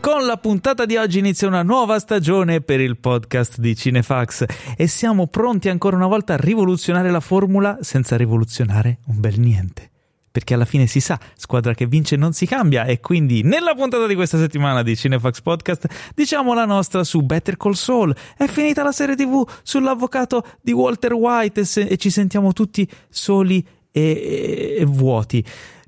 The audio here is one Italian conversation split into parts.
Con la puntata di oggi inizia una nuova stagione per il podcast di Cinefax e siamo pronti ancora una volta a rivoluzionare la formula senza rivoluzionare un bel niente. Perché alla fine si sa, squadra che vince non si cambia e quindi nella puntata di questa settimana di Cinefax Podcast diciamo la nostra su Better Call Saul. È finita la serie tv sull'avvocato di Walter White e, se- e ci sentiamo tutti soli e, e- e vuoti.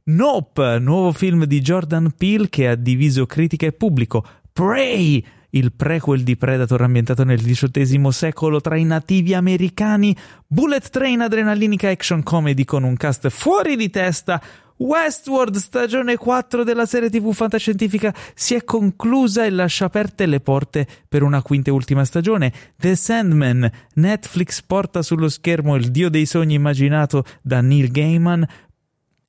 Nope, nuovo film di Jordan Peele che ha diviso critica e pubblico. Prey, il prequel di Predator ambientato nel XVIII secolo tra i nativi americani. Bullet Train, adrenalinica action comedy con un cast fuori di testa. Westworld, stagione 4 della serie TV fantascientifica, si è conclusa e lascia aperte le porte per una quinta e ultima stagione. The Sandman, Netflix porta sullo schermo il dio dei sogni immaginato da Neil Gaiman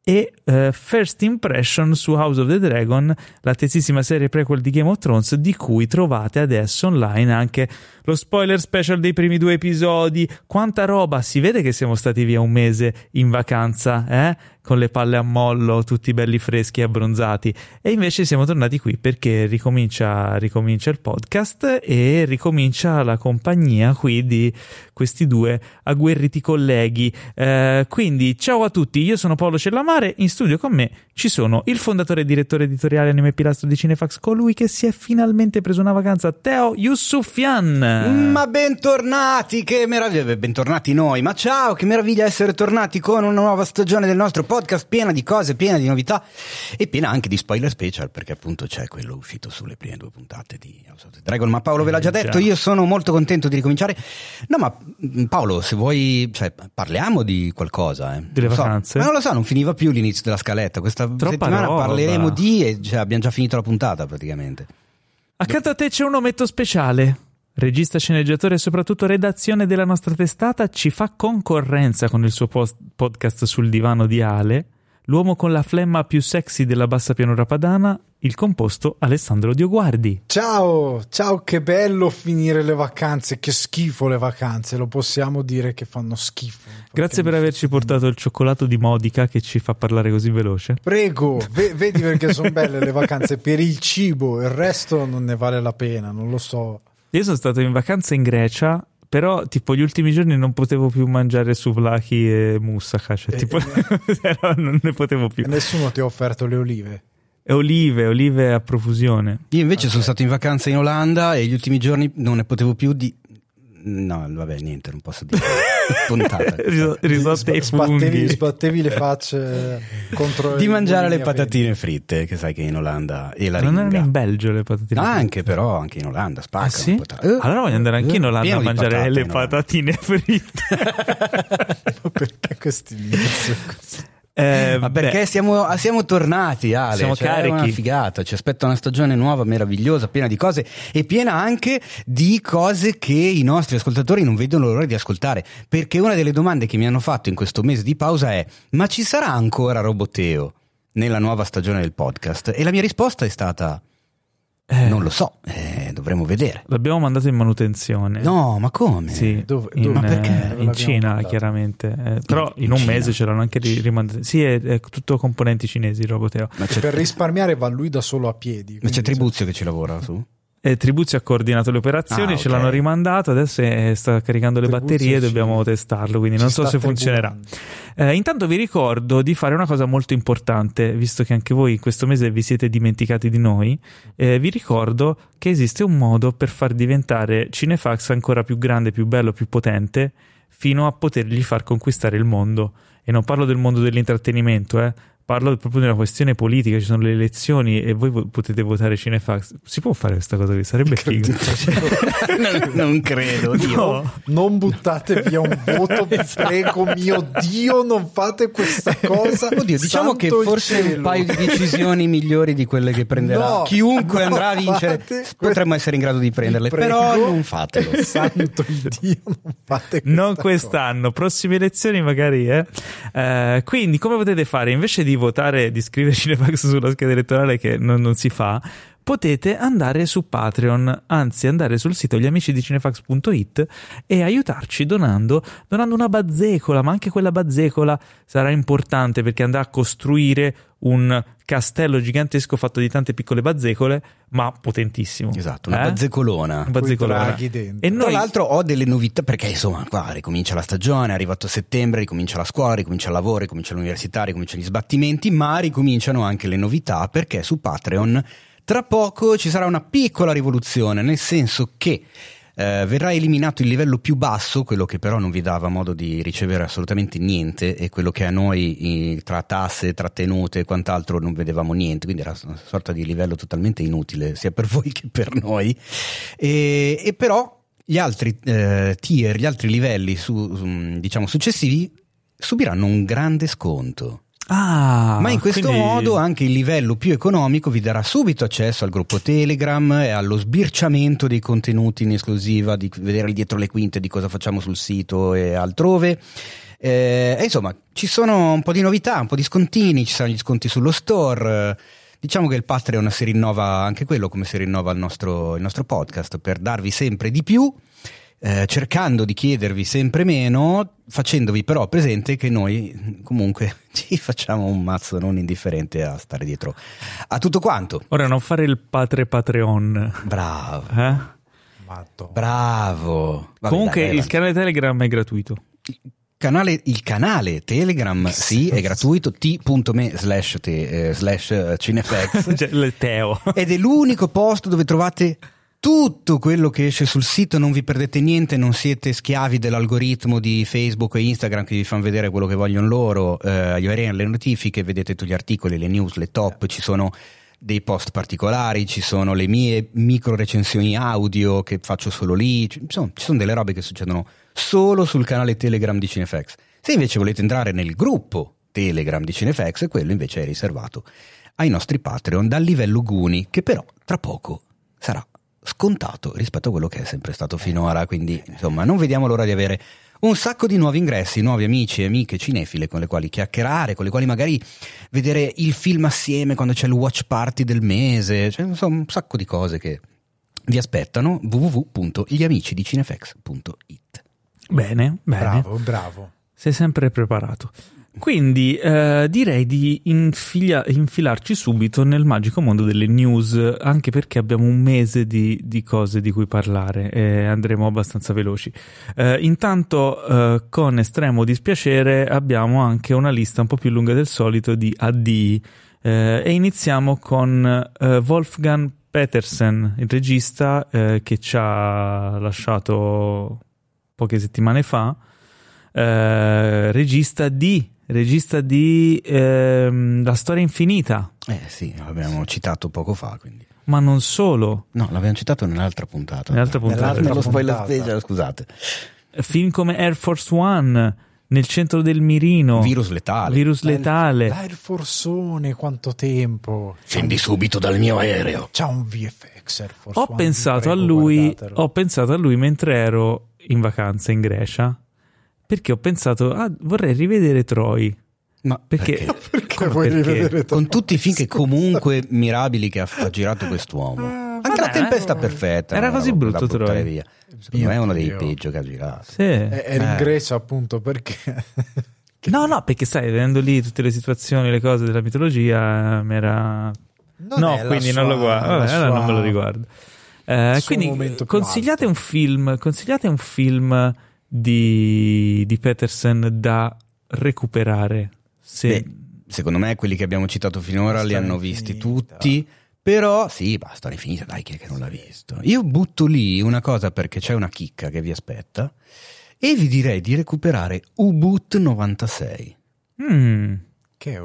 e eh, First Impression su House of the Dragon, la tesissima serie prequel di Game of Thrones, di cui trovate adesso online anche lo spoiler special dei primi due episodi. Quanta roba! Si vede che siamo stati via un mese in vacanza, eh? Con le palle a mollo, tutti belli freschi e abbronzati. E invece siamo tornati qui perché ricomincia, ricomincia il podcast e ricomincia la compagnia qui di questi due agguerriti colleghi. Eh, quindi, ciao a tutti, io sono Paolo Cellamare, in studio con me ci sono il fondatore e direttore editoriale anime pilastro di Cinefax, colui che si è finalmente preso una vacanza, Teo Yusufian. Ma bentornati, che meraviglia, bentornati noi, ma ciao, che meraviglia essere tornati con una nuova stagione del nostro podcast piena di cose, piena di novità e piena anche di spoiler special perché appunto c'è quello uscito sulle prime due puntate di House of the Dragon, ma Paolo ve l'ha già Eh, detto, io sono molto contento di ricominciare. No, ma mm, Paolo, se vuoi, cioè, parliamo di qualcosa, eh. Delle so. vacanze? Ma non lo so, non finiva più l'inizio della scaletta, questa Troppa settimana roba. parleremo di e cioè, abbiamo già finito la puntata praticamente. Accanto a te c'è un ometto speciale. Regista, sceneggiatore e soprattutto redazione della nostra testata ci fa concorrenza con il suo post- podcast sul divano di Ale, l'uomo con la flemma più sexy della bassa pianura padana, il composto Alessandro Dioguardi. Ciao, ciao, che bello finire le vacanze, che schifo le vacanze, lo possiamo dire che fanno schifo. Grazie per averci portato il cioccolato di Modica che ci fa parlare così veloce. Prego, ve- vedi perché sono belle le vacanze per il cibo, il resto non ne vale la pena, non lo so. Io sono stato in vacanza in Grecia, però tipo gli ultimi giorni non potevo più mangiare souvlaki e moussaka, cioè Eh, tipo però non ne potevo più. E nessuno ti ha offerto le olive. E olive, olive a profusione. Io invece sono stato in vacanza in Olanda e gli ultimi giorni non ne potevo più di... No, vabbè, niente, non posso dire. Puntata. Ris- Risotte e Sbattevi, funghi. sbattevi le facce contro Di mangiare le patatine fritte, che sai che in Olanda e la Non erano in Belgio le patatine? Fritte? anche però, anche in Olanda, spaccano Ah sì? Eh, Allora voglio andare anche in eh, Olanda a mangiare patate le patatine fritte. Ma perché questo inizio così? Eh, Ma perché siamo, siamo tornati, Ale? Siamo cioè, è carichi. una figata. Ci aspetta una stagione nuova, meravigliosa, piena di cose e piena anche di cose che i nostri ascoltatori non vedono l'ora di ascoltare. Perché una delle domande che mi hanno fatto in questo mese di pausa è: ma ci sarà ancora Roboteo nella nuova stagione del podcast? E la mia risposta è stata: eh, non lo so, eh, dovremo vedere. L'abbiamo mandato in manutenzione. No, ma come? Sì, Dove- in, dove- ma perché? eh, in Cina mandato? chiaramente. Eh, però In- in, in un Cina? mese ce l'hanno anche ri- rimandato. Sì, è, è tutto componenti cinesi il roboteo. Ma Per risparmiare va lui da solo a piedi. ma c'è Tribuzio che ci lavora su? E Tribuzio ha coordinato le operazioni, Ah, ce ok. l'hanno rimandato, adesso è- sta caricando le Tribuzio batterie, ci- dobbiamo testarlo, quindi ci non so se funzionerà. Eh, intanto vi ricordo di fare una cosa molto importante, visto che anche voi in questo mese vi siete dimenticati di noi, eh, vi ricordo che esiste un modo per far diventare Cinefax ancora più grande, più bello, più potente, fino a potergli far conquistare il mondo. E non parlo del mondo dell'intrattenimento, eh. Parlo proprio di una questione politica, ci sono le elezioni e voi vo- potete votare Cinefax. Si può fare questa cosa qui? Sarebbe figo. non, non credo, Dio. No. Non buttate via un voto, vi prego, mio Dio, non fate questa cosa. Oddio, diciamo Santo che forse un paio di decisioni migliori di quelle che prenderà No, chiunque no, andrà a vincere. Potremmo essere in grado di prenderle, però non fatelo. Santo Dio, non fate questa Non cosa. quest'anno, prossime elezioni magari, eh. Eh, quindi come potete fare? Invece di votare, di scrivere Cinefax sulla scheda elettorale che non, non si fa, potete andare su Patreon, anzi andare sul sito gliamicidiCinefax.it e aiutarci donando, donando una bazzecola, ma anche quella bazzecola sarà importante perché andrà a costruire un castello gigantesco fatto di tante piccole bazzecole, ma potentissimo. Esatto, una Eh? bazzecolona. Una bazzecolona. E Tra noi l'altro ho delle novità perché insomma qua ricomincia la stagione, è arrivato settembre, ricomincia la scuola, ricomincia il lavoro, ricomincia l'università, ricominciano gli sbattimenti, ma ricominciano anche le novità perché su Patreon tra poco ci sarà una piccola rivoluzione, nel senso che eh, verrà eliminato il livello più basso, quello che però non vi dava modo di ricevere assolutamente niente e quello che a noi tra tasse, trattenute e quant'altro non vedevamo niente, quindi era una sorta di livello totalmente inutile sia per voi che per noi. E, e però gli altri eh, tier, gli altri livelli su- diciamo successivi subiranno un grande sconto. Ah, Ma in questo quindi- modo anche il livello più economico vi darà subito accesso al gruppo Telegram e allo sbirciamento dei contenuti in esclusiva, di vedere dietro le quinte di cosa facciamo sul sito e altrove. Eh, e insomma, ci sono un po' di novità, un po' di scontini, ci saranno gli sconti sullo store. Diciamo che il Patreon si rinnova anche quello come si rinnova il nostro, il nostro podcast per darvi sempre di più eh, cercando di chiedervi sempre meno, facendovi però presente che noi comunque ci facciamo un mazzo non indifferente a stare dietro a tutto quanto. Ora non fare il padre Patreon. Bravo, Eh? Matto. bravo. Vabbè, Comunque dai, vai il canale Telegram è gratuito. canale, il canale Telegram sì è gratuito t.me slash, te- eh, slash cinefax Cioè, Teo. ed è l'unico posto dove trovate tutto quello che esce sul sito, non vi perdete niente, non siete schiavi dell'algoritmo di Facebook e Instagram che vi fanno vedere quello che vogliono loro, eh, gli arrivano le notifiche, vedete tutti gli articoli, le news, le top, ci sono dei post particolari, ci sono le mie micro recensioni audio che faccio solo lì, sono, ci sono delle robe che succedono solo sul canale Telegram di Cinefax. Se invece volete entrare nel gruppo Telegram di Cinefax, quello invece è riservato ai nostri Patreon dal livello Guni, che però tra poco sarà scontato rispetto a quello che è sempre stato finora. Quindi, insomma, non vediamo l'ora di avere un sacco di nuovi ingressi, nuovi amici e amiche cinefile con le quali chiacchierare, con le quali magari vedere il film assieme quando c'è il watch party del mese, cioè, insomma, un sacco di cose che vi aspettano www.gliamicidicinefax.it. Bene, bene. Bravo, bravo. Sei sempre preparato. Quindi eh, direi di infiglia- infilarci subito nel magico mondo delle news, anche perché abbiamo un mese di, di cose di cui parlare e andremo abbastanza veloci. Eh, intanto, eh, con estremo dispiacere, abbiamo anche una lista un po' più lunga del solito di addii eh, e iniziamo con eh, Wolfgang Petersen, il regista eh, che ci ha lasciato poche settimane fa regista di regista di ehm, La storia infinita, Eh sì, l'abbiamo citato poco fa, quindi. ma non solo. No, l'abbiamo citato nell'altra puntata. Nell'altra puntata. Nell'altra Nello spoiler puntata. special, scusate. Film come Air Force One, Nel centro del mirino, Virus letale. Virus letale. L'Air Forceone, quanto tempo. Scendi subito dal mio aereo. C'ha un VFX Air Force Ho One, pensato, a prego, lui, ho pensato a lui mentre ero in vacanza in Grecia. Perché ho pensato, ah, vorrei rivedere Troy. Ma Perché, Perché come vuoi perché? rivedere con tutti i film che comunque mirabili che ha, ha girato quest'uomo. Anche vabbè, la tempesta perfetta. era non così brutto, Troy. via. Secondo me è uno dei peggio che ha girato. Sì. Eh, Eri in Eh. Grecia appunto perché No, no, perché stai vedendo lì tutte le situazioni, le cose della mitologia, mi era... Non no, quindi non sua- lo guardo, Vabbè, allora sua- non me lo riguardo. Eh, quindi consigliate un film, consigliate un film di, di Peterson da recuperare. Se... Beh, secondo me quelli che abbiamo citato finora li hanno visti infinita. tutti. Però sì, basta, è finita, dai, chi è che non l'ha visto? Io butto lì una cosa perché c'è una chicca che vi aspetta e vi direi di recuperare U-Boot 96. Mm, che è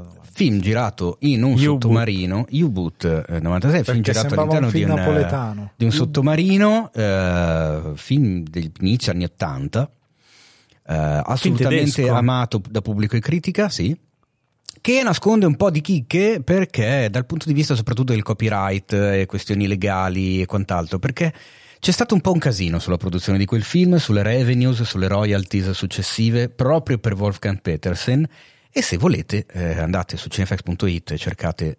no? Film girato in un U-Boot. sottomarino, U-Boot eh, 96, film Perché girato all'interno un film di un, eh, napoletano. di un sottomarino, eh, film dell'inizio anni 80, eh, assolutamente amato da pubblico e critica, sì, che nasconde un po' di chicche perché dal punto di vista soprattutto del copyright e questioni legali e quant'altro, perché c'è stato un po' un casino sulla produzione di quel film, sulle revenues, sulle royalties successive, proprio per Wolfgang Petersen. E se volete, eh, andate su cinefax.it e cercate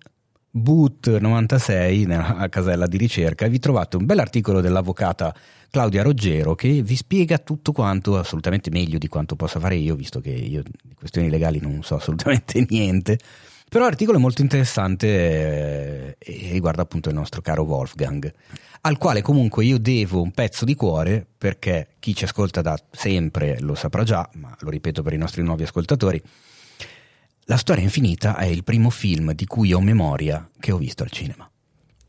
Boot 96 nella casella di ricerca e vi trovate un bell'articolo dell'avvocata Claudia Roggero che vi spiega tutto quanto assolutamente meglio di quanto possa fare io, visto che io di questioni legali non so assolutamente niente. Però l'articolo è molto interessante eh, e riguarda appunto il nostro caro Wolfgang, al quale comunque io devo un pezzo di cuore perché chi ci ascolta da sempre lo saprà già, ma lo ripeto per i nostri nuovi ascoltatori. La storia infinita è il primo film di cui ho memoria che ho visto al cinema.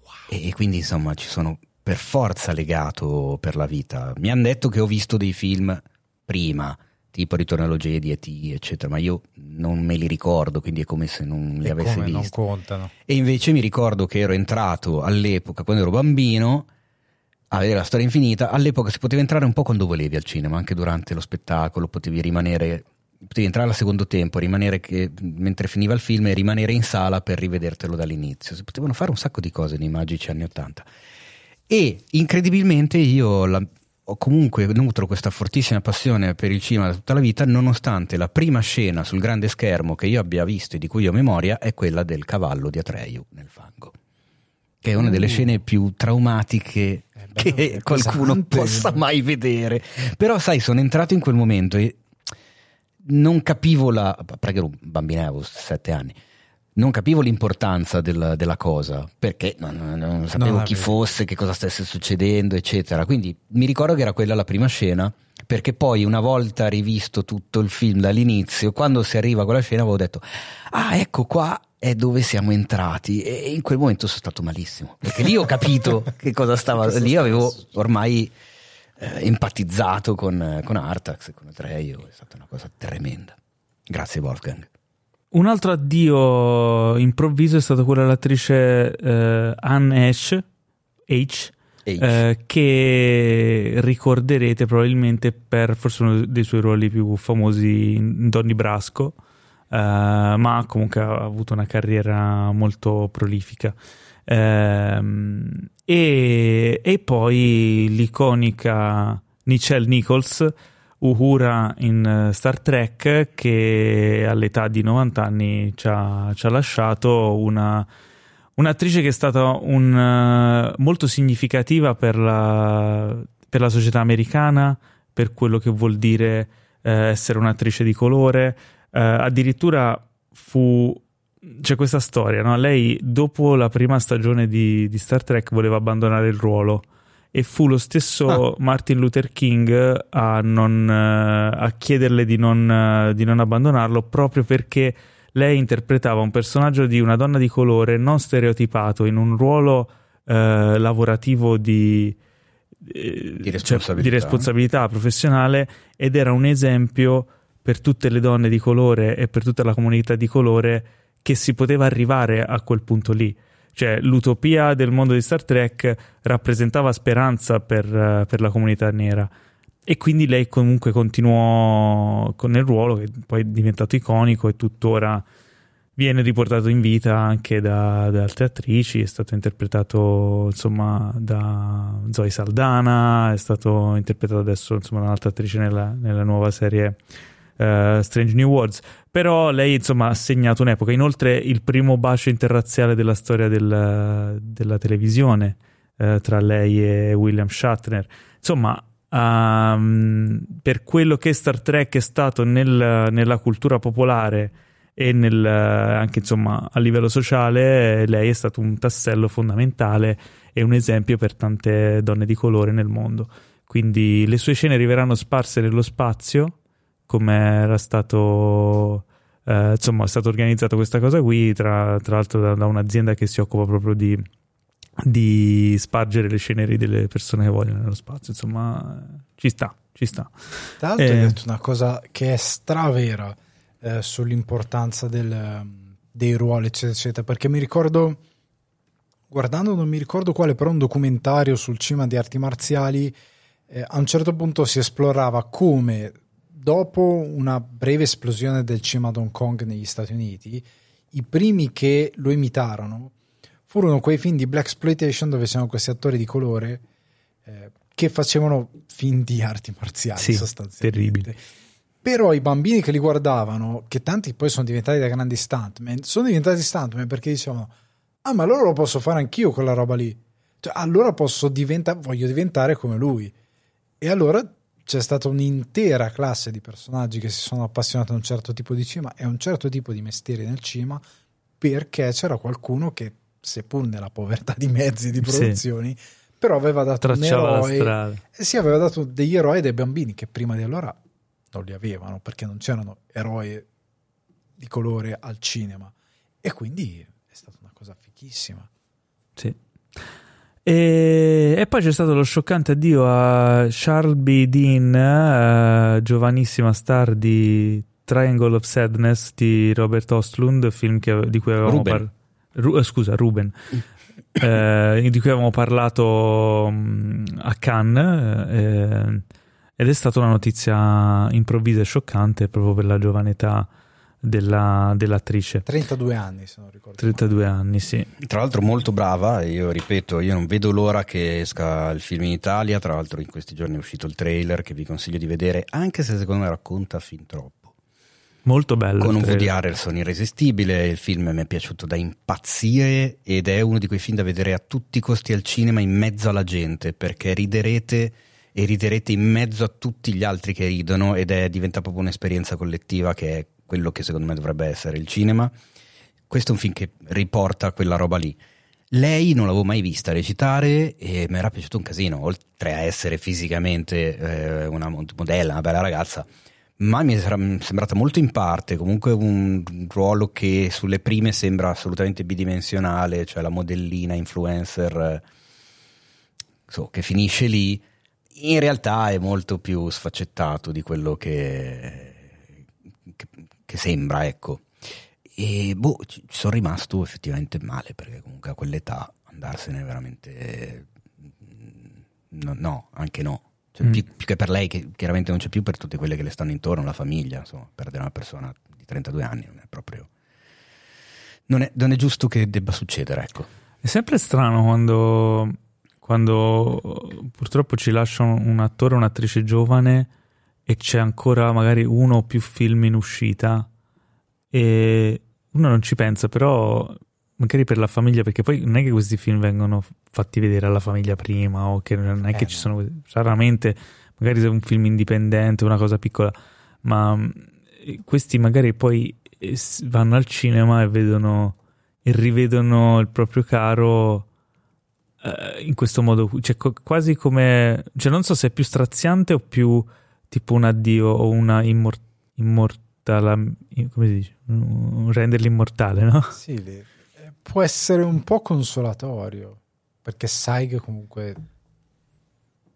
Wow. E quindi insomma ci sono per forza legato per la vita. Mi hanno detto che ho visto dei film prima, tipo Ritorno allo Jedi, E.T., eccetera, ma io non me li ricordo, quindi è come se non li E avessi come, visti. Non contano. E invece mi ricordo che ero entrato all'epoca, quando ero bambino, a vedere la storia infinita. All'epoca si poteva entrare un po' quando volevi al cinema, anche durante lo spettacolo, potevi rimanere, potevi entrare al secondo tempo, rimanere che, mentre finiva il film e rimanere in sala per rivedertelo dall'inizio. Si potevano fare un sacco di cose nei magici anni Ottanta. E incredibilmente io la, ho comunque nutro questa fortissima passione per il cinema da tutta la vita, nonostante la prima scena sul grande schermo che io abbia visto e di cui ho memoria è quella del cavallo di Atreyu nel fango. Che è una delle Uh. scene più traumatiche bello, che qualcuno pesante. possa mai vedere. Però, sai, sono entrato in quel momento e non capivo la. perché ero un bambino, avevo sette anni. Non capivo l'importanza del- della cosa perché non, non- non sapevo Non chi fosse, che cosa stesse succedendo, eccetera. Quindi mi ricordo che era quella la prima scena. Perché poi, una volta rivisto tutto il film dall'inizio, quando si arriva a quella scena, avevo detto: Ah, ecco qua è dove siamo entrati. E in quel momento sono stato malissimo perché lì ho capito che cosa stava. Lì avevo ormai eh, empatizzato con, con Artax e con Atreio. È stata una cosa tremenda. Grazie, Wolfgang. Un altro addio improvviso è stato quello dell'attrice eh, Anne Ash, H, H. eh, che ricorderete probabilmente per forse uno dei suoi ruoli più famosi in Donny Brasco, eh, ma comunque ha avuto una carriera molto prolifica. Ehm, e, e poi l'iconica Nichelle Nichols, Uhura in eh, Star Trek, che all'età di 90 anni ci ha, ci ha lasciato una, un'attrice che è stata un, eh, molto significativa per la, per la società americana, per quello che vuol dire eh, essere un'attrice di colore. Eh, addirittura fu. C'è questa storia, no? Lei dopo la prima stagione di, di Star Trek voleva abbandonare il ruolo e fu lo stesso Martin Luther King a, non, eh, a chiederle di non, eh, di non abbandonarlo proprio perché lei interpretava un personaggio di una donna di colore non stereotipato in un ruolo eh, lavorativo di, eh, Di cioè, responsabilità. di responsabilità professionale ed era un esempio per tutte le donne di colore e per tutta la comunità di colore che si poteva arrivare a quel punto lì. Cioè, l'utopia del mondo di Star Trek rappresentava speranza per, eh, per la comunità nera. E quindi lei comunque continuò con il ruolo che poi è diventato iconico e tuttora viene riportato in vita anche da, da altre attrici. È stato interpretato insomma da Zoe Saldana, è stato interpretato adesso insomma da un'altra attrice nella, nella nuova serie eh, Strange New Worlds. Però lei insomma ha segnato un'epoca. Inoltre il primo bacio interrazziale della storia del- della televisione eh, tra lei e William Shatner. Insomma, ehm, per quello che Star Trek è stato nel- nella cultura popolare e nel- anche insomma a livello sociale, lei è stato un tassello fondamentale e un esempio per tante donne di colore nel mondo. Quindi le sue scene arriveranno sparse nello spazio, come era stato, eh, insomma, è stato organizzato questa cosa qui, tra, tra l'altro da, da un'azienda che si occupa proprio di, di spargere le ceneri delle persone che vogliono nello spazio. Insomma, ci sta, ci sta. Tra l'altro Eh. hai detto una cosa che è stravera eh, sull'importanza del, dei ruoli, eccetera, eccetera, perché mi ricordo, guardando non mi ricordo quale, però un documentario sul cinema di arti marziali, eh, a un certo punto si esplorava come dopo una breve esplosione del cinema ad Hong Kong negli Stati Uniti, i primi che lo imitarono furono quei film di black exploitation dove c'erano questi attori di colore eh, che facevano film di arti marziali Sì, sostanzialmente. terribili. Però i bambini che li guardavano, che tanti poi sono diventati da grandi stuntman, sono diventati stuntman perché dicevano ah ma allora lo posso fare anch'io quella roba lì. Cioè, allora posso diventare, voglio diventare come lui. E allora c'è stata un'intera classe di personaggi che si sono appassionati a un certo tipo di cinema e a un certo tipo di mestieri nel cinema perché c'era qualcuno che, seppur nella povertà di mezzi di produzioni, sì. però aveva dato Tracciava un eroe e sì, aveva dato degli eroi dei bambini che prima di allora non li avevano perché non c'erano eroi di colore al cinema e quindi è stata una cosa fichissima. Sì. E, e, poi c'è stato lo scioccante addio a Charles B. Dean, uh, giovanissima star di Triangle of Sadness di Robert Ostlund, film che, di cui avevamo parlato. Ru- eh, scusa, Ruben. eh, di cui avevamo parlato um, a Cannes eh, ed è stata una notizia improvvisa e scioccante proprio per la giovane età della, dell'attrice. 32 anni, se non ricordo. 32 anni, sì. Tra l'altro molto brava, io ripeto, io non vedo l'ora che esca il film in Italia, tra l'altro in questi giorni è uscito il trailer che vi consiglio di vedere, anche se secondo me racconta fin troppo. Molto bello. Con un Woody Harrelson irresistibile, il film mi è piaciuto da impazzire ed è uno di quei film da vedere a tutti i costi al cinema in mezzo alla gente, perché riderete e riderete in mezzo a tutti gli altri che ridono ed è diventa proprio un'esperienza collettiva che è quello che secondo me dovrebbe essere il cinema. Questo è un film che riporta quella roba lì. Lei non l'avevo mai vista recitare e mi era piaciuto un casino, oltre a essere fisicamente eh, una modella, una bella ragazza, ma mi è sembrata molto in parte, comunque un ruolo che sulle prime sembra assolutamente bidimensionale, cioè la modellina influencer so, che finisce lì, in realtà è molto più sfaccettato di quello che che sembra, ecco. E boh, ci sono rimasto effettivamente male perché comunque a quell'età andarsene veramente. No, no anche no. Cioè, mm. più, più, che per lei, che chiaramente non c'è più per tutte quelle che le stanno intorno, la famiglia, insomma, perdere una persona di 32 anni non è proprio. Non è, non è giusto che debba succedere, ecco. È sempre strano quando, quando purtroppo ci lasciano un attore o un'attrice giovane e c'è ancora magari uno o più film in uscita e uno non ci pensa, però magari per la famiglia, perché poi non è che questi film vengono fatti vedere alla famiglia prima o che non è eh, che ci sono raramente, magari se è un film indipendente, una cosa piccola, ma eh, questi magari poi eh, vanno al cinema e vedono e rivedono il proprio caro eh, in questo modo, cioè quasi come, cioè non so se è più straziante o più tipo un addio o una immor- immortale, come si dice? renderli immortale, no? Sì, eh, può essere un po' consolatorio, perché sai che comunque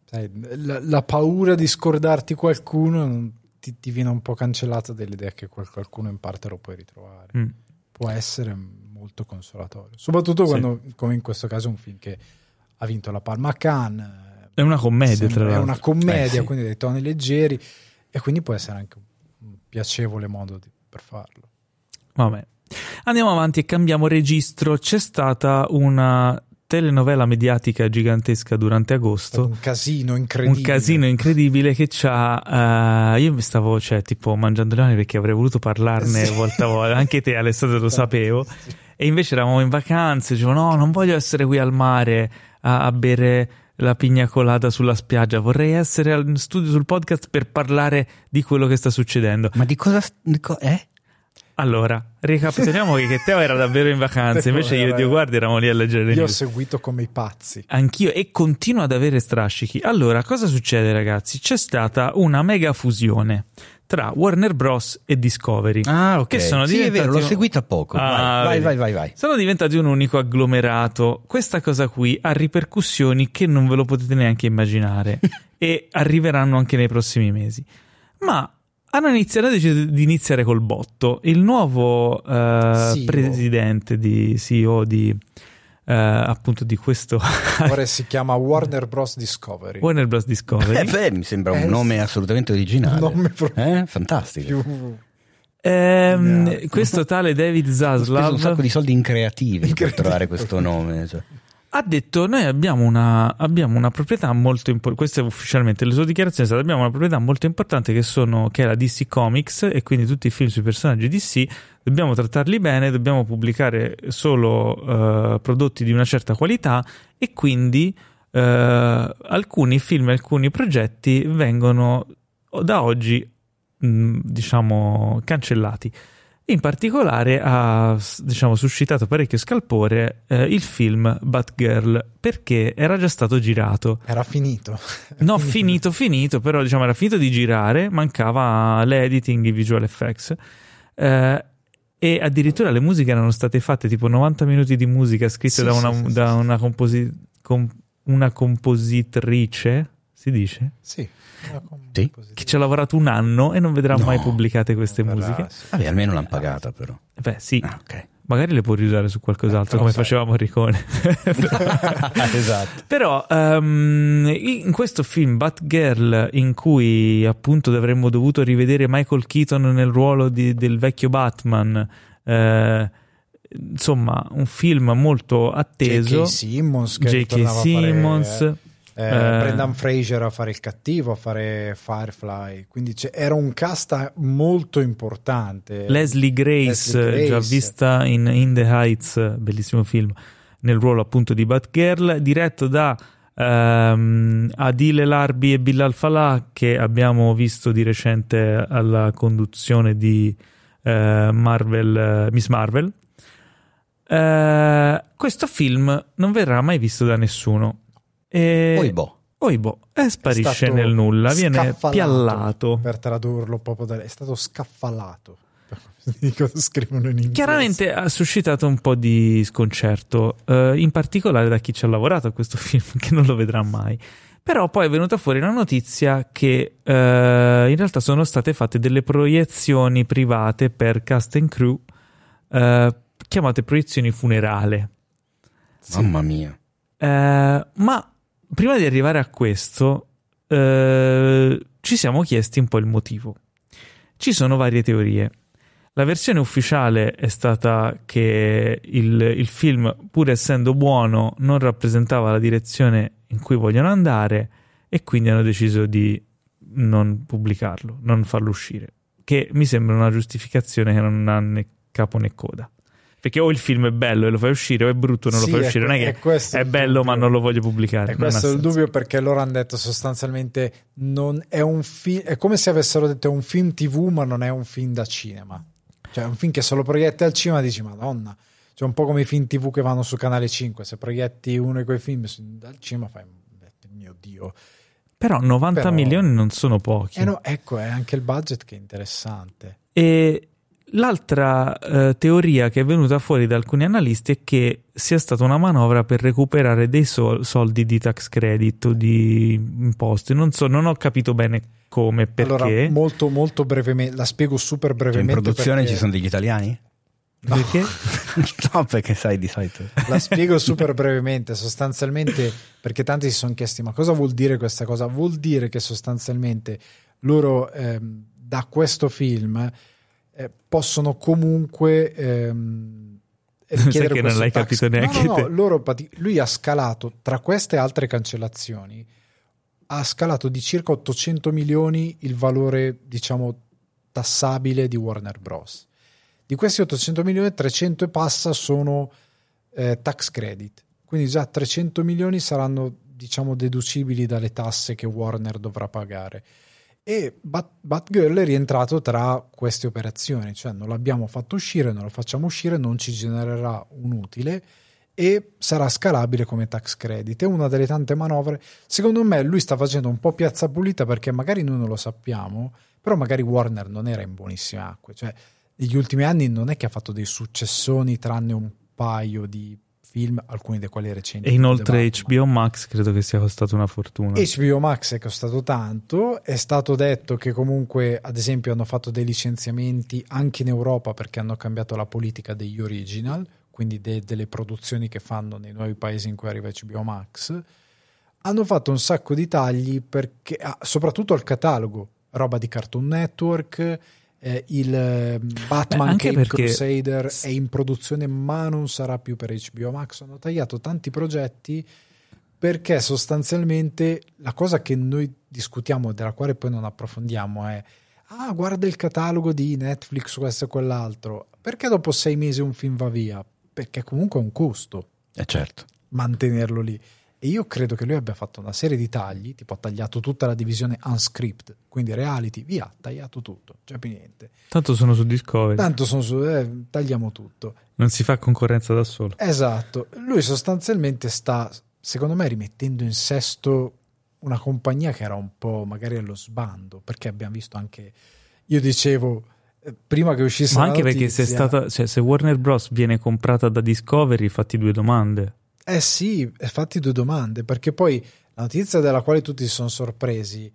sai, la, la, paura di scordarti qualcuno ti, ti, viene un po' cancellata dall'idea che quel qualcuno in parte lo puoi ritrovare. Mm. Può essere molto consolatorio, soprattutto quando, sì. come in questo caso, un film che ha vinto la Palma Cannes è una commedia, tra l'altro. È una commedia, eh, sì. quindi dei toni leggeri e quindi può essere anche un piacevole modo di, per farlo. Vabbè. Andiamo avanti e cambiamo registro. C'è stata una telenovela mediatica gigantesca durante agosto. Un casino incredibile. Un casino incredibile che c'ha. Uh, io mi stavo, cioè, tipo, mangiando le mani perché avrei voluto parlarne sì. volta a volta. Anche te, Alessandro, lo sapevo. Sì. E invece eravamo in vacanze. Dicevo, no, non voglio essere qui al mare a, a bere la pigna colata sulla spiaggia. Vorrei essere al studio sul podcast per parlare di quello che sta succedendo. Ma di cosa. Di co- eh? Allora, ricapitoliamo che Teo era davvero in vacanza, invece io e Dio Guardi eravamo lì a leggere le Io news. ho seguito come i pazzi. Anch'io e continuo ad avere strascichi. Allora, cosa succede ragazzi? C'è stata una mega fusione tra Warner Bros. e Discovery. Ah, ok. Che sono sì, diventati... è vero, l'ho seguita poco. Ah, vai, vai, vai, vai, Sono diventati un unico agglomerato. Questa cosa qui ha ripercussioni che non ve lo potete neanche immaginare e arriveranno anche nei prossimi mesi. Ma hanno iniziato di iniziare col botto. Il nuovo uh, presidente di CEO di Uh, appunto di questo. Ora si chiama Warner Bros. Discovery. Warner Bros. Discovery. Eh, beh, mi sembra un eh, nome assolutamente originale. Un nome proprio eh? Fantastico. Più... Ehm, questo tale David Zaslav. Ho speso un sacco di soldi in creativi per trovare questo nome. Cioè. Ha detto noi abbiamo una, abbiamo una proprietà molto importante, questa è ufficialmente le sue dichiarazioni, state, abbiamo una proprietà molto importante che, sono, che è la DC Comics e quindi tutti i film sui personaggi DC, dobbiamo trattarli bene, dobbiamo pubblicare solo uh, prodotti di una certa qualità e quindi uh, alcuni film alcuni progetti vengono da oggi mh, diciamo cancellati. In particolare ha diciamo, suscitato parecchio scalpore eh, il film Batgirl perché era già stato girato. Era finito. no, finito, finito, però diciamo era finito di girare, mancava l'editing, i visual effects. Eh, e addirittura le musiche erano state fatte tipo 90 minuti di musica scritte sì, da, una, sì, da una, composi- com- una compositrice, si dice? Sì. Sì. Che ci ha lavorato un anno e non vedrà no, mai pubblicate queste musiche. Vabbè, almeno l'hanno pagata, però. Beh, sì. Ah, okay. Magari le può riusare su qualcos'altro, eh, come sai. faceva Morricone. esatto. Però um, in questo film Batgirl, in cui appunto avremmo dovuto rivedere Michael Keaton nel ruolo di, del vecchio Batman, eh, insomma, un film molto atteso. J.K. Simmons, J.K. Simmons. Fare eh, eh, Brendan Fraser a fare il cattivo, a fare Firefly, quindi era un cast molto importante. Leslie Grace, Leslie Grace. già vista in In the Heights, bellissimo film, nel ruolo appunto di Batgirl, diretto da um, Adile Larbi e Bilal Falah che abbiamo visto di recente alla conduzione di uh, Marvel, uh, Miss Marvel. Uh, questo film non verrà mai visto da nessuno e... Oibo. Oibo e sparisce nel nulla, viene piallato. Per tradurlo proprio da... è stato scaffalato. Cosa scrivono in inglese? Chiaramente ha suscitato un po' di sconcerto, eh, in particolare da chi ci ha lavorato a questo film, che non lo vedrà mai. Però poi è venuta fuori la notizia che eh, in realtà sono state fatte delle proiezioni private per cast and crew, eh, chiamate proiezioni funerale. Mamma mia. Eh, ma prima di arrivare a questo, eh, ci siamo chiesti un po' il motivo. Ci sono varie teorie. La versione ufficiale è stata che il, il, film, pur essendo buono, non rappresentava la direzione in cui vogliono andare e quindi hanno deciso di non pubblicarlo, non farlo uscire. Che mi sembra una giustificazione che non ha né capo né coda. Perché o il film è bello e lo fai uscire, o è brutto e non sì, lo fai uscire. Non è che è, è bello, ma non lo voglio pubblicare. E questo è il dubbio perché loro hanno detto sostanzialmente: non è un film. È come se avessero detto è un film TV, ma non è un film da cinema. Cioè, è un film che se lo proietti al cinema dici, Madonna. Cioè, un po' come i film TV che vanno su canale 5. Se proietti uno di quei film dal cinema, fai, mio Dio. Però 90 Però, milioni non sono pochi. Eh no, ecco, è anche il budget che è interessante. E L'altra eh, teoria che è venuta fuori da alcuni analisti è che sia stata una manovra per recuperare dei sol- soldi di tax credit o di imposte. Non so, non ho capito bene come, perché. Allora, molto, molto brevemente, la spiego super brevemente. Cioè in produzione perché... ci sono degli italiani? No. Perché? no, perché sai di solito. La spiego super brevemente, sostanzialmente perché tanti si sono chiesti ma cosa vuol dire questa cosa? Vuol dire che sostanzialmente loro ehm, da questo film eh, possono comunque ehm, richiedere che non l'hai tax. capito neanche no, no, no, loro, lui ha scalato tra queste altre cancellazioni ha scalato di circa 800 milioni il valore diciamo tassabile di Warner Bros. Di questi 800 milioni 300 e passa sono eh, tax credit. Quindi già 300 milioni saranno diciamo deducibili dalle tasse che Warner dovrà pagare e Bat- Batgirl è rientrato tra queste operazioni, cioè non l'abbiamo fatto uscire, non lo facciamo uscire, non ci genererà un utile e sarà scalabile come tax credit. È una delle tante manovre. Secondo me lui sta facendo un po' piazza pulita perché magari noi non lo sappiamo, però magari Warner non era in buonissime acque. Cioè, negli ultimi anni non è che ha fatto dei successoni tranne un paio di film, alcuni dei quali recenti. E inoltre HBO Max credo che sia costato una fortuna. HBO Max è costato tanto, è stato detto che comunque ad esempio hanno fatto dei licenziamenti anche in Europa perché hanno cambiato la politica degli original, quindi de- delle produzioni che fanno nei nuovi paesi in cui arriva HBO Max. Hanno fatto un sacco di tagli perché, ah, soprattutto al catalogo, roba di Cartoon Network, eh, il eh, Batman anche Cape perché- Crusader è in produzione ma non sarà più per HBO Max. Hanno tagliato tanti progetti perché sostanzialmente la cosa che noi discutiamo, della quale poi non approfondiamo, è ah, guarda il catalogo di Netflix, questo e quell'altro. Perché dopo sei mesi un film va via? Perché comunque è un costo Eh certo. mantenerlo lì. E io credo che lui abbia fatto una serie di tagli, tipo ha tagliato tutta la divisione unscripted, quindi reality, via, tagliato tutto, c'è più niente. Tanto sono su Discovery. Tanto sono su, eh, tagliamo tutto. Non si fa concorrenza da solo. Esatto, lui sostanzialmente sta, secondo me, rimettendo in sesto una compagnia che era un po' magari allo sbando, perché abbiamo visto anche, io dicevo, eh, prima che uscisse Ma anche perché se, è notizia- stata, cioè, se Warner Bros. viene comprata da Discovery, fatti due domande. Eh sì, fatti due domande, perché poi la notizia della quale tutti si sono sorpresi,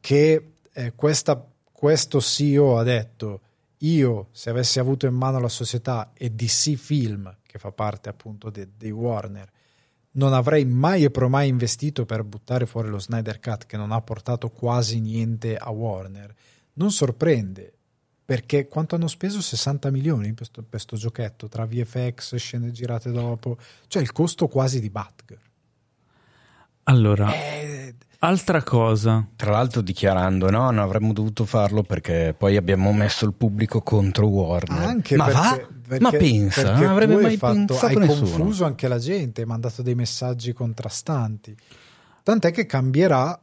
che eh, questa- questo CEO ha detto, io se avessi avuto in mano la società e DC Film, che fa parte appunto de- dei Warner, non avrei mai e pro mai investito per buttare fuori lo Snyder Cut che non ha portato quasi niente a Warner, non sorprende. Perché quanto hanno speso? 60 milioni per sto, per sto giochetto tra VFX, scene girate dopo, cioè il costo quasi di Batgirl. Allora, Eh, altra cosa. Tra l'altro dichiarando no, non avremmo dovuto farlo perché poi abbiamo messo il pubblico contro Warner. anche Ma perché, va? perché- Ma pensa, perché non avrebbe mai fatto, pensato hai nessuno. confuso anche la gente, hai mandato dei messaggi contrastanti. Tant'è che cambierà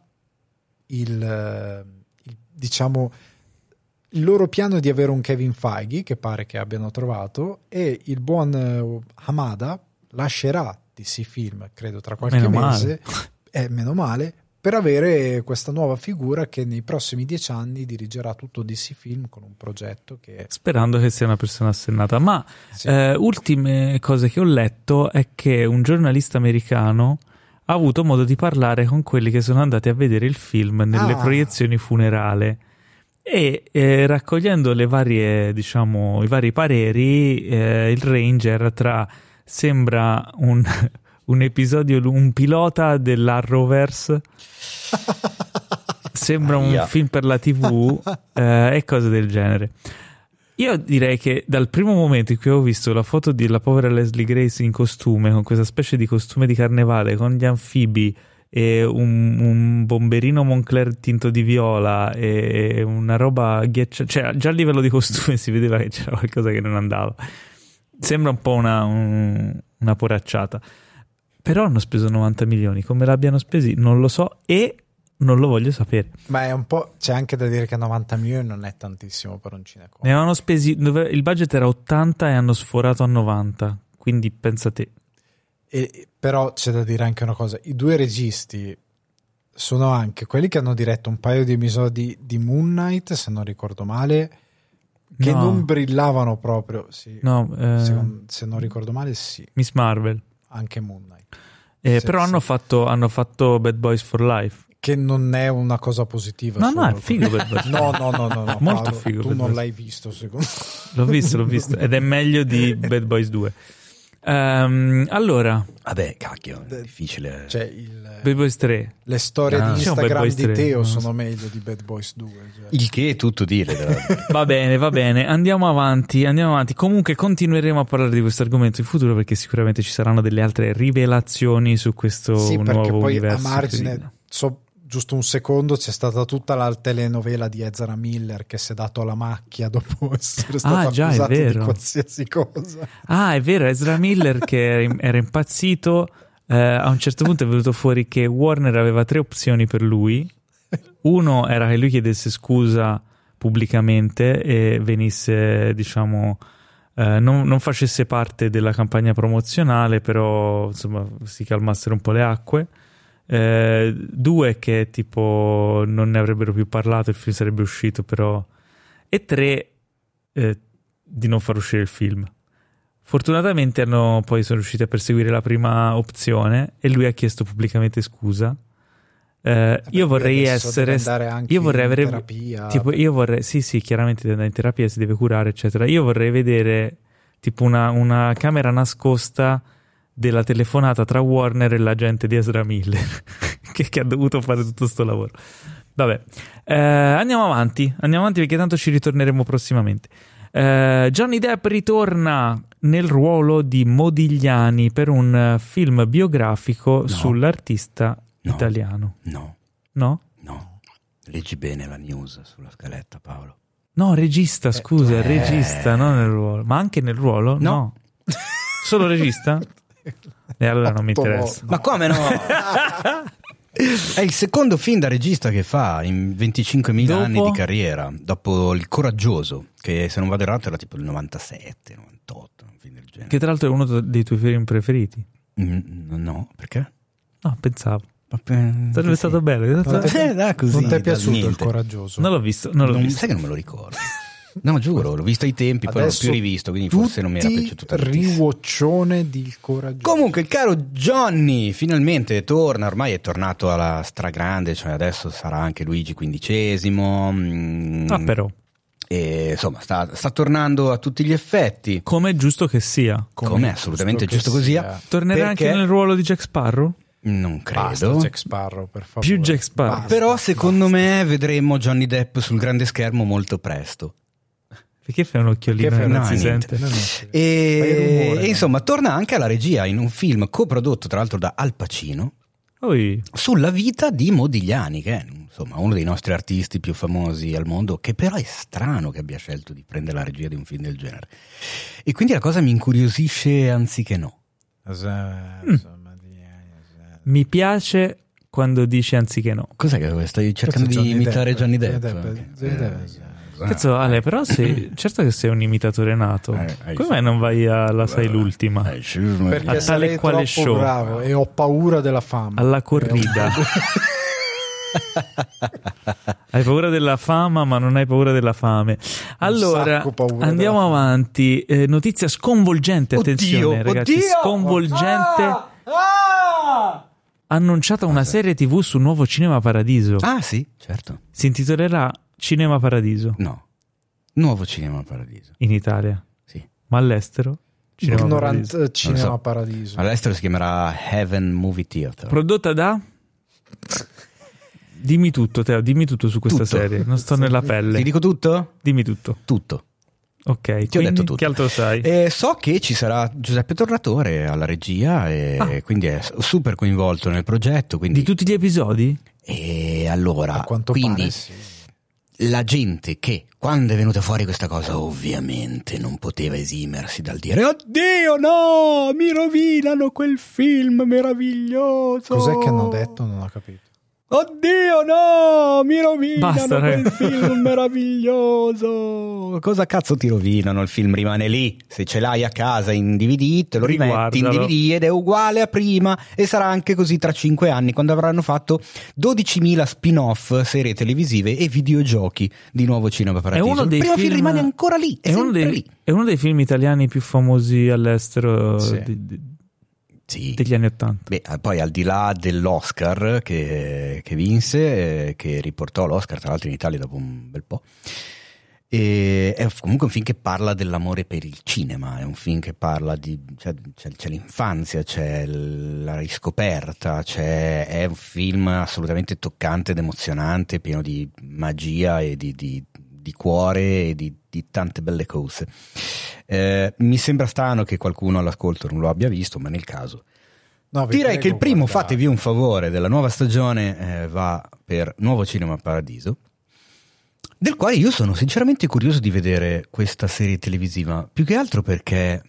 il, eh, il- diciamo il loro piano di avere un Kevin Feige che pare che abbiano trovato e il buon eh, Hamada lascerà DC Film, credo tra qualche Meno mese, male. e meno male, per avere questa nuova figura che nei prossimi dieci anni dirigerà tutto DC Film con un progetto che Sperando che sia una persona assennata. Ma sì. eh, ultime cose che ho letto è che un giornalista americano ha avuto modo di parlare con quelli che sono andati a vedere il film nelle Ah. proiezioni funerale. E eh, raccogliendo le varie, diciamo, i vari pareri, eh, il range era tra sembra un, un episodio, un pilota dell'Arrowverse, sembra un Aia. film per la TV eh, e cose del genere. Io direi che dal primo momento in cui ho visto la foto della povera Leslie Grace in costume, con questa specie di costume di carnevale, con gli anfibi e un, un bomberino Moncler tinto di viola e una roba ghiacciata, cioè già a livello di costume si vedeva che c'era qualcosa che non andava. Sembra un po' una, un- una poracciata. Però hanno speso 90 milioni, come l'abbiano spesi non lo so e non lo voglio sapere. Ma è un po'. C'è anche da dire che 90 milioni non è tantissimo per un cinecomico. Ne avevano spesi, il budget era 80 e hanno sforato a 90, quindi pensa te. E- però c'è da dire anche una cosa: i due registi sono anche quelli che hanno diretto un paio di episodi di Moon Knight, se non ricordo male, che No. non brillavano proprio. Sì. No, eh, Secondo- se non ricordo male, sì, Miss Marvel. anche Moon Knight. Eh, però hanno, fatto, hanno fatto Bad Boys for Life. Che non è una cosa positiva. No, no, è figo Bad Boys. No, no, no, no, no, Molto Paolo, figo Tu Bad non l'hai visto, secondo L'ho visto, l'ho visto. Ed è meglio di Bad Boys 2. Ehm, allora, Vabbè, cacchio, è difficile. Cioè, il- Bad Boys 3. le storie Ah. di Instagram di 3, Teo lo sono so. meglio di Bad Boys 2. cioè. Il che è tutto dire. Va bene, va bene, andiamo avanti, andiamo avanti. Comunque continueremo a parlare di questo argomento in futuro perché sicuramente ci saranno delle altre rivelazioni su questo Sì, perché nuovo poi a universo. margine, incredibile. so giusto un secondo, c'è stata tutta la telenovela di Ezra Miller che si è dato alla macchia dopo essere stato Ah, già, è accusato di qualsiasi cosa. Ah, è vero, Ezra Miller che era, era impazzito. eh, a un certo punto è venuto fuori che Warner aveva tre opzioni per lui. Uno era che lui chiedesse scusa pubblicamente e venisse, diciamo, eh, non, non facesse parte della campagna promozionale, però insomma si calmassero un po' le acque. Eh, due che tipo non ne avrebbero più parlato, il film sarebbe uscito, però. E tre eh, di non far uscire il film. Fortunatamente hanno, poi sono riusciti a perseguire la prima opzione e lui ha chiesto pubblicamente scusa. Eh, io vorrei essere. io vorrei in avere. terapia. Tipo, io vorrei. Sì, sì, chiaramente deve andare in terapia, si deve curare, eccetera. Io vorrei vedere tipo una, una camera nascosta della telefonata tra Warner e l'agente di Ezra Miller che, che ha dovuto fare tutto sto lavoro. Vabbè, Eh, andiamo avanti, andiamo avanti perché tanto ci ritorneremo prossimamente. Eh, Johnny Depp ritorna nel ruolo di Modigliani per un eh, film biografico No. sull'artista No. italiano. No, No? no. Leggi bene la news sulla scaletta, Paolo. No, regista, scusa, eh. regista, non nel ruolo. Ma anche nel ruolo? No. Solo regista? E allora non mi interessa. Ma come no? È il secondo film da regista che fa in 25.000 Dopo? anni di carriera, dopo Il Coraggioso, che se non vado errato era tipo il 97, 98, un film del genere. Che tra l'altro è uno dei tuoi film preferiti. Mm, no, perché? No, pensavo. Sarebbe Sarebbe stato bello. Non ti- Eh, dai, così, non ti è piaciuto il coraggioso? Non l'ho visto, non l'ho Non, visto. sai che non me lo ricordo. No, giuro, l'ho visto ai tempi, poi non l'ho Adesso più rivisto, quindi forse non mi era piaciuto tantissimo. riwatchone di Il coraggioso. Comunque, il caro Johnny finalmente torna, ormai è tornato alla stragrande, cioè adesso sarà anche Luigi XV. mm, Ah, però, E insomma, sta, sta tornando a tutti gli effetti. come è giusto che sia. Come è assolutamente che giusto così. sia. Tornerà Perché? anche nel ruolo di Jack Sparrow? Non Basta credo. Jack Sparrow, per favore. Più Jack Sparrow. Basta, Però secondo basta. me vedremo Johnny Depp sul grande schermo molto presto. Perché fai un occhiolino Che e fai- non no, si sente? No, no. E, rumore, e insomma, torna anche alla regia in un film coprodotto tra l'altro da Al Pacino Poi, sulla vita di Modigliani, che è insomma uno dei nostri artisti più famosi al mondo, che però è strano che abbia scelto di prendere la regia di un film del genere. E quindi la cosa mi incuriosisce anziché no. mi piace quando dici anziché no. Cos'è che stai cercando di Johnny imitare Depp, Johnny Johnny Depp? Depp, Ok. Johnny Depp. Eh, Cazzo, Ale, però sei, certo che sei un imitatore nato. Eh, eh, Come mai non vai alla sai Eh, l'ultima? eh. Perché A tale sarei quale troppo show. bravo e ho paura della fama. Alla corrida. hai paura della fama, ma non hai paura della fame. Allora, andiamo avanti. Eh, notizia sconvolgente, attenzione, Oddio, ragazzi. oddio! Sconvolgente. Ah! Annunciata una serie TV su Nuovo Cinema Paradiso. Ah, sì, certo. Si intitolerà Cinema Paradiso No. Nuovo Cinema Paradiso. in Italia, Sì. ma all'estero Cinema Ignorant Paradiso. Cinema so. Paradiso. All'estero si chiamerà Heaven Movie Theater. Prodotta da Dimmi tutto, Teo, dimmi tutto su questa Tutto. serie. Non sto nella pelle. Ti dico tutto? Dimmi tutto. Tutto. Ok, Ti ho quindi detto tutto. che altro sai? Eh, so che ci sarà Giuseppe Tornatore alla regia e Ah. quindi è super coinvolto nel progetto. Quindi... Di tutti gli episodi? E allora, A quanto quindi pare sì. La gente che quando è venuta fuori questa cosa ovviamente non poteva esimersi dal dire Oddio no, mi rovinano quel film meraviglioso. Cos'è che hanno detto? Non ho capito. Oddio no, mi rovinano Basta, quel film meraviglioso. Cosa cazzo ti rovinano? Il film rimane lì. Se ce l'hai a casa in DVD, te lo rimetti in. DVD ed è uguale a prima e sarà anche così tra 5 anni quando avranno fatto 12.000 spin-off, serie televisive e videogiochi di nuovo Cinema Paradiso. uno dei Il primo film, film- rimane ancora lì, è, È uno, dei, lì. è uno dei film italiani più famosi all'estero Sì. di- di- Sì. degli anni Ottanta. Beh, poi al di là dell'Oscar che, che vinse, eh, che riportò l'Oscar tra l'altro in Italia dopo un bel po', e è comunque un film che parla dell'amore per il cinema, è un film che parla di... C'è, c'è- c'è l'infanzia, c'è la riscoperta, c'è, è un film assolutamente toccante ed emozionante, pieno di magia e di, di- di cuore e di, di tante belle cose. Eh, mi sembra strano che qualcuno all'ascolto non lo abbia visto, ma nel caso No, Direi che il primo guardate. fatevi un favore della nuova stagione eh, va per Nuovo Cinema Paradiso, del quale io sono sinceramente curioso di vedere questa serie televisiva, più che altro perché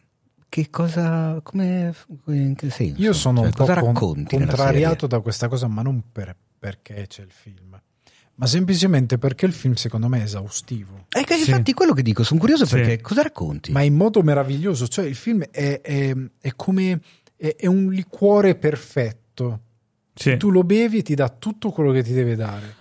che cosa come in che senso? Io sono Cioè, un po' con- contrariato da questa cosa, ma non per- perché c'è il film, ma semplicemente perché il film secondo me è esaustivo. Eh, che Sì. infatti quello che dico, sono curioso Sì. perché cosa racconti? Ma in modo meraviglioso, cioè il film è, è- è come è, è un liquore perfetto. Sì. Tu lo bevi e ti dà tutto quello che ti deve dare.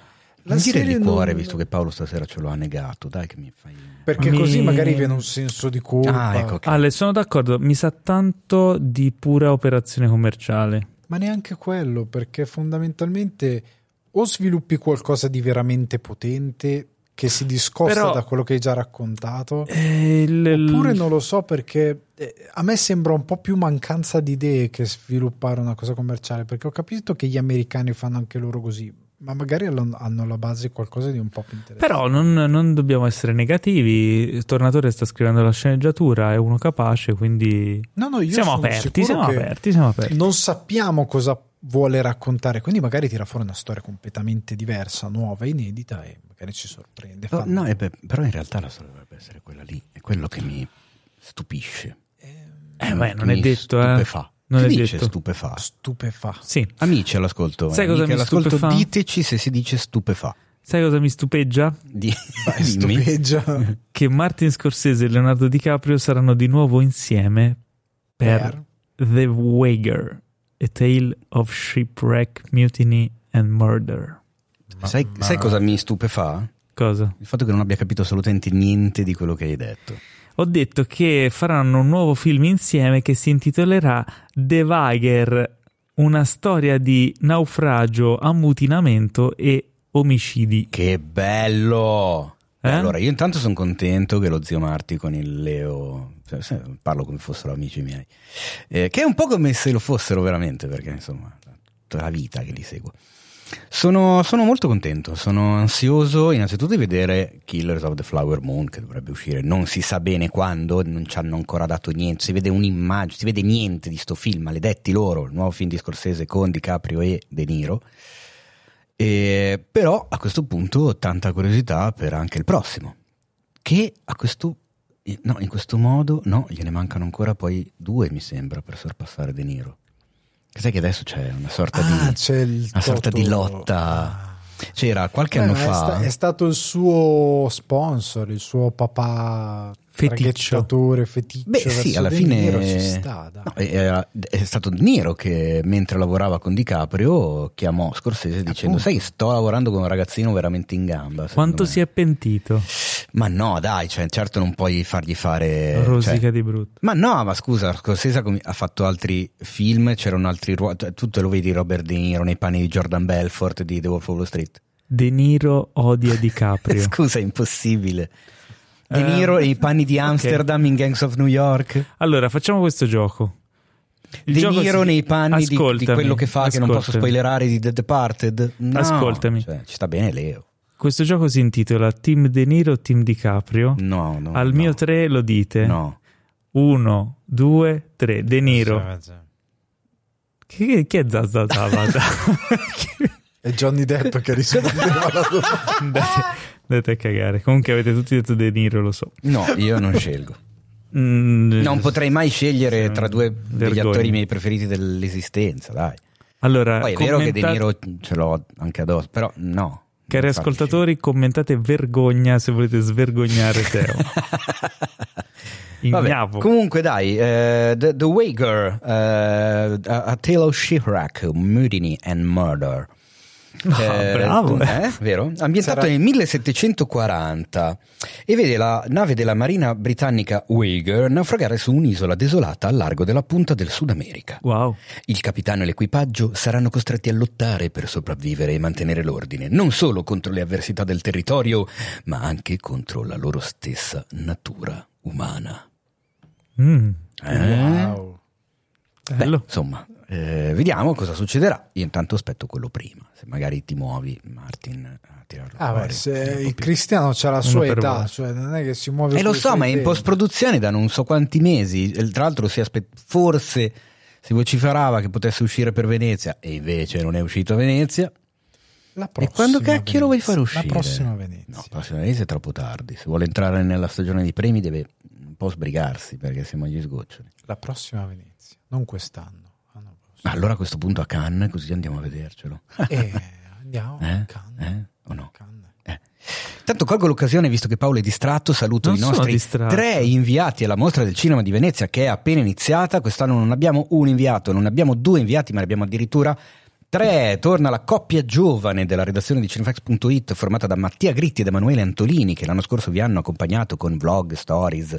La non dire liquore, non- visto che Paolo stasera ce lo ha negato, dai che mi fai... Perché Mi- così magari viene un senso di colpa. Ah, ecco, ok. Ale, sono d'accordo, mi sa tanto di pura operazione commerciale. Ma neanche quello, perché fondamentalmente o sviluppi qualcosa di veramente potente che si discosta Però- da quello che hai già raccontato, Eh, il- il- oppure non lo so perché eh, a me sembra un po' più mancanza di idee che sviluppare una cosa commerciale, perché ho capito che gli americani fanno anche loro così, Ma magari hanno alla base qualcosa di un po' più interessante. Però non, non dobbiamo essere negativi. Tornatore sta scrivendo la sceneggiatura, è uno capace, quindi No, no, io siamo sono aperti, siamo aperti, siamo aperti. Non sappiamo cosa vuole raccontare, quindi magari tira fuori una storia completamente diversa, nuova, inedita e magari ci sorprende. Oh, no, eh, beh, però in realtà la storia dovrebbe essere quella lì, è quello che mi stupisce. Eh, beh, non è detto, eh. Stupefà. Non si è dice detto. stupefà. Stupefa. Sì. Amici all'ascolto, Sai eh, cosa mi all'ascolto, stupefà? diteci se si dice stupefà. Sai cosa mi stupeggia? Di, Vai, dimmi. stupeggia. Che Martin Scorsese e Leonardo DiCaprio saranno di nuovo insieme per, The Wager, A Tale of Shipwreck, Mutiny and Murder. Sai, Ma- sai cosa mi stupefà? Cosa? Il fatto che non abbia capito assolutamente niente di quello che hai detto. Ho detto che faranno un nuovo film insieme che si intitolerà The Wager, una storia di naufragio, ammutinamento e omicidi. Che bello! Eh? Allora, io intanto sono contento che lo zio Marti con il Leo, cioè, parlo come fossero amici miei, eh, che è un po' come se lo fossero veramente, perché insomma, tutta la vita che li seguo. Sono, sono molto contento, sono ansioso innanzitutto di vedere Killers of the Flower Moon che dovrebbe uscire, non si sa bene quando, non ci hanno ancora dato niente, si vede un'immagine, si vede niente di sto film, maledetti loro, il nuovo film di Scorsese con DiCaprio e De Niro. E, però a questo punto ho tanta curiosità per anche il prossimo, che a questo, no, in questo modo, no, gliene mancano ancora poi due mi sembra per sorpassare De Niro. Sai che adesso c'è una sorta Ah, di... c'è una sorta di lotta. C'era qualche Eh, anno ma è, fa... sta- è stato il suo sponsor, il suo papà. Traghettatore, feticcio. Beh sì, alla fine Niro, ci sta, dai. no, era- è stato De Niro che mentre lavorava con DiCaprio chiamò Scorsese dicendo Appunto. sai che sto lavorando con un ragazzino veramente in gamba. Quanto me." si è pentito? Ma no dai, cioè, certo non puoi fargli fare... Rosica cioè- di brutto. Ma no, ma scusa, Scorsese ha fatto altri film, c'erano altri ruoli, cioè, tu te lo vedi Robert De Niro nei panni di Jordan Belfort di The Wolf of Wall Street. De Niro odia DiCaprio. Scusa, è impossibile. De Eh, Niro nei panni di. Amsterdam in Gangs of New York. Allora, facciamo questo gioco. Il De Niro si- nei panni di, di Ascoltami, quello che fa, che non posso ascoltami. spoilerare di The Departed. No, Ascoltami. cioè, ci sta bene Leo. Questo gioco si intitola Team De Niro, Team DiCaprio. No, no. Al no. mio 3 lo dite. No. Uno, due, tre. De Niro. Chi, chi è Zazza Tabata? È Johnny Depp che rispondeva alla domanda. Andate a cagare. Comunque avete tutti detto De Niro, lo so. No, io non scelgo. Mm, Non potrei mai scegliere sì, tra due degli vergogna. attori miei preferiti dell'esistenza, dai. Allora, Poi è vero che De Niro ce l'ho anche addosso, però no. Cari ascoltatori, commentate vergogna se volete svergognare Teo. Vabbè, comunque dai, eh, The, The Wager, eh, a, a Tale of Shipwreck, Mutiny and Murder. Ah, bravo, eh. eh, vero? Ambientato Sarà- nel 1740 e vede la nave della marina britannica Wager naufragare su un'isola desolata al largo della punta del Sud America. Wow. Il capitano e l'equipaggio saranno costretti a lottare per sopravvivere e mantenere l'ordine, non solo contro le avversità del territorio, ma anche contro la loro stessa natura umana. Mm, Eh? Wow. Beh, bello. insomma, eh, vediamo cosa succederà. Io intanto aspetto quello prima. Se magari ti muovi, Martin, a tirarlo Ah, fuori. beh, se il più. Cristiano c'ha la sua età, cioè non è che si muove E lo coi so, ma è in tempi. post-produzione da non so quanti mesi. E Tra l'altro si aspetta, forse si vociferava che potesse uscire per Venezia e invece non è uscito a Venezia. La E quando cacchio lo vuoi fare Venezia. uscire? La prossima Venezia. No, la prossima Venezia è troppo tardi. Se vuole entrare nella stagione di premi deve un po' sbrigarsi perché siamo agli sgoccioli. La prossima Venezia, non quest'anno. Allora a questo punto a Cannes così andiamo a vedercelo. Eh, andiamo Eh? a Cannes. Eh? O no? Cannes. Eh. Tanto colgo l'occasione, visto che Paolo è distratto, saluto Non i nostri distratto. tre inviati alla mostra del cinema di Venezia che è appena iniziata. Quest'anno non abbiamo un inviato, non abbiamo due inviati, ma ne abbiamo addirittura tre. Torna la coppia giovane della redazione di cinefax.it formata da Mattia Gritti ed Emanuele Antolini che l'anno scorso vi hanno accompagnato con vlog, stories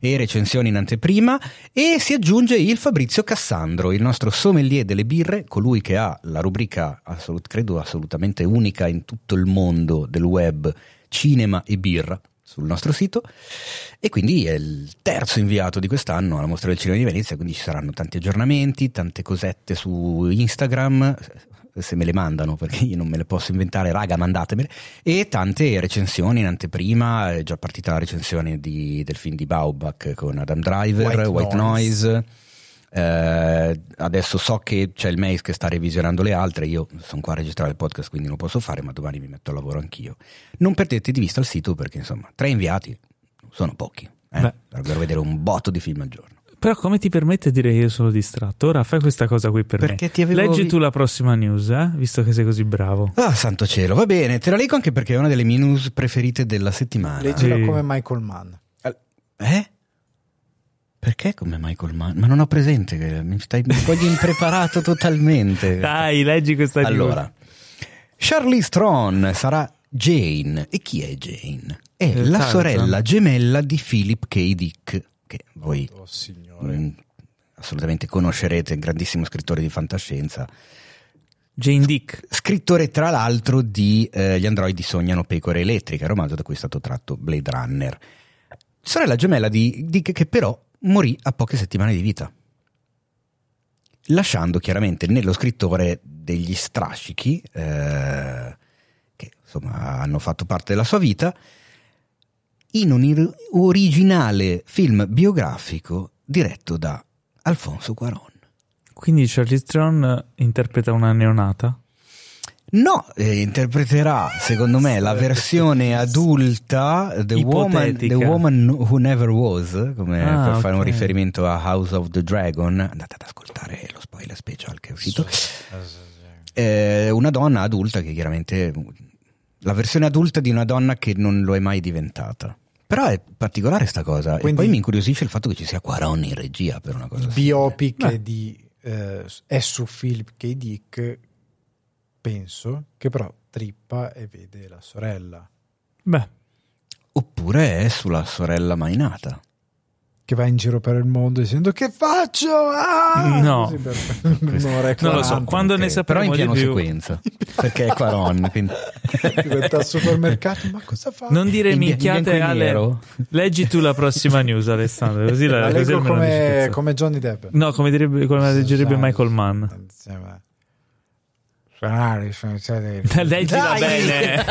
e recensioni in anteprima e si aggiunge il Fabrizio Cassandro, il nostro sommelier delle birre, colui che ha la rubrica assolut- credo assolutamente unica in tutto il mondo del web cinema e birra sul nostro sito. E quindi è il terzo inviato di quest'anno alla mostra del cinema di Venezia quindi ci saranno tanti aggiornamenti tante cosette su Instagram se me le mandano, perché io non me le posso inventare, raga, mandatemele. E tante recensioni in anteprima, è già partita la recensione di- del film di Baubach con Adam Driver, White White, Noise. Noise. Eh, adesso so che c'è il Mace che sta revisionando le altre, io sono qua a registrare il podcast quindi non lo posso fare, ma domani mi metto al lavoro anch'io. Non perdete di vista il sito perché insomma, tre inviati sono pochi, eh, per vedere un botto di film al giorno. Però come ti permette di dire che io sono distratto? Ora fai questa cosa qui per Perché me. ti avevo Leggi tu la prossima news, eh? visto che sei così bravo. Ah, santo cielo, va bene, te la leggo anche perché è una delle mie news preferite della settimana. Leggila Sì. come Michael Mann. Eh? Perché come Michael Mann? Ma non ho presente, mi stai cogli impreparato totalmente. Dai, leggi questa news. Allora, Charlize Theron sarà Jane. E chi è Jane? È Eh, la Tarzan. sorella gemella di Philip K. Dick, che voi Oh mm, assolutamente conoscerete, grandissimo scrittore di fantascienza. Jane Dick. Scrittore tra l'altro di eh, Gli androidi sognano pecore elettriche, romanzo da cui è stato tratto Blade Runner. Sorella gemella di Dick che però morì a poche settimane di vita. Lasciando chiaramente nello scrittore degli strascichi eh, che insomma hanno fatto parte della sua vita in un originale film biografico diretto da Alfonso Cuaron. Quindi Charlize Theron interpreta una neonata? No, eh, interpreterà secondo me la versione adulta The woman. The Woman Who Never Was, come Ah, per fare un riferimento a House of the Dragon. Andate ad ascoltare lo spoiler special che è uscito. Eh, una donna adulta che chiaramente la versione adulta di una donna che non lo è mai diventata. Però è particolare sta cosa. Quindi- e poi mi incuriosisce il fatto che ci sia Quaron in regia per una cosa Il biopic di, eh, è su Philip K. Dick, penso, che però trippa e vede la sorella, Beh, Oppure è sulla sorella mai nata. Che va in giro per il mondo dicendo che faccio? Ah! No. Così per un'ora e non lo so. 40. Quando ne Ok, Però sapremo in di piano più... sequenza. Perché è Quaron. quindi- Diventa al supermercato, ma cosa fa? Non dire In in minchiate, e Ale. Leggi tu la prossima news, Alessandro. Così la, La così leggo dici come, come Johnny Depp. No, come, direbbe, come la leggerebbe Michael Mann. Insieme. Ferrari, sono Leggila Dai! bene.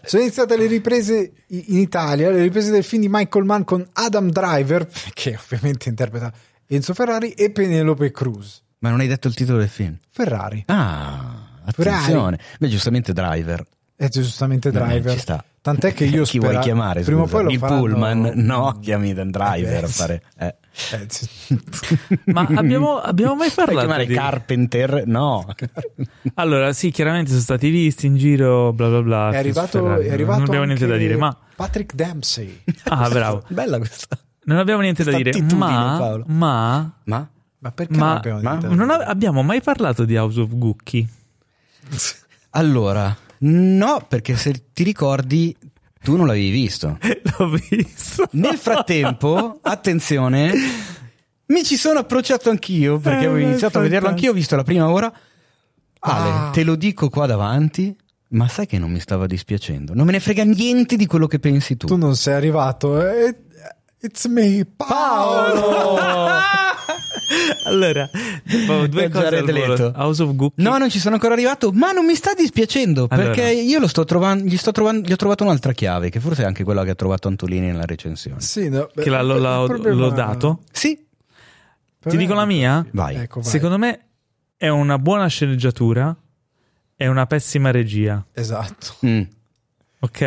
Sono iniziate le riprese in Italia, le riprese del film di Michael Mann con Adam Driver, che ovviamente interpreta Enzo Ferrari, e Penelope Cruz. Ma non hai detto il titolo del film? Ferrari. Ah, attenzione. Beh, giustamente Driver. È giustamente Eh, Driver. ci sta. Tant'è che io Chi spera- vuoi chiamare? Prima o scusa? poi lo il faranno- Pullman? No, chiami Dan Driver. Eh, a fare. Eh. Eh. Ma abbiamo, abbiamo mai Puoi parlato chiamare di... Carpenter? No. Allora, sì, chiaramente sono stati visti in giro, bla bla bla. È arrivato, è arrivato Non abbiamo niente da dire, ma... Patrick Dempsey. Ah, bravo. Bella questa. Non abbiamo niente da dire, ma... Paolo. Ma... Ma? Ma perché non Ma, abbiamo ma- detto? non ab- abbiamo mai parlato di House of Gucci? Allora, no, perché se ti ricordi, tu non l'avevi visto. L'ho visto. Nel frattempo, attenzione, mi ci sono approcciato anch'io perché Eh, avevo iniziato a vederlo anch'io, ho visto la prima ora. Ale, Ah. te lo dico qua davanti, ma sai che non mi stava dispiacendo. Non me ne frega niente di quello che pensi tu. Tu non sei arrivato. eh, It's me, Paolo. allora, dopo due È cose al Jared volo. Leto. House of Gucci. No, non ci sono ancora arrivato, ma non mi sta dispiacendo Allora. perché io lo sto trovando, gli, sto trovando, gli ho trovato un'altra chiave, che forse è anche quella che ha trovato Antolini nella recensione. Sì, no, Che l'ha, l'ho- problema- l'ho dato. Sì, Ti dico la mia? Vai. Ecco, vai. Secondo me è una buona sceneggiatura e una pessima regia. Esatto. Mm. Ok?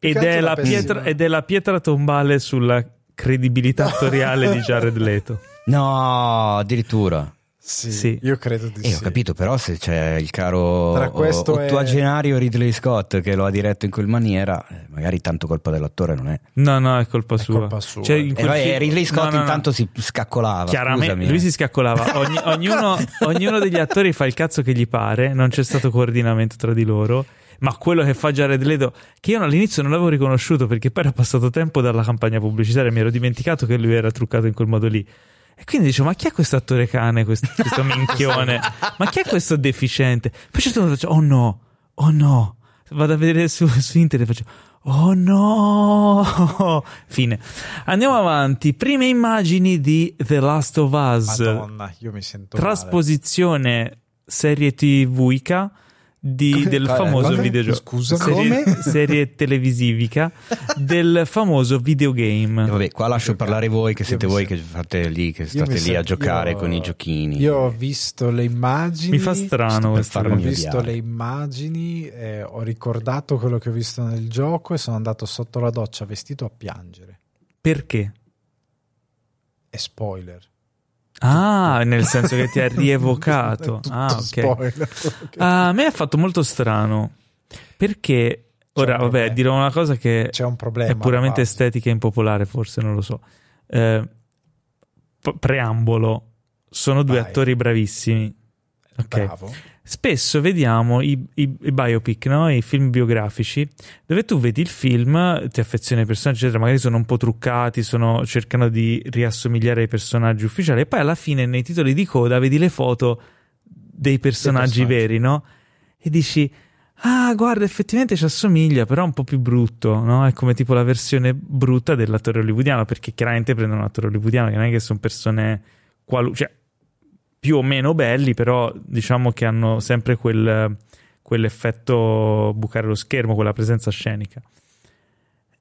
Ed è, la pietra, ed è la pietra tombale sulla credibilità attoriale di Jared Leto. No, addirittura. Sì, Sì. io credo di Eh, sì. ho capito, però se c'è il caro Tra questo e- ottuagenario Ridley Scott che lo ha diretto in quel maniera, eh, magari tanto colpa dell'attore non è. No, no, è colpa È sua. colpa sua. Cioè, in E quel vai, film- Ridley Scott no, no, no. intanto si scaccolava. Chiaramente, scusami, lui eh. si scaccolava. Ogni- ognuno, ognuno degli attori fa il cazzo che gli pare, non c'è stato coordinamento tra di loro. Ma quello che fa Jared Leto, che io all'inizio non l'avevo riconosciuto perché poi era passato tempo dalla campagna pubblicitaria, mi ero dimenticato che lui era truccato in quel modo lì. E quindi dicevo, ma chi è questo attore cane, questo, questo minchione? Ma chi è questo deficiente? Poi a un certo punto faccio, oh no, oh no. Vado a vedere su, su internet e faccio, oh no. Fine. Andiamo avanti. Prime immagini di The Last of Us. Madonna, io mi sento male. Trasposizione serie TVica di, del Cosa? famoso Cosa? videogioco. Scusa, serie, come? serie televisivica del famoso videogame. E vabbè, qua lascio parlare voi, che siete voi che fate lì, che state lì a giocare io- con i giochini. Io ho visto le immagini. Mi fa strano farmi Ho visto odiare. le immagini, eh, ho ricordato quello che ho visto nel gioco e sono andato sotto la doccia vestito a piangere. Perché? È spoiler. Ah, nel senso che ti ha rievocato. È tutto Ah, ok. A me ha fatto molto strano perché ora, un vabbè, problema. dirò una cosa che C'è un problema. è puramente estetica e impopolare, forse non lo so. Eh, preambolo: sono due Vai. attori bravissimi. Ok. Bravo. Spesso vediamo i, i- i biopic, no? i film biografici, dove tu vedi il film, ti affezioni ai personaggi, eccetera, magari sono un po' truccati, sono- cercano di riassomigliare ai personaggi ufficiali, e poi alla fine nei titoli di coda vedi le foto dei personaggi, personaggi. veri, no? E dici, ah, guarda, effettivamente ci assomiglia, però è un po' più brutto, no? È come tipo la versione brutta dell'attore hollywoodiano, perché chiaramente prendono un attore hollywoodiano, che non è che sono persone qualu- cioè, più o meno belli, però diciamo che hanno sempre quel, quell'effetto bucare lo schermo, quella presenza scenica.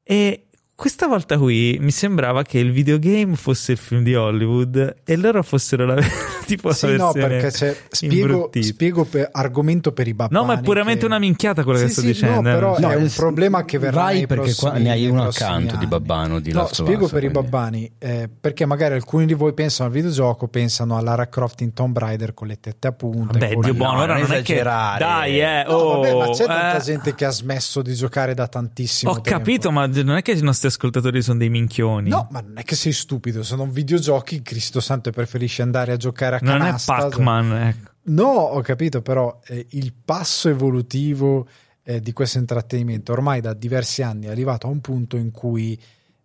E questa volta qui mi sembrava che il videogame fosse il film di Hollywood e loro fossero la, tipo la Sì, no, versione perché c'è, spiego, spiego per, argomento per i babbani. No, ma è puramente che- una minchiata quello che Sì, sto sì, dicendo. No, però No, è un problema che verrà vai perché qua ne hai uno accanto di anni. babbano di No, Last spiego Us, per i quindi. babbani, eh, perché magari alcuni di voi pensano al videogioco, pensano a Lara Croft in Tomb Raider con le tette a punta. Con Dio i- buono, no, ora non non è che... Dai, eh, No, oh, vabbè, ma c'è tanta eh. gente che ha smesso di giocare da tantissimo Ho tempo. capito, ma non è che i nostri ascoltatori sono dei minchioni. No, ma non è che sei stupido, sono videogiochi, Cristo santo, e preferisci andare a giocare a non è canasta. Pac-Man, ecco. No, ho capito, però eh, il passo evolutivo eh, di questo intrattenimento ormai da diversi anni è arrivato a un punto in cui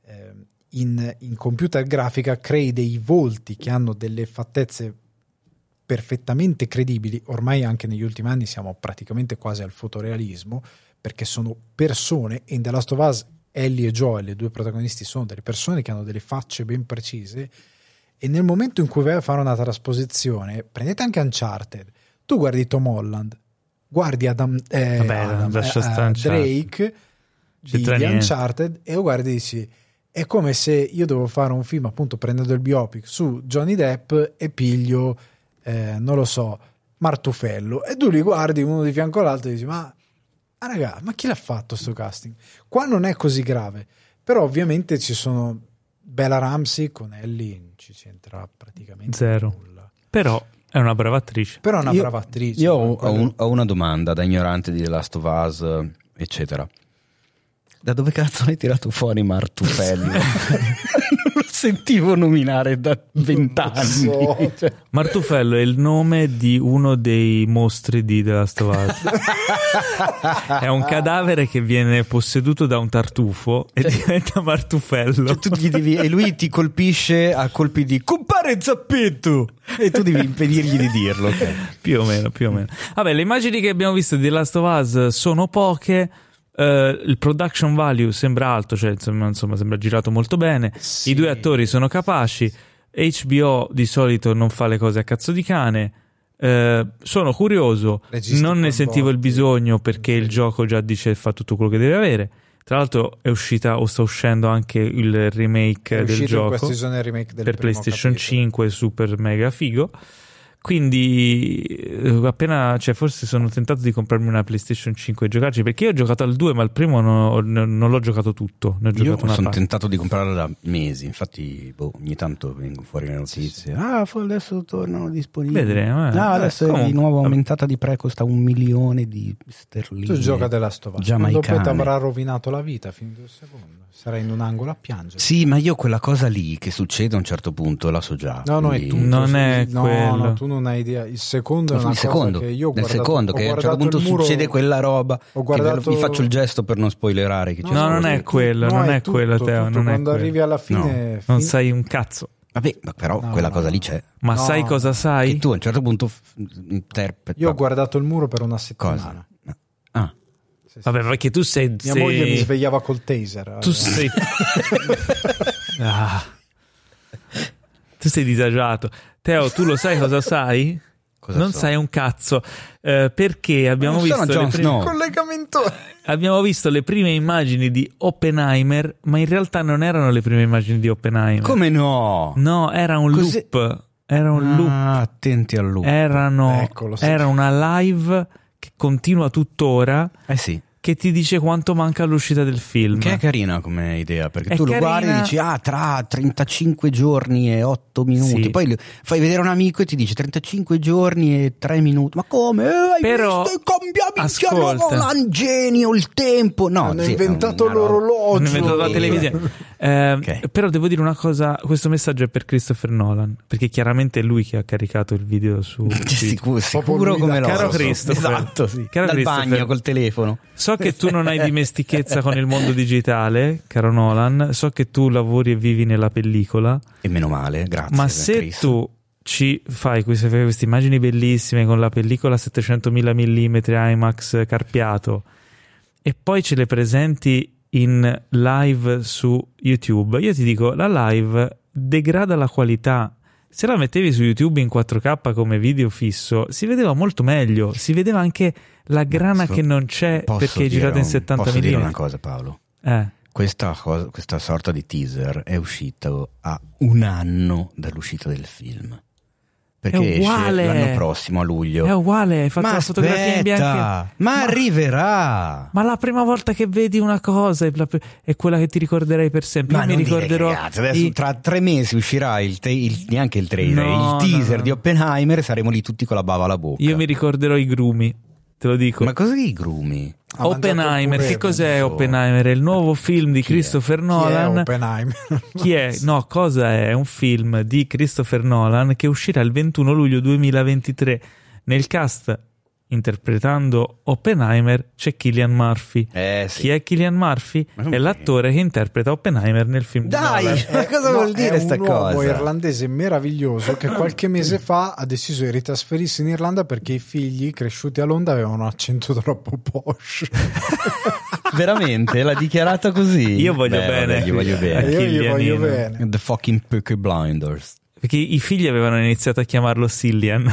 eh, in, in computer grafica crei dei volti che hanno delle fattezze perfettamente credibili. Ormai anche negli ultimi anni siamo praticamente quasi al fotorealismo perché sono persone e in The Last of Us Ellie e Joel, le due protagonisti, sono delle persone che hanno delle facce ben precise e nel momento in cui vai a fare una trasposizione, prendete anche Uncharted, tu guardi Tom Holland, guardi Adam, eh, Vabbè, Adam, eh, Uncharted. Drake di, di. Uncharted e lo guardi e dici è come se io devo fare un film appunto prendendo il biopic su Johnny Depp e piglio eh, non lo so Martufello e tu li guardi uno di fianco all'altro e dici ma, ma raga ma chi l'ha fatto sto casting qua non è così grave però ovviamente ci sono Bella Ramsey con Ellie non ci c'entra praticamente Zero. nulla Però è una brava attrice. però è una Io- brava attrice Io ho, quello- ho un- ho una domanda da ignorante di The Last of Us, eccetera. Da dove cazzo hai tirato fuori Martufello? non lo sentivo nominare da vent'anni. so. Cioè, Martufello è il nome di uno dei mostri di The Last of Us. è un cadavere che viene posseduto da un tartufo e diventa Martufello. cioè, tu gli devi- e lui ti colpisce a colpi di compare Zappetto e tu devi impedirgli di dirlo. ok. più o meno, più o meno. Vabbè, le immagini che abbiamo visto di The Last of Us sono poche. Eh, il production value sembra alto, cioè insomma, insomma, sembra girato molto bene. Sì. I due attori sono capaci. HBO di solito non fa le cose a cazzo di cane. Eh, sono curioso, Registi non ne sentivo il bisogno perché il gioco già dice fa tutto quello che deve avere. Tra l'altro è uscita o sta uscendo anche il remake del gioco per PlayStation capitolo. 5 super mega figo. Quindi eh, appena, cioè forse sono tentato di comprarmi una PlayStation 5 e giocarci perché io ho giocato al 2, ma il primo no- no- non l'ho giocato tutto, ne ho Io giocato una sono parte. tentato di comprarla da mesi, infatti boh, ogni tanto vengono fuori le notizie. Ah, adesso tornano disponibili. Vedremo, eh. No, adesso Eh, è di comunque, nuovo aumentata di pre, costa un milione di sterline. Tu gioca della. Giamaicane. Dopo ti avrà rovinato la vita finito il secondo. Sarai in un angolo a piangere. Sì, ma io quella cosa lì che succede a un certo punto la so già. No, no, è tutto. Non sì, è no, quello. no, tu non hai idea. Il secondo è una il secondo, cosa che io ho nel guardato, secondo ho che a un certo punto muro- succede quella roba ho che guardato- vi faccio il gesto per non spoilerare che No, No, non è quello, non è tutto, quello, Teo, tutto. non è Quando quello. arrivi alla fine... Non fin- sai un cazzo. Vabbè, ma però No, quella no, cosa lì c'è. Ma No. sai cosa sai? Che tu a un certo punto f- interpreti. Io ho guardato il muro per una settimana. cosa? Ah, Sì. Vabbè, perché tu sei... Mia sei- moglie mi svegliava col taser. Tu sei... Ah. Tu sei disagiato. Teo, tu lo sai cosa sai? Cosa non so? sai un cazzo. eh, perché abbiamo non visto, sono le Jon prime-. Collegamento. abbiamo visto le prime immagini di Oppenheimer, ma in realtà non erano le prime immagini di Oppenheimer. Come no? No, era un Cos'è? loop. Era un loop. Ah, attenti al loop. Erano, Eccolo, sì. era una live che continua tuttora Eh sì. che ti dice quanto manca all'uscita del film. Che è carina come idea, perché È tu lo carina. guardi e dici, ah, tra 35 giorni e 8 minuti. Sì. Poi fai vedere a un amico e ti dice 35 giorni e 3 minuti. Ma come? Eh, hai Però, visto i cambiamenti ascolta. un genio, il tempo. No, Hanno sì, inventato l'orologio. Hanno inventato la televisione. Eh, Ok. Però devo dire una cosa: questo messaggio è per Christopher Nolan. Perché chiaramente è lui che ha caricato il video su. Sicuro, sicuro come lo Caro so. Christopher. Esatto, sì. Caro Dal bagno col telefono. So che tu non hai dimestichezza con il mondo digitale, caro Nolan. So che tu lavori e vivi nella pellicola. E meno male, grazie. ma se Chris. tu ci fai queste, fai queste immagini bellissime con la pellicola 700.000 mm IMAX carpiato e poi ce le presenti in live su YouTube, io ti dico la live degrada la qualità. Se la mettevi su YouTube in 4K come video fisso, si vedeva molto meglio, si vedeva anche la grana So- che non c'è posso perché è girata in un- 70 Posso dire una mm. cosa, Paolo? Eh. Questa, cosa- questa sorta di teaser è uscito a un anno dall'uscita del film. Perché È uguale. esce l'anno prossimo a luglio. È uguale, hai fatto ma la fotografia in bianco. aspetta, ma arriverà. Ma la prima volta che vedi una cosa è, la- è quella che ti ricorderai per sempre. Ma Io mi ricorderò. cagate, adesso i- tra tre mesi uscirà il, te- il- neanche il trailer, No, il teaser no, no. di Oppenheimer e saremo lì tutti con la bava alla bocca. Io mi ricorderò i grumi, te lo dico. Ma cosa i grumi? Ha mangiato Oppenheimer, che cos'è non so. Oppenheimer? È il nuovo film di Chi è? Christopher Chi è Nolan. Oppenheimer? Chi è? No, cosa è? È un film di Christopher Nolan che uscirà il 21 luglio 2023. Nel cast, interpretando Oppenheimer, c'è Killian Murphy. Eh sì. Chi è Killian Murphy? È l'attore che interpreta Oppenheimer nel film Dai! di Nolan. Ma cosa no, vuol dire è sta un uomo cosa? irlandese meraviglioso che qualche mese fa ha deciso di ritrasferirsi in Irlanda perché i figli cresciuti a Londra avevano un accento troppo posh. Veramente? L'ha dichiarato così? Io voglio Beh, bene. vabbè, gli voglio Eh, bene. Io gli voglio bene. The fucking Peaky Blinders. Perché i figli avevano iniziato a chiamarlo Cillian.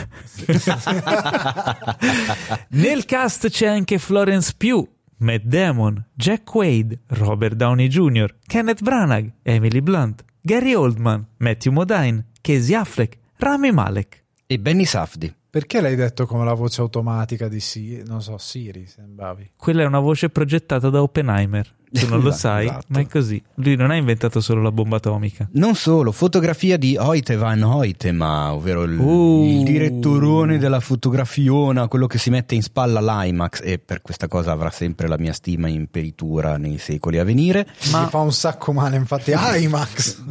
Nel cast c'è anche Florence Pugh, Matt Damon, Jack Wade, Robert Downey Jr., Kenneth Branagh, Emily Blunt, Gary Oldman, Matthew Modine, Casey Affleck, Rami Malek. E Benny Safdi. Perché l'hai detto come la voce automatica di Siri? Non so, Siri, sembravi. Quella è una voce progettata da Oppenheimer. Tu non lo Esatto, sai, esatto. ma è così. Lui non ha inventato solo la bomba atomica. Non solo, fotografia di Hoyte van Hoytema, ovvero il, Uh. il direttorone della fotografiona, quello che si mette in spalla l'IMAX e per questa cosa avrà sempre la mia stima in peritura nei secoli a venire. Ma- Mi fa un sacco male, infatti. IMAX!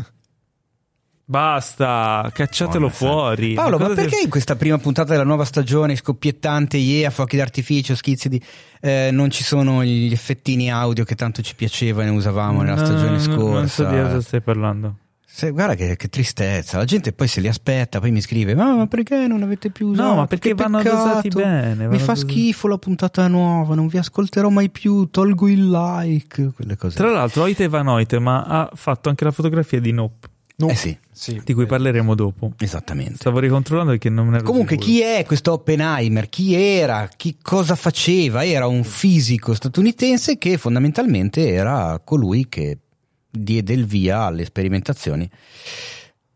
Basta, cacciatelo Madonna fuori. Paolo, ma te- perché in questa prima puntata della nuova stagione scoppiettante, yeah, fuochi d'artificio, schizzi di... eh, non ci sono gli effettini audio che tanto ci piaceva e ne usavamo nella No, stagione no, Non so di scorsa? cosa stai parlando. Se- guarda che, che tristezza, la gente poi se li aspetta, poi mi scrive: Ma, ma perché non avete più usato? No, ma perché Che vanno peccato. dosati bene, Mi vanno fa dosati- schifo la puntata nuova, non vi ascolterò mai più, tolgo il like, quelle cose. Tra l'altro, Oite Van Oite, ma ha fatto anche la fotografia di Nope, No. Eh sì, Sì. di cui parleremo dopo. esattamente. Stavo ricontrollando perché non me ne ero Comunque, sicuro. chi è questo Oppenheimer? Chi era? Chi cosa faceva? Era un fisico statunitense che fondamentalmente era colui che diede il via alle sperimentazioni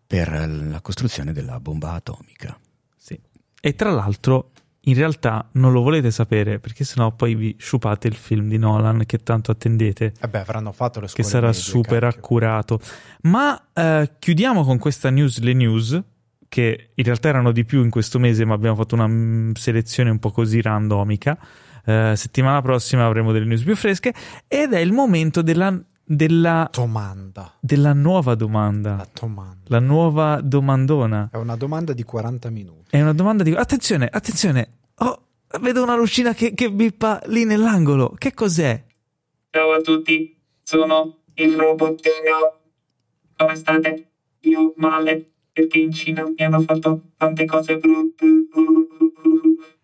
per la costruzione della bomba atomica. Sì. E tra l'altro, in realtà non lo volete sapere perché sennò poi vi sciupate il film di Nolan che tanto attendete. Vabbè, avranno fatto le che scuole sarà medie, super cacchio. accurato. Ma eh, chiudiamo con questa news, le news, che in realtà erano di più in questo mese, ma abbiamo fatto una mm, selezione un po' così randomica. Eh, settimana prossima avremo delle news più fresche ed è il momento della, della, Domanda. della nuova domanda, La domanda. la nuova domandona. È una domanda di 40 minuti. È una domanda di... Attenzione, attenzione! Oh, vedo una lucina che, che bippa lì nell'angolo. Che cos'è? Ciao a tutti, sono il robottino. Come state? Io male, perché in Cina mi hanno fatto tante cose brutte.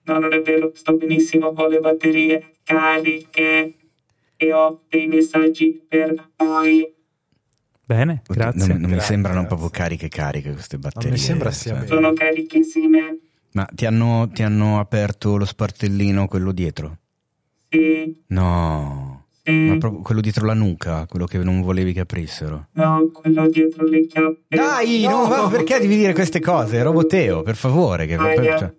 No, non è vero, sto benissimo, ho le batterie cariche e ho dei messaggi per voi. Bene, grazie. Non, non mi Grazie, sembrano grazie. proprio cariche cariche queste batterie. sembra sia cioè. bene. Sono carichissime. Ma ti hanno, ti hanno aperto lo sportellino quello dietro? Sì, No. sì. Ma proprio quello dietro la nuca, quello che non volevi che aprissero. No, quello dietro le chiappe. Dai, no, ma perché devi dire queste cose? Roboteo, per favore. Che, Aia. cioè,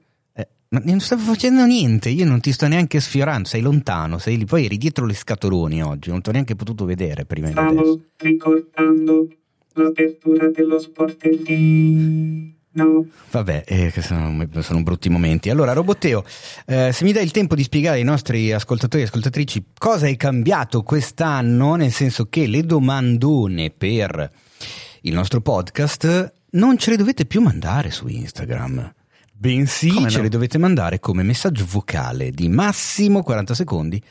ma non stavo facendo niente, io non ti sto neanche sfiorando, sei lontano, sei lì, poi eri dietro le scatoloni oggi, non ti ho neanche potuto vedere prima di adesso. Stavo ricordando l'apertura dello sportellino. No, Vabbè, eh, sono, sono brutti momenti. Allora, Roboteo, eh, se mi dai il tempo di spiegare ai nostri ascoltatori e ascoltatrici cosa è cambiato quest'anno, nel senso che le domandone per il nostro podcast non ce le dovete più mandare su Instagram. Bensì Come ce no? le dovete mandare come messaggio vocale di massimo 40 secondi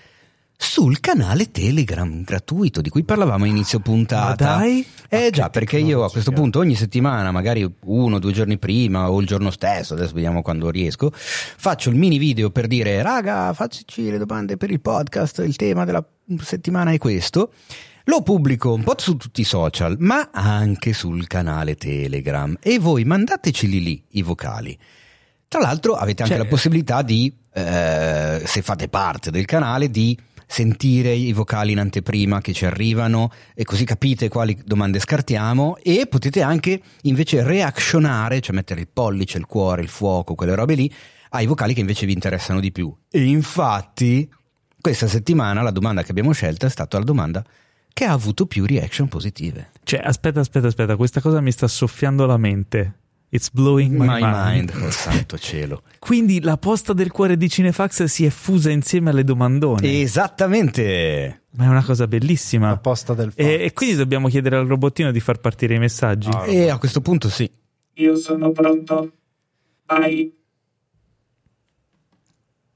sul canale Telegram gratuito di cui parlavamo a inizio puntata. Ma dai? Eh già, perché io a questo punto ogni settimana, magari uno o due giorni prima o il giorno stesso, adesso vediamo quando riesco, faccio il mini video per dire raga, faccici le domande per il podcast, il tema della settimana è questo. Lo pubblico un po' su tutti i social, ma anche sul canale Telegram e voi mandateci lì i vocali. Tra l'altro avete anche Cioè- la possibilità di, eh, se fate parte del canale, di sentire i vocali in anteprima che ci arrivano e così capite quali domande scartiamo e potete anche invece reactionare, cioè mettere il pollice, il cuore, il fuoco, quelle robe lì, ai vocali che invece vi interessano di più. E infatti questa settimana la domanda che abbiamo scelto è stata la domanda che ha avuto più reaction positive. Cioè, aspetta, aspetta, aspetta, questa cosa mi sta soffiando la mente. It's blowing my, My mind. mind, oh santo cielo. Quindi la posta del cuore di Cinefax si è fusa insieme alle domandone. Esattamente. Ma è una cosa bellissima. La posta del E, fax. e quindi dobbiamo chiedere al robottino di far partire i messaggi. Ah. E a questo punto sì. io sono pronto. Vai.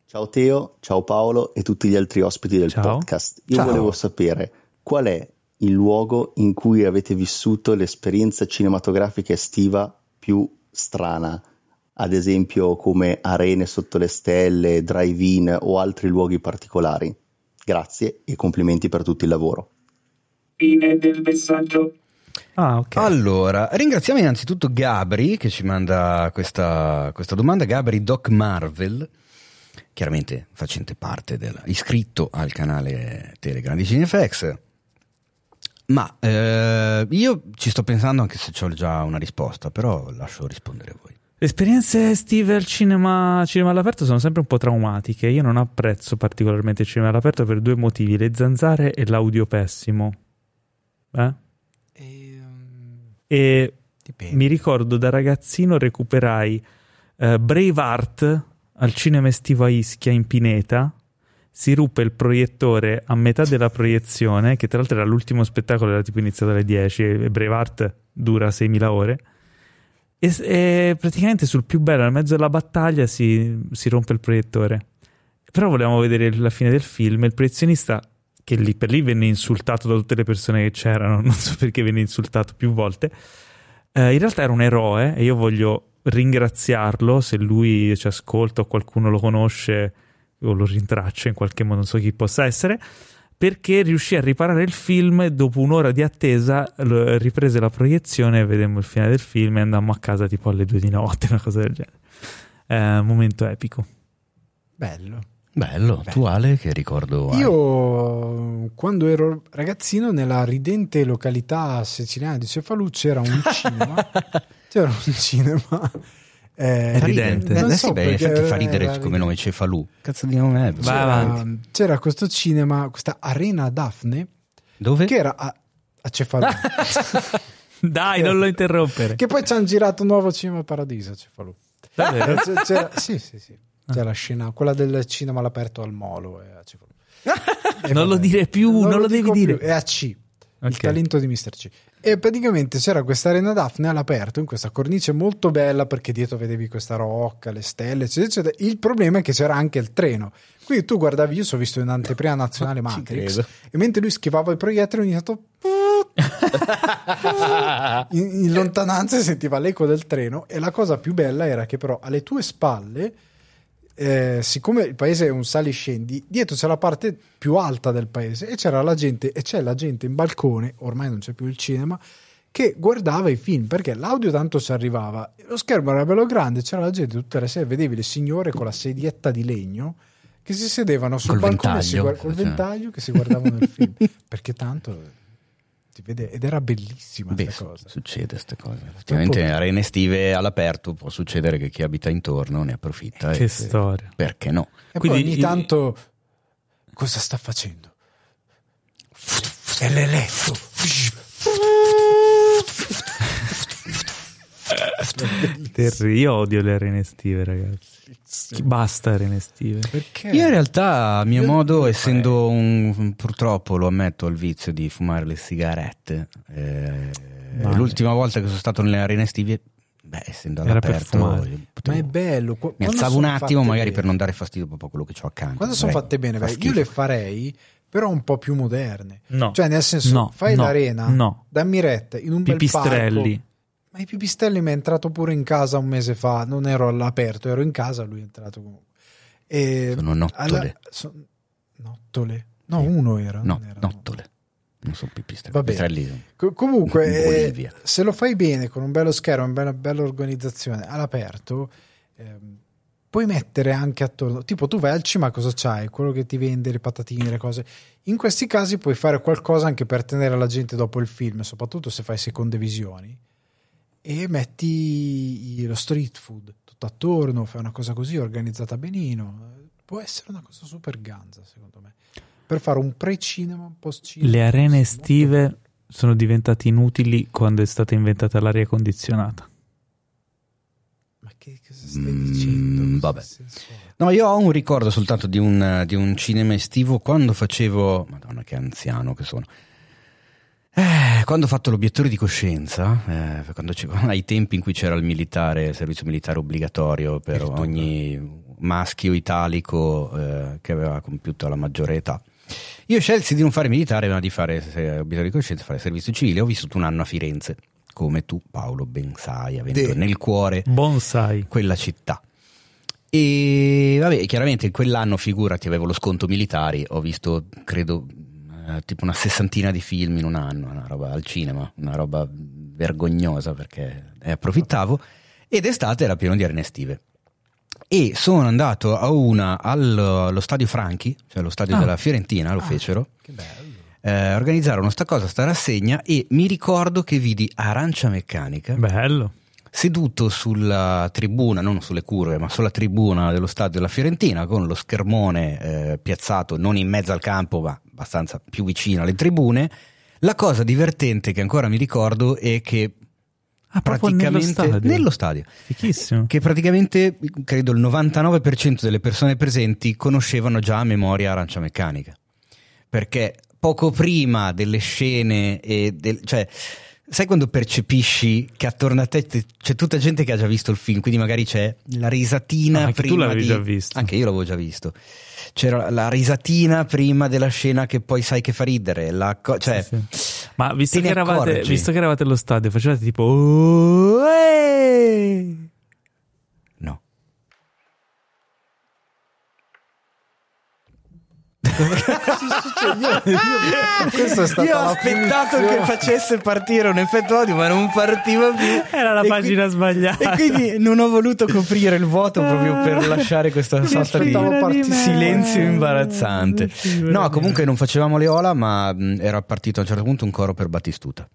Ciao Teo, ciao Paolo e tutti gli altri ospiti del Ciao. podcast. Io Ciao. volevo sapere qual è il luogo in cui avete vissuto l'esperienza cinematografica estiva più strana, ad esempio come arene sotto le stelle, drive-in o altri luoghi particolari. Grazie e complimenti per tutto il lavoro. Fine del messaggio. Ah, ok. Allora, ringraziamo innanzitutto Gabri che ci manda questa, questa domanda. Gabri Doc Marvel, chiaramente facente parte del iscritto al canale Telegram di Cinefx. Ma eh, io ci sto pensando anche se ho già una risposta, però lascio rispondere a voi. Le esperienze estive al cinema, cinema all'aperto sono sempre un po' traumatiche. Io non apprezzo particolarmente il cinema all'aperto per due motivi: le zanzare e l'audio pessimo. Eh? Ehm, E dipende. mi ricordo da ragazzino recuperai eh, Braveheart al cinema estivo a Ischia in Pineta. Si ruppe il proiettore a metà della proiezione, che tra l'altro era l'ultimo spettacolo, era tipo iniziato alle 10 e Braveheart dura 6.000 ore. E, e praticamente sul più bello, nel mezzo della battaglia, si, si rompe il proiettore. Però volevamo vedere la fine del film e il proiezionista, che lì per lì venne insultato da tutte le persone che c'erano, non so perché venne insultato più volte, eh, in realtà era un eroe e io voglio ringraziarlo se lui ci ascolta o qualcuno lo conosce o lo rintraccia in qualche modo, non so chi possa essere, perché riuscì a riparare il film e dopo un'ora di attesa riprese la proiezione, vedemmo il fine del film e andammo a casa tipo alle due di notte, una cosa del genere. Eh, momento epico. Bello. Bello, tu Ale che ricordo hai? Io quando ero ragazzino nella ridente località siciliana di Cefalù c'era un cinema. c'era un cinema. Eh, È ridente. Eh, non eh so beh, in perché effetti fa ridere come nome Cefalù. Cazzo di nome è? Vai C'era, avanti. c'era questo cinema, questa arena Daphne, Dove? che era a, a Cefalù. Dai, non lo interrompere. che poi ci hanno girato un nuovo cinema Paradiso a Cefalù. Davvero? Eh, c'era- c'era- sì, sì, sì. C'è la scena, quella del cinema all'aperto al Molo. È a Cefalù. E Non lo vabbè, dire più, non lo devi dico dire. più, È a C. Ok. Il talento di Mr. C. E praticamente c'era questa arena Daphne all'aperto in questa cornice molto bella perché dietro vedevi questa rocca, le stelle, eccetera, eccetera. Il problema è che c'era anche il treno. Quindi tu guardavi, io sono visto in anteprima nazionale Matrix, e mentre lui schivava i proiettili ogni tanto in, in lontananza sentiva l'eco del treno e la cosa più bella era che però alle tue spalle eh, siccome il paese è un sali-scendi, dietro c'è la parte più alta del paese e c'era la gente, e c'è la gente in balcone, ormai non c'è più il cinema, che guardava i film perché l'audio tanto ci arrivava, lo schermo era bello grande, c'era la gente tutte le sere, vedevi le signore con la sedietta di legno che si sedevano sul Col balcone e si ventaglio. guard- col Cioè. ventaglio che si guardavano il film perché tanto vede ed era bellissima Beh, cosa. succede queste cose. Effettivamente arene estive all'aperto può succedere che chi abita intorno ne approfitta. Che e- storia. Perché no? E Quindi poi ogni il- tanto cosa sta facendo? È l'eletto. Terri- Io odio le arene estive, ragazzi. Chi- Basta arene estive. Perché? Io in realtà, a mio Io- modo, essendo un, purtroppo lo ammetto, ho il vizio di fumare le sigarette. eh, Male. l'ultima volta che sono stato nelle arene estive, beh, essendo all'aperto, io Ma potevo- è bello. Qu- mi alzavo un attimo, magari bene. per non dare fastidio proprio a quello che ho accanto. Quando sono fatte bene, fa io le farei, però un po' più moderne. No. Cioè, nel senso, No, fai no, l'arena, no. dammi retta in un bel Pipistrelli. parco. Ma i pipistrelli mi è entrato pure in casa un mese fa, non ero all'aperto, ero in casa, lui è entrato comunque. E Sono nottole. son- nottole? No, uno era. No, era nottole. Non sono pipistrelli. Va bene. Pipistrelli- Co- comunque, eh, se lo fai bene con un bello schermo, una bella, bella organizzazione all'aperto, ehm, puoi mettere anche attorno. Tipo, tu vai al cinema, cosa c'hai? Quello che ti vende le patatine, le cose. In questi casi puoi fare qualcosa anche per tenere la gente dopo il film, soprattutto se fai seconde visioni. E metti lo street food tutto attorno, fai una cosa così organizzata benino. Può essere una cosa super ganza, secondo me. Per fare un pre-cinema, un post-cinema. Le arene Molto estive sono diventate inutili quando è stata inventata l'aria condizionata. Ma che cosa stai Mm, dicendo? Cosa vabbè. No, io ho un ricordo soltanto di un, di un cinema estivo quando facevo. Madonna, che anziano che sono. Eh, quando ho fatto l'obiettore di coscienza, eh, quando ai tempi in cui c'era il militare, il servizio militare obbligatorio per Il tuo. ogni maschio italico eh, che aveva compiuto la maggiore età, io scelsi di non fare militare, ma di fare obiettore di coscienza, fare servizio civile. Ho vissuto un anno a Firenze, come tu, Paolo, ben sai, avendo De- nel cuore Bonsai. quella città. E vabbè, chiaramente in quell'anno, figurati, avevo lo sconto militari, ho visto, credo, eh, tipo una sessantina di film in un anno, una roba al cinema, una roba vergognosa perché ne approfittavo. Ed estate era pieno di arene estive. E sono andato a una allo, allo stadio Franchi, cioè lo stadio Ah. della Fiorentina, lo Ah. fecero. Che bello. eh, organizzarono sta cosa, sta rassegna e mi ricordo che vidi Arancia Meccanica Bello. Seduto sulla tribuna, non sulle curve, ma sulla tribuna dello stadio della Fiorentina con lo schermone eh, piazzato non in mezzo al campo, ma abbastanza più vicino alle tribune. La cosa divertente che ancora mi ricordo è che Ah, proprio nello praticamente stadio. nello stadio, Fichissimo. che praticamente credo il 99% delle persone presenti conoscevano già a memoria Arancia Meccanica. Perché poco prima delle scene e del, cioè sai quando percepisci che attorno a te c'è tutta gente che ha già visto il film, quindi magari c'è la risatina Ah, anche tu l'avevi di- già visto. Anche io l'avevo già visto. C'era la risatina prima della scena che poi sai che fa ridere, la co- cioè Sì, sì. Ma visto che, eravate, visto che eravate allo stadio, facevate tipo. "Oh, eh". no. Questa è stata Io ho aspettato punizione. che facesse partire un effetto audio, ma non partiva più. Era la E pagina qui- sbagliata. E quindi non ho voluto coprire il vuoto proprio per lasciare questa sorta di silenzio imbarazzante. No, comunque non facevamo le ola, ma era partito a un certo punto un coro per Battistuta.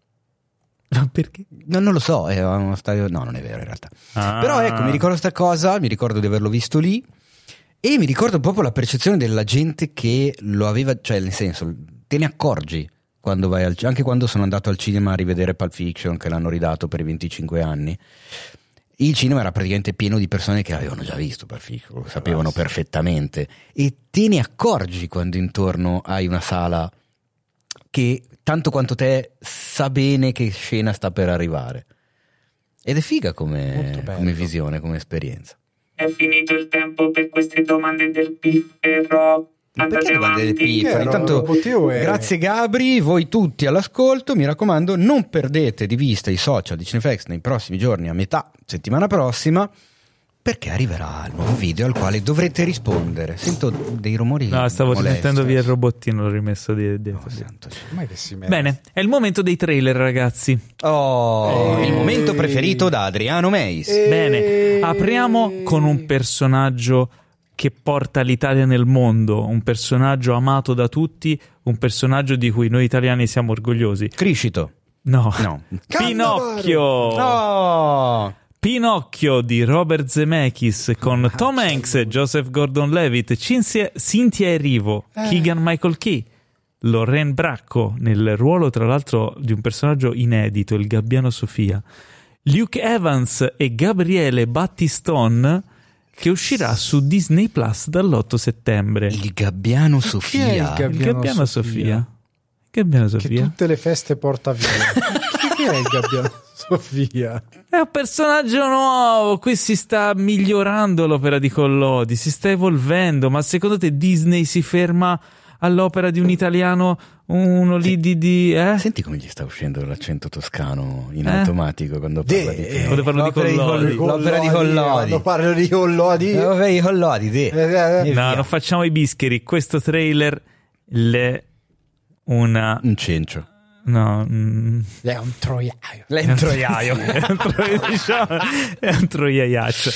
Ma perché? No, non lo so, era uno stadio. No, non è vero in realtà. Ah. Però ecco, mi ricordo sta cosa, mi ricordo di averlo visto lì. E mi ricordo proprio la percezione della gente che lo aveva, cioè nel senso, te ne accorgi quando vai al anche quando sono andato al cinema a rivedere Pulp Fiction che l'hanno ridato per i 25 anni. Il cinema era praticamente pieno di persone che avevano già visto Pulp Fiction, lo sapevano perfettamente e te ne accorgi quando intorno hai una sala che tanto quanto te sa bene che scena sta per arrivare. Ed è figa come, come visione, come esperienza. È finito il tempo per queste domande del piffero. Perché domande del piffero? Intanto, grazie Gabri, voi tutti all'ascolto, mi raccomando, non perdete di vista i social di Cineflex nei prossimi giorni, a metà settimana prossima, Perché arriverà il nuovo video al quale dovrete rispondere. Sento dei rumori. No, stavo molesti. rimettendo via il robottino, l'ho rimesso di- dietro. Oh, santo? Bene, è il momento dei trailer, ragazzi. Oh, Ehi. il momento preferito da Adriano Meis. Eh. Bene, apriamo con un personaggio che porta l'Italia nel mondo, un personaggio amato da tutti, un personaggio di cui noi italiani siamo orgogliosi. Criscito. No, No. Pinocchio! Oh! Pinocchio di Robert Zemeckis con Tom Hanks, Joseph Gordon-Levitt, Cinzia- Cynthia Erivo, Keegan Michael Key, Lorraine Bracco nel ruolo tra l'altro di un personaggio inedito, il Gabbiano Sofia, Luke Evans e Gabriele Battistone che uscirà su Disney Plus dall'8 settembre. Il gabbiano Chi è il Sofia. gabbiano? Il Gabbiano Sofia? Sofia. Gabbiano Che Sofia. tutte le feste porta via. È il gabbiano Sofia? È un personaggio nuovo, qui si sta migliorando l'opera di Collodi, si sta evolvendo, ma secondo te Disney si ferma all'opera di un italiano, uno lì di... di eh? Senti come gli sta uscendo l'accento toscano in Eh? automatico quando parla di De, Quando parlo di Collodi. L'opera di Collodi. Quando parlo di Collodi. L'opera di Collodi, de. Eh, eh, E No, via. non facciamo i bischeri, questo trailer le... una... Un cencio. No... mm, È un troiaio. Lei è un troiaio. è un diciamo, è un troiaiaccio.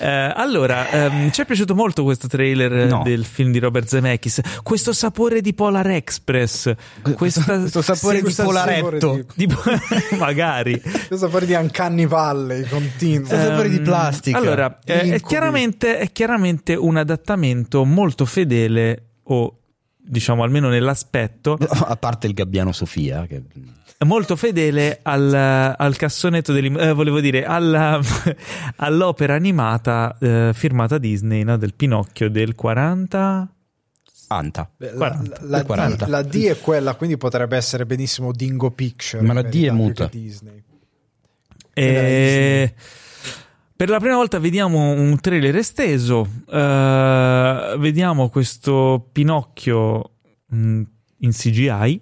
Eh, allora, ehm, ci è piaciuto molto questo trailer No. del film di Robert Zemeckis. Questo sapore di Polar Express. Questa, questo sapore sì, di polaretto. di- magari. Questo fuori di Uncanny Valley continuo. Questo sapore di Ehm, plastica. Allora, eh, è, chiaramente, è chiaramente un adattamento molto fedele o diciamo almeno nell'aspetto A parte il gabbiano Sofia. Che... molto fedele al, al cassonetto dell'im- eh, volevo dire alla- all'opera animata eh, firmata Disney no? del Pinocchio del 40 Anta. La, 40. la- la 40. D, la D è quella, quindi potrebbe essere benissimo Dingo Picture. Ma la D è muta. Disney. E per la prima volta vediamo un trailer esteso, eh, vediamo questo Pinocchio mh, in CGI.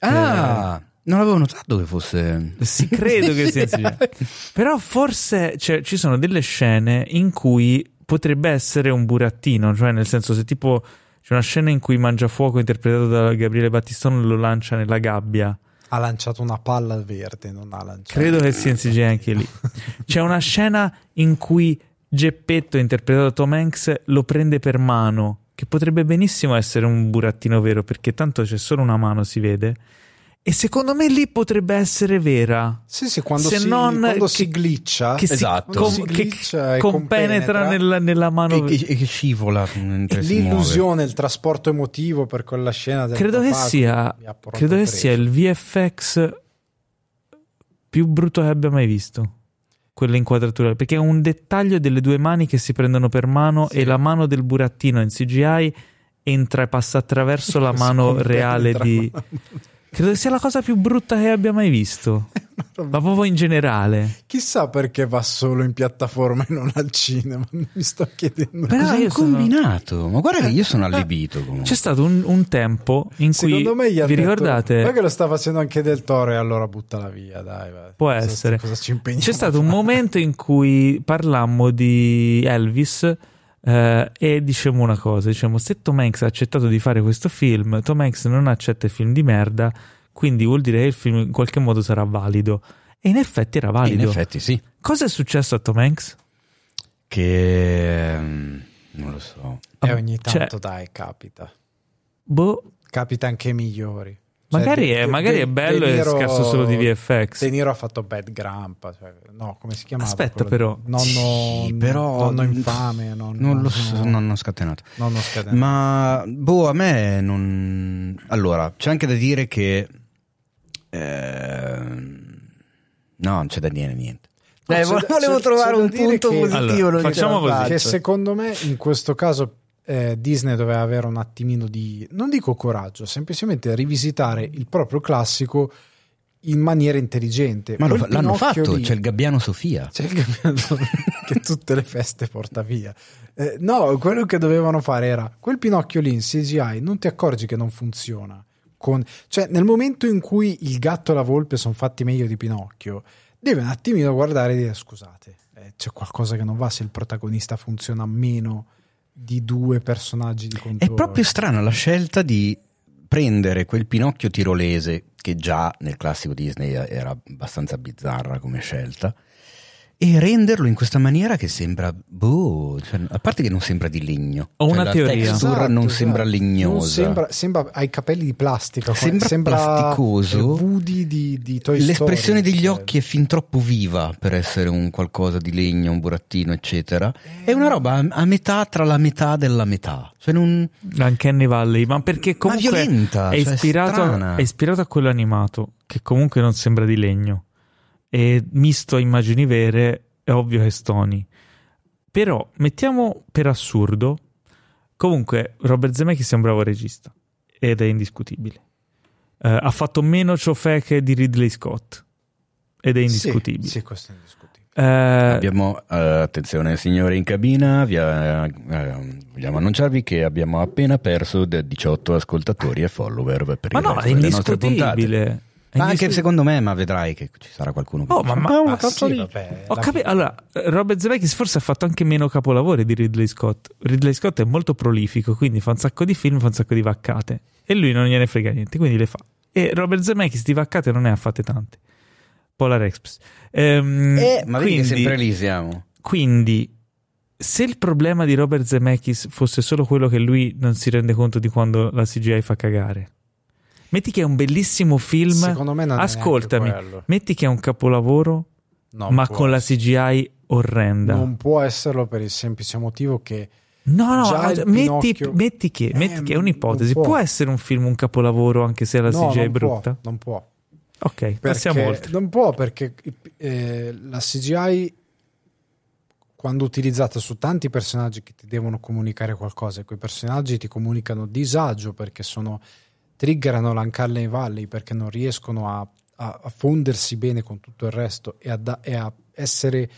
Ah, non avevo notato che fosse. Si credo che sia in CGI. Però forse cioè, ci sono delle scene in cui potrebbe essere un burattino, cioè nel senso se tipo c'è una scena in cui Mangiafuoco interpretato da Gabriele Battistone lo lancia nella gabbia. Ha lanciato una palla verde, non ha lanciato. Credo che sia in CGI anche lì. C'è una scena in cui Geppetto, interpretato da Tom Hanks, lo prende per mano, che potrebbe benissimo essere un burattino vero, perché tanto c'è solo una mano, si vede. E secondo me lì potrebbe essere vera. Sì, sì, quando, Se si, non quando che- si glitcha, Che si, Esatto. com- Si che glitcha e compenetra nella, nella mano. E che, e che scivola mentre si muove. l'illusione, il trasporto emotivo per quella scena del credo che sia, credo che sia il VFX più brutto che abbia mai visto. Quella inquadratura, perché è un dettaglio delle due mani che si prendono per mano Sì. e la mano del burattino in CGI entra e passa attraverso la mano reale di. Credo che sia la cosa più brutta che abbia mai visto. Ma proprio in generale. Chissà perché va solo in piattaforma e non al cinema. Mi sto chiedendo. Però Cosa io hai sono- combinato? Ma guarda che io sono allibito. comunque. C'è stato un, un tempo in cui. Secondo me gli ha vi detto, ricordate? Ma che lo sta facendo anche del Toro e allora buttala via, dai. vai. Può Cosa- essere. Cosa C'è stato un momento in cui parlammo di Elvis eh, e dicemmo una cosa, diciamo se Tom Hanks ha accettato di fare questo film, Tom Hanks non accetta il film di merda, quindi vuol dire che il film in qualche modo sarà valido. E in effetti era In valido. effetti sì. Cosa è successo a Tom Hanks? Che... mm, Non lo so. E ogni Cioè- tanto, dai, capita. Boh, Capita anche ai migliori. Cioè, magari, De- è, De- magari è De- bello De e scarso solo di VFX. De Niro ha fatto Bad Grandpa. Cioè, no, come si chiamava? Aspetta, però. Nonno, Sì, però- nonno infame. Nonno, Non lo so, no, non ho scatenato. nonno scatenato. Ma boh, a me non. Allora, c'è anche da dire che. ehm, No, non c'è da dire niente. Eh, c'è vo- da- volevo c'è- trovare c'è un punto che- positivo. Allora, non facciamo così. Che secondo me in questo caso eh, Disney doveva avere un attimino di, non dico coraggio, semplicemente rivisitare il proprio classico in maniera intelligente. Ma Quel l'hanno fatto, lì- c'è il gabbiano Sofia. c'è il gabbiano che tutte le feste porta via. Eh, no, quello che dovevano fare era quel Pinocchio lì in CGI, non ti accorgi che non funziona. Con- cioè, nel momento in cui il gatto e la volpe sono fatti meglio di Pinocchio, devi un attimino guardare e dire scusate, eh, c'è qualcosa che non va se il protagonista funziona meno di due personaggi di È controllo. proprio strana la scelta di prendere quel Pinocchio tirolese, che già nel classico Disney era abbastanza bizzarra come scelta, e renderlo in questa maniera che sembra, boh, cioè, a parte che non sembra di legno. Ho Cioè, una la teoria. texture Esatto, non esatto. sembra Non legnosa. sembra, sembra hai i capelli di plastica. Sembra plasticoso. eh, Woody di, di Toy Story, L'espressione degli cioè. occhi è fin troppo viva per essere un qualcosa di legno, un burattino, eccetera. È una roba a, a metà tra la metà della metà. Cioè non... Uncanny Valley, ma perché comunque violenta, è, cioè, ispirato, strana. è ispirato a quello animato, che comunque non sembra di legno. E misto a immagini vere, è ovvio che stoni. Però, mettiamo per assurdo, comunque Robert Zemeckis è un bravo regista, ed è indiscutibile. Eh, ha fatto meno ciofeche di Ridley Scott, ed è indiscutibile. Sì, sì, questo è indiscutibile. Eh, Abbiamo, eh, attenzione signore in cabina, vi, eh, eh, vogliamo annunciarvi che abbiamo appena perso de- 18 ascoltatori e follower per ma il no, resto è delle nostre puntate. Ma anche indiscut- secondo me, ma vedrai che ci sarà qualcuno che Oh, dice, ma- "Ah, una Ma cazzo sì, di-". vabbè, Ho capito. Allora, Robert Zemeckis forse ha fatto anche meno capolavori di Ridley Scott. Ridley Scott è molto prolifico, quindi fa un sacco di film, fa un sacco di vaccate. E lui non gliene frega niente, quindi le fa. E Robert Zemeckis di vaccate non ne ha fatte tante. Polar Express. Ehm, Eh, ma vedi che quindi, sempre lì siamo. quindi, se il problema di Robert Zemeckis fosse solo quello che lui non si rende conto di quando la CGI fa cagare. Metti che è un bellissimo film. Secondo me non è Ascoltami, quello. metti che è un capolavoro, Non ma con la essere. CGI orrenda. Non può esserlo per il semplice motivo che No, no, metti, metti che, Eh, metti che è un'ipotesi. Può. può. essere un film un capolavoro anche se la no, CGI è brutta? Può, non può. Ok, Perché passiamo oltre. Non può perché eh, la CGI quando utilizzata su tanti personaggi che ti devono comunicare qualcosa e quei personaggi ti comunicano disagio perché sono triggerano l'Uncanny Valley perché non riescono a, a- a fondersi bene con tutto il resto e a, da- e a essere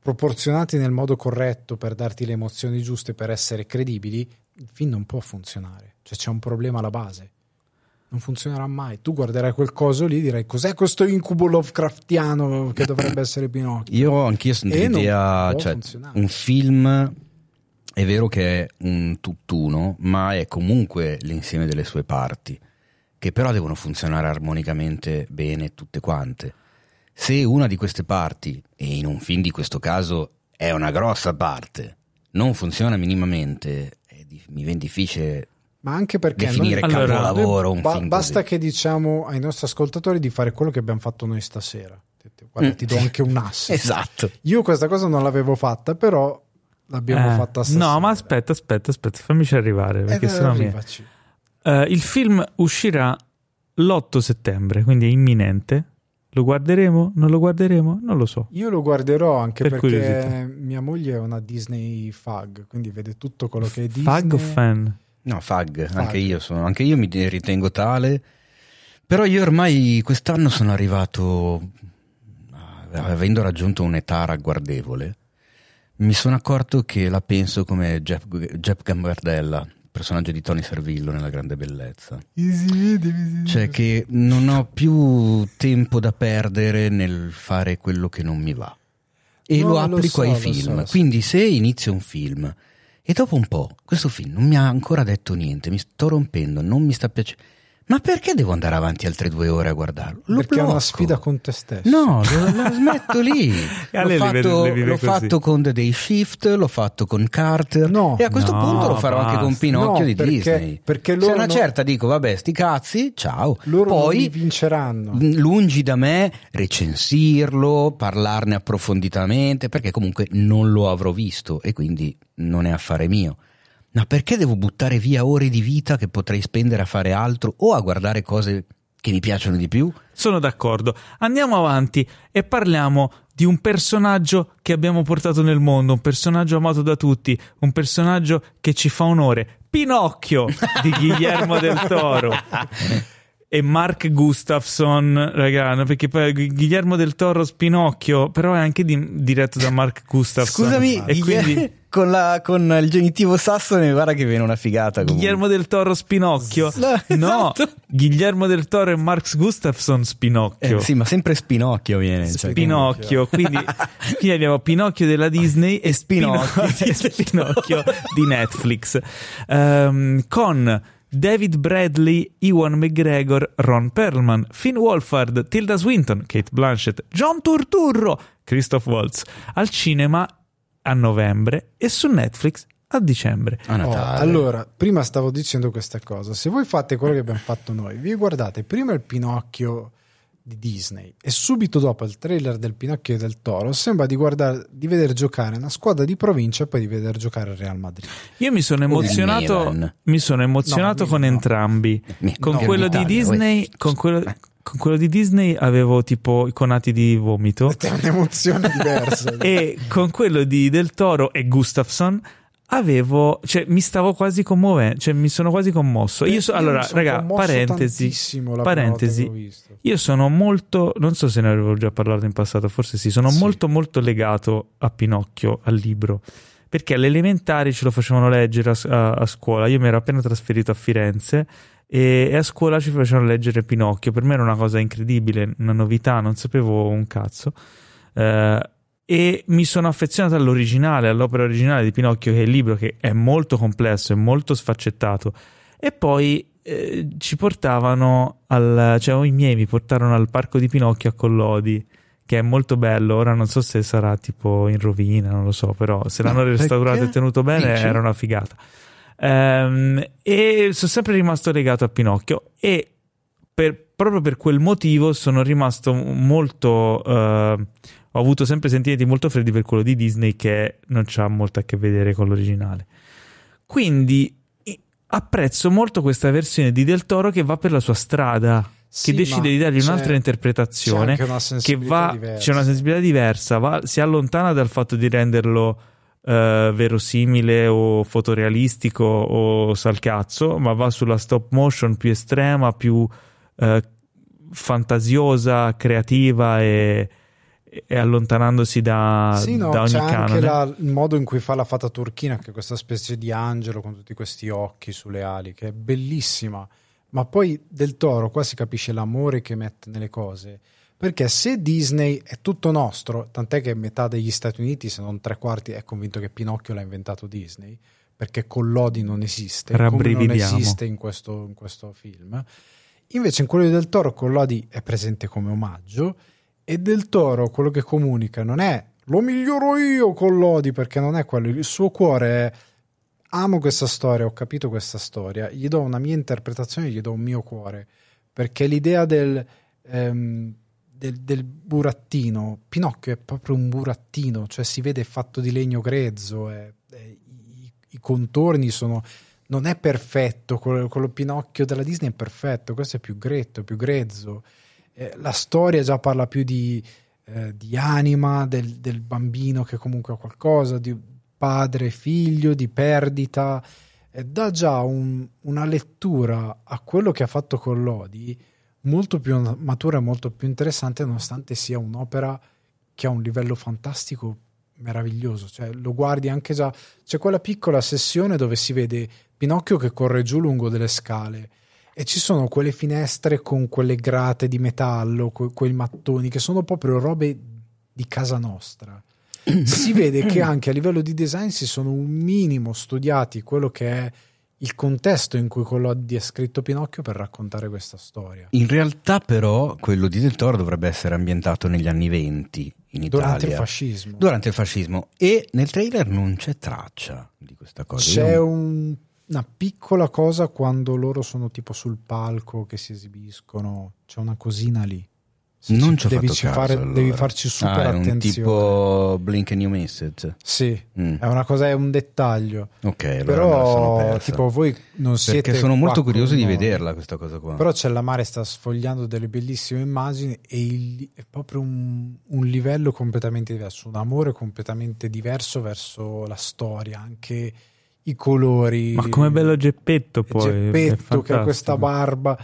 proporzionati nel modo corretto per darti le emozioni giuste per essere credibili, il film non può funzionare. Cioè c'è un problema alla base. Non funzionerà mai. Tu guarderai quel coso lì e dirai cos'è questo incubo Lovecraftiano che dovrebbe essere Pinocchio. Io anch'io sono dell'idea, cioè, funzionare. un film è vero che è un tutt'uno, ma è comunque l'insieme delle sue parti, che però devono funzionare armonicamente bene tutte quante. Se una di queste parti, e in un film di questo caso è una grossa parte, non funziona minimamente, di- mi viene difficile Ma anche perché definire noi- capolavoro un ba- film basta che diciamo ai nostri ascoltatori di fare quello che abbiamo fatto noi stasera. Guarda, Mm. ti do anche un ass. Esatto. Io questa cosa non l'avevo fatta, però l'abbiamo Eh, fatta stasera. no, ma aspetta, aspetta, aspetta, fammici arrivare. Perché Eh, sennò mi... Eh, il film uscirà l'8 settembre, quindi è imminente. Lo guarderemo? Non lo guarderemo? Non lo so. Io lo guarderò anche Per perché curiosità. mia moglie è una Disney fag, quindi vede tutto quello che è Disney. Fag o fan? No, fag, Fag. anche io sono, anche io mi ritengo tale. Però io ormai quest'anno sono arrivato, eh, avendo raggiunto un'età ragguardevole, mi sono accorto che la penso come Jeff, Jeff Gambardella, personaggio di Tony Servillo nella Grande Bellezza. Cioè che non ho più tempo da perdere nel fare quello che non mi va. E No, lo lo applico so, ai lo film. so. Quindi se inizio un film e dopo un po' questo film non mi ha ancora detto niente, mi sto rompendo, non mi sta piacendo. Ma perché devo andare avanti altre due ore a guardarlo? Lo perché è una blocco. sfida con te stesso. No, lo, lo smetto lì. L'ho fatto, le l'ho fatto con The Day Shift, l'ho fatto con Carter. No. e a questo No, punto lo farò anche con basta. Pinocchio No, di perché- Disney. perché Se loro una non- certa dico, vabbè, sti cazzi, ciao. Loro Poi li vinceranno. lungi da me recensirlo, parlarne approfonditamente, perché comunque non lo avrò visto e quindi non è affare mio. Ma perché devo buttare via ore di vita che potrei spendere a fare altro o a guardare cose che mi piacciono di più? Sono d'accordo. Andiamo avanti e parliamo di un personaggio che abbiamo portato nel mondo, un personaggio amato da tutti, un personaggio che ci fa onore. Pinocchio di Guillermo del Toro. e Mark Gustafson, ragazzi, perché poi Guillermo del Toro Spinocchio, però è anche di- diretto da Mark Gustafson. Scusami, e quindi con, la- con il genitivo sassone, guarda che viene una figata. comunque. Guillermo del Toro Spinocchio. No, No, esatto. Guillermo del Toro e Mark Gustafson Spinocchio. Eh, sì, ma sempre Spinocchio viene. cioè, Pinocchio, quindi, quindi abbiamo Pinocchio della Disney e Spinocchio. Spinocchio, Spinocchio di Netflix Ehm, con David Bradley, Ewan McGregor, Ron Perlman, Finn Wolfhard, Tilda Swinton, Kate Blanchett, John Turturro, Christoph Waltz al cinema a novembre e su Netflix a dicembre. a Oh, allora, prima stavo dicendo questa cosa. Se voi fate quello che abbiamo fatto noi, vi guardate prima il Pinocchio di Disney e subito dopo il trailer del Pinocchio e del Toro, sembra di guardare di vedere giocare una squadra di provincia e poi di vedere giocare il Real Madrid. Io mi sono emozionato, mi sono emozionato No, con no. entrambi. Mi- Con no, quello di Disney, con quello, con quello di Disney avevo tipo i conati di vomito. È un'emozione diversa. e con quello di Del Toro e Gustafsson avevo, cioè mi stavo quasi commuovendo, cioè mi sono quasi commosso. Io so, Io allora, raga, parentesi, parentesi. Io sono molto, non so se ne avevo già parlato in passato, forse sì, sono Sì. molto molto legato a Pinocchio, al libro, perché alle elementari ce lo facevano leggere a, a- a scuola. Io mi ero appena trasferito a Firenze e, e a scuola ci facevano leggere Pinocchio. Per me era una cosa incredibile, una novità, non sapevo un cazzo. Eh, e mi sono affezionato all'originale, all'opera originale di Pinocchio, che è il libro che è molto complesso, è molto sfaccettato. E poi eh, ci portavano al, cioè i miei mi portarono al parco di Pinocchio a Collodi, che è molto bello. Ora non so se sarà tipo in rovina, non lo so, però se l'hanno perché? restaurato e tenuto bene Dici? era una figata. Ehm, e sono sempre rimasto legato a Pinocchio e per- proprio per quel motivo sono rimasto molto. eh, ho avuto sempre sentimenti molto freddi per quello di Disney che non c'ha molto a che vedere con l'originale. Quindi apprezzo molto questa versione di Del Toro che va per la sua strada, Sì, che decide di dargli c'è- un'altra c'è interpretazione anche una che va, diversa. c'è una sensibilità diversa, va- si allontana dal fatto di renderlo eh, verosimile o fotorealistico o salcazzo, ma va sulla stop motion più estrema, più eh, fantasiosa, creativa e, e allontanandosi da, Sì, no, da ogni c'è anche canone. la- il modo in cui fa la fata turchina, che è questa specie di angelo con tutti questi occhi sulle ali, che è bellissima. Ma poi del toro qua si capisce l'amore che mette nelle cose. Perché se Disney è tutto nostro, tant'è che metà degli Stati Uniti, se non tre quarti, è convinto che Pinocchio l'ha inventato Disney, perché Collodi non esiste, come non esiste in questo, in questo film. Invece in quello del Toro Collodi è presente come omaggio e del Toro quello che comunica non è lo miglioro io Collodi perché non è quello, il suo cuore è amo questa storia, ho capito questa storia, gli do una mia interpretazione, gli do un mio cuore perché l'idea del, ehm, del, del burattino, Pinocchio è proprio un burattino, cioè si vede fatto di legno grezzo, è- è- i, i contorni sono non è perfetto, quello, quello Pinocchio della Disney è perfetto, questo è più gretto, più grezzo. Eh, la storia già parla più di, eh, di anima, del, del bambino che comunque ha qualcosa, di padre, figlio, di perdita. Eh, dà già un- una lettura a quello che ha fatto Collodi molto più matura e molto più interessante, nonostante sia un'opera che ha un livello fantastico meraviglioso. Cioè, lo guardi anche già. C'è quella piccola sessione dove si vede Pinocchio che corre giù lungo delle scale e ci sono quelle finestre con quelle grate di metallo, que- quei mattoni che sono proprio robe di casa nostra. Si vede che anche a livello di design si sono un minimo studiati quello che è il contesto in cui Collodi ha scritto Pinocchio per raccontare questa storia. In realtà, però, quello di Del Toro dovrebbe essere ambientato negli anni 20 in Durante Italia. il fascismo. Durante il fascismo. E nel trailer non c'è traccia di questa cosa. C'è Io- un- una piccola cosa quando loro sono tipo sul palco che si esibiscono, c'è una cosina lì. Se Non ci- ho devi, fatto caso, fare- allora. devi farci super Ah, è un attenzione. tipo Blink and New Message. Sì, Mm. è una cosa, è un dettaglio. Ok, allora Però, tipo, voi non siete. Perché sono molto curioso di vederla questa cosa qua. Però c'è la mare sta sfogliando delle bellissime immagini e il- è proprio un, un livello completamente diverso, un amore completamente diverso verso la storia, anche i colori. Ma come bello Geppetto poi. è Geppetto che ha questa barba.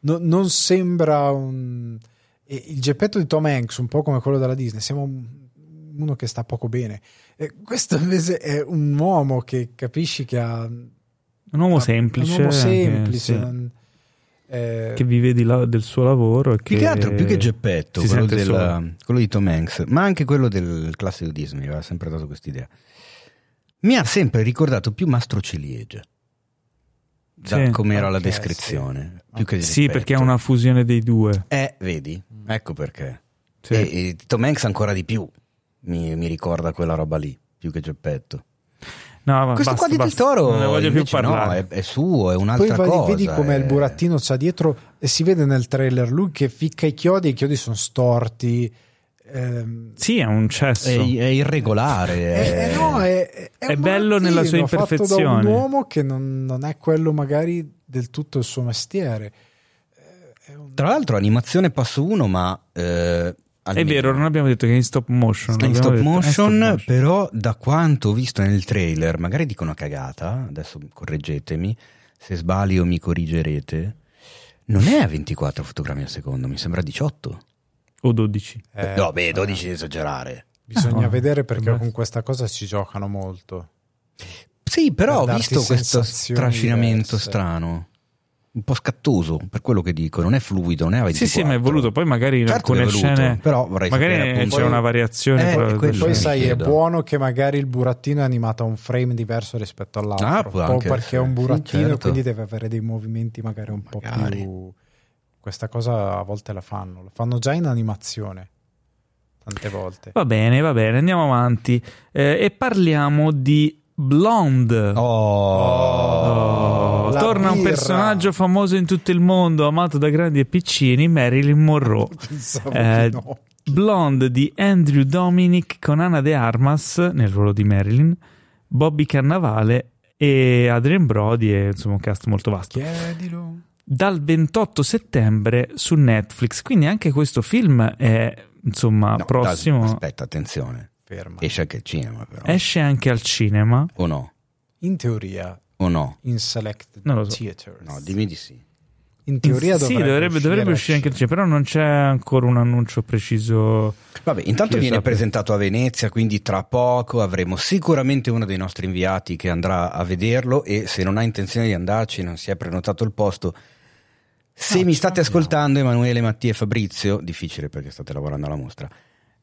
no- non sembra un... il geppetto di Tom Hanks, un po' come quello della Disney, un- uno che sta poco bene. E questo invece è un uomo che capisci che ha... Un uomo semplice. Un uomo che- semplice. sì, non- eh, che vive di là- del suo lavoro. E Più che altro, più che Geppetto, quello, sente del- solo. quello di Tom Hanks, ma anche quello del classico Disney, mi aveva sempre dato quest'idea. Mi ha sempre ricordato più Mastro Ciliegia, da Sì. come era la descrizione. Più che Sì, perché è una fusione dei due. Eh, vedi, ecco perché. Sì. E, e Tom Hanks ancora di più mi, mi ricorda quella roba lì, più che Geppetto. No, ma Questo basta, qua di Del. Toro non ne voglio più invece no, parlare. è, è suo, è Poi un'altra vai- cosa. vedi come è- il burattino c'ha dietro e si vede nel trailer lui che ficca i chiodi e i chiodi sono storti. Ehm, Sì, è un cesso. È, è irregolare. Eh, è- eh, no, è, è, È bello nella sua burattino fatto da imperfezione. un uomo che non, non è quello magari del tutto il suo mestiere. Eh, è un- Tra l'altro animazione passo uno, ma... eh, È vero, non abbiamo detto che è in stop motion. In stop detto, è motion, stop motion. però da quanto ho visto nel trailer, magari dico una cagata, adesso correggetemi, se sbaglio mi corrigerete, non è a 24 fotogrammi al secondo, mi sembra 18. O 12. eh, no, beh, 12 di esagerare. Bisogna Ah, vedere perché con questa cosa ci giocano molto. Sì, però Per ho visto questo trascinamento diverse. strano. Un po' scattoso, per quello che dico, non è fluido, non è a 24. Sì, sì, ma è voluto. Poi magari in Certo alcune è voluto, scene. però vorrei sapere magari appunto- c'è una variazione. Eh, Poi mi sai, chiedo. è buono che magari il burattino è animato a un frame diverso rispetto all'altro. Ah, po' anche perché è un burattino Sì, e certo. quindi deve avere dei movimenti magari un po' Magari. più... Questa cosa a volte la fanno. La fanno già in animazione. Tante volte. Va bene, va bene, andiamo avanti. Eh, e parliamo di Blonde. Oh, Oh, torna un personaggio famoso in tutto il mondo, amato da grandi e piccini, Marilyn Monroe. Eh. Blonde di Andrew Dominic con Anna De Armas nel ruolo di Marilyn, Bobby Cannavale e Adrian Brody e insomma un cast molto vasto. Chiedilo. Dal 28 settembre su Netflix, quindi anche questo film è insomma No, prossimo. dai, aspetta, attenzione. Ferma. Esce anche il cinema, però. Esce anche al cinema. O no? In teoria, O no? in lo so. theaters. No, dimmi di sì. In teoria sì, dovrebbe, dovrebbe, dovrebbe uscire anche al cinema, però non c'è ancora un annuncio preciso. Vabbè, intanto viene sappia. presentato a Venezia, quindi tra poco avremo sicuramente uno dei nostri inviati che andrà a vederlo e se non ha intenzione di andarci, non si è prenotato il posto. Se No, mi state ascoltando, Emanuele, Mattia e Fabrizio, difficile perché state lavorando alla mostra,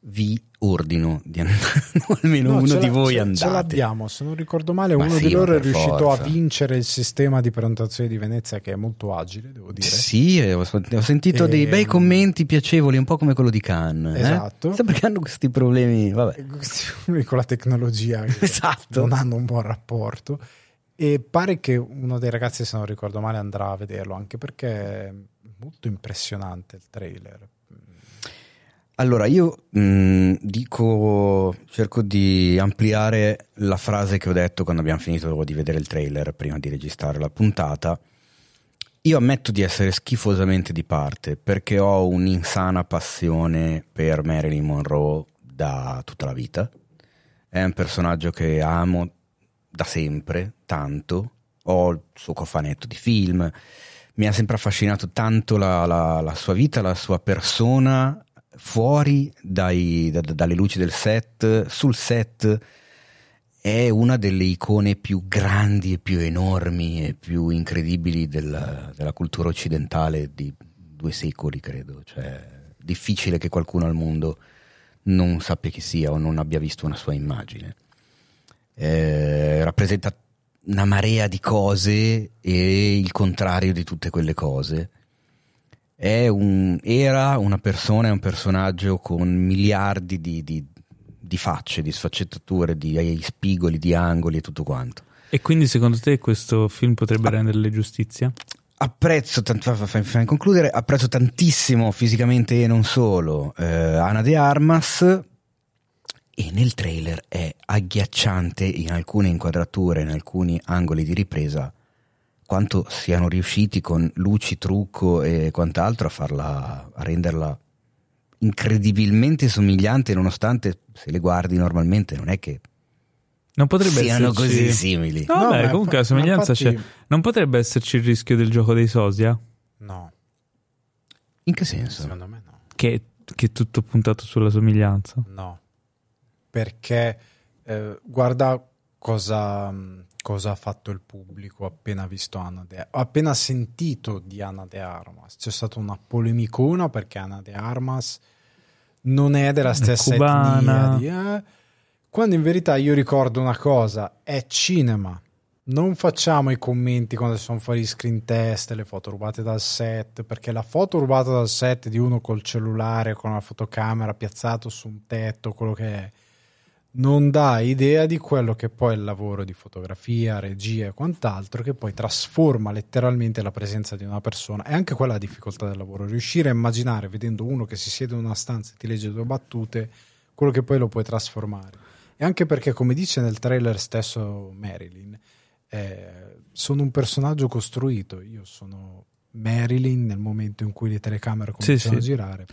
vi ordino di andare, almeno No, uno di voi ce- andate. Ce l'abbiamo, se non ricordo male, Ma uno sì, di loro è riuscito forza. a vincere il sistema di prenotazione di Venezia che è molto agile, devo dire. Sì, eh, ho, ho sentito E- dei bei commenti piacevoli, un po' come quello di Cannes. eh? Esatto. Sai perché hanno questi problemi? Vabbè. Questi uomini con la tecnologia Esatto. non hanno un buon rapporto. E pare che uno dei ragazzi, se non ricordo male, andrà a vederlo anche perché è molto impressionante il trailer. Allora, io mh, dico, cerco di ampliare la frase che ho detto quando abbiamo finito di vedere il trailer prima di registrare la puntata. Io ammetto di essere schifosamente di parte perché ho un'insana passione per Marilyn Monroe da tutta la vita. È un personaggio che amo da sempre, tanto. Ho il suo cofanetto di film. Mi ha sempre affascinato tanto la, la- la sua vita, la sua persona fuori dai- da- da- dalle luci del set, sul set è una delle icone più grandi e più enormi e più incredibili della, della cultura occidentale di due secoli, credo. Cioè, difficile che qualcuno al mondo non sappia chi sia o non abbia visto una sua immagine. Eh, rappresenta una marea di cose e il contrario di tutte quelle cose. È un- era una persona, è un personaggio con miliardi di, di- di facce, di sfaccettature, di spigoli, di angoli e tutto quanto. E quindi secondo te questo film potrebbe renderle giustizia? Apprezzo, tant- fammi concludere, apprezzo tantissimo fisicamente e non solo eh, Ana de Armas e nel trailer è agghiacciante in alcune inquadrature, in alcuni angoli di ripresa, quanto siano riusciti con luci, trucco e quant'altro a farla, a renderla incredibilmente somigliante nonostante se le guardi normalmente non è che Non potrebbe siano esserci... così simili. No, No, ma comunque la somiglianza infatti- c'è. Non potrebbe esserci il rischio del gioco dei sosia? No. In che senso? Secondo me no. Che, che è tutto puntato sulla somiglianza. No, perché eh, guarda cosa, cosa ha fatto il pubblico appena visto Anna De appena sentito di Anna De Armas. C'è stata una polemicona perché Anna De Armas non è della stessa cubana. etnia. di- eh, quando in verità io ricordo una cosa, è cinema. Non facciamo i commenti quando sono fuori gli screen test, le foto rubate dal set, perché la foto rubata dal set di uno col cellulare, con la fotocamera piazzato su un tetto, quello che è, non dà idea di quello che poi è il lavoro di fotografia, regia e quant'altro, che poi trasforma letteralmente la presenza di una persona. E anche quella è la difficoltà del lavoro, riuscire a immaginare, vedendo uno che si siede in una stanza e ti legge due battute, quello che poi lo puoi trasformare. E anche perché, come dice nel trailer stesso Marilyn, eh, sono un personaggio costruito. Io sono Marilyn nel momento in cui le telecamere cominciano sì. a girare.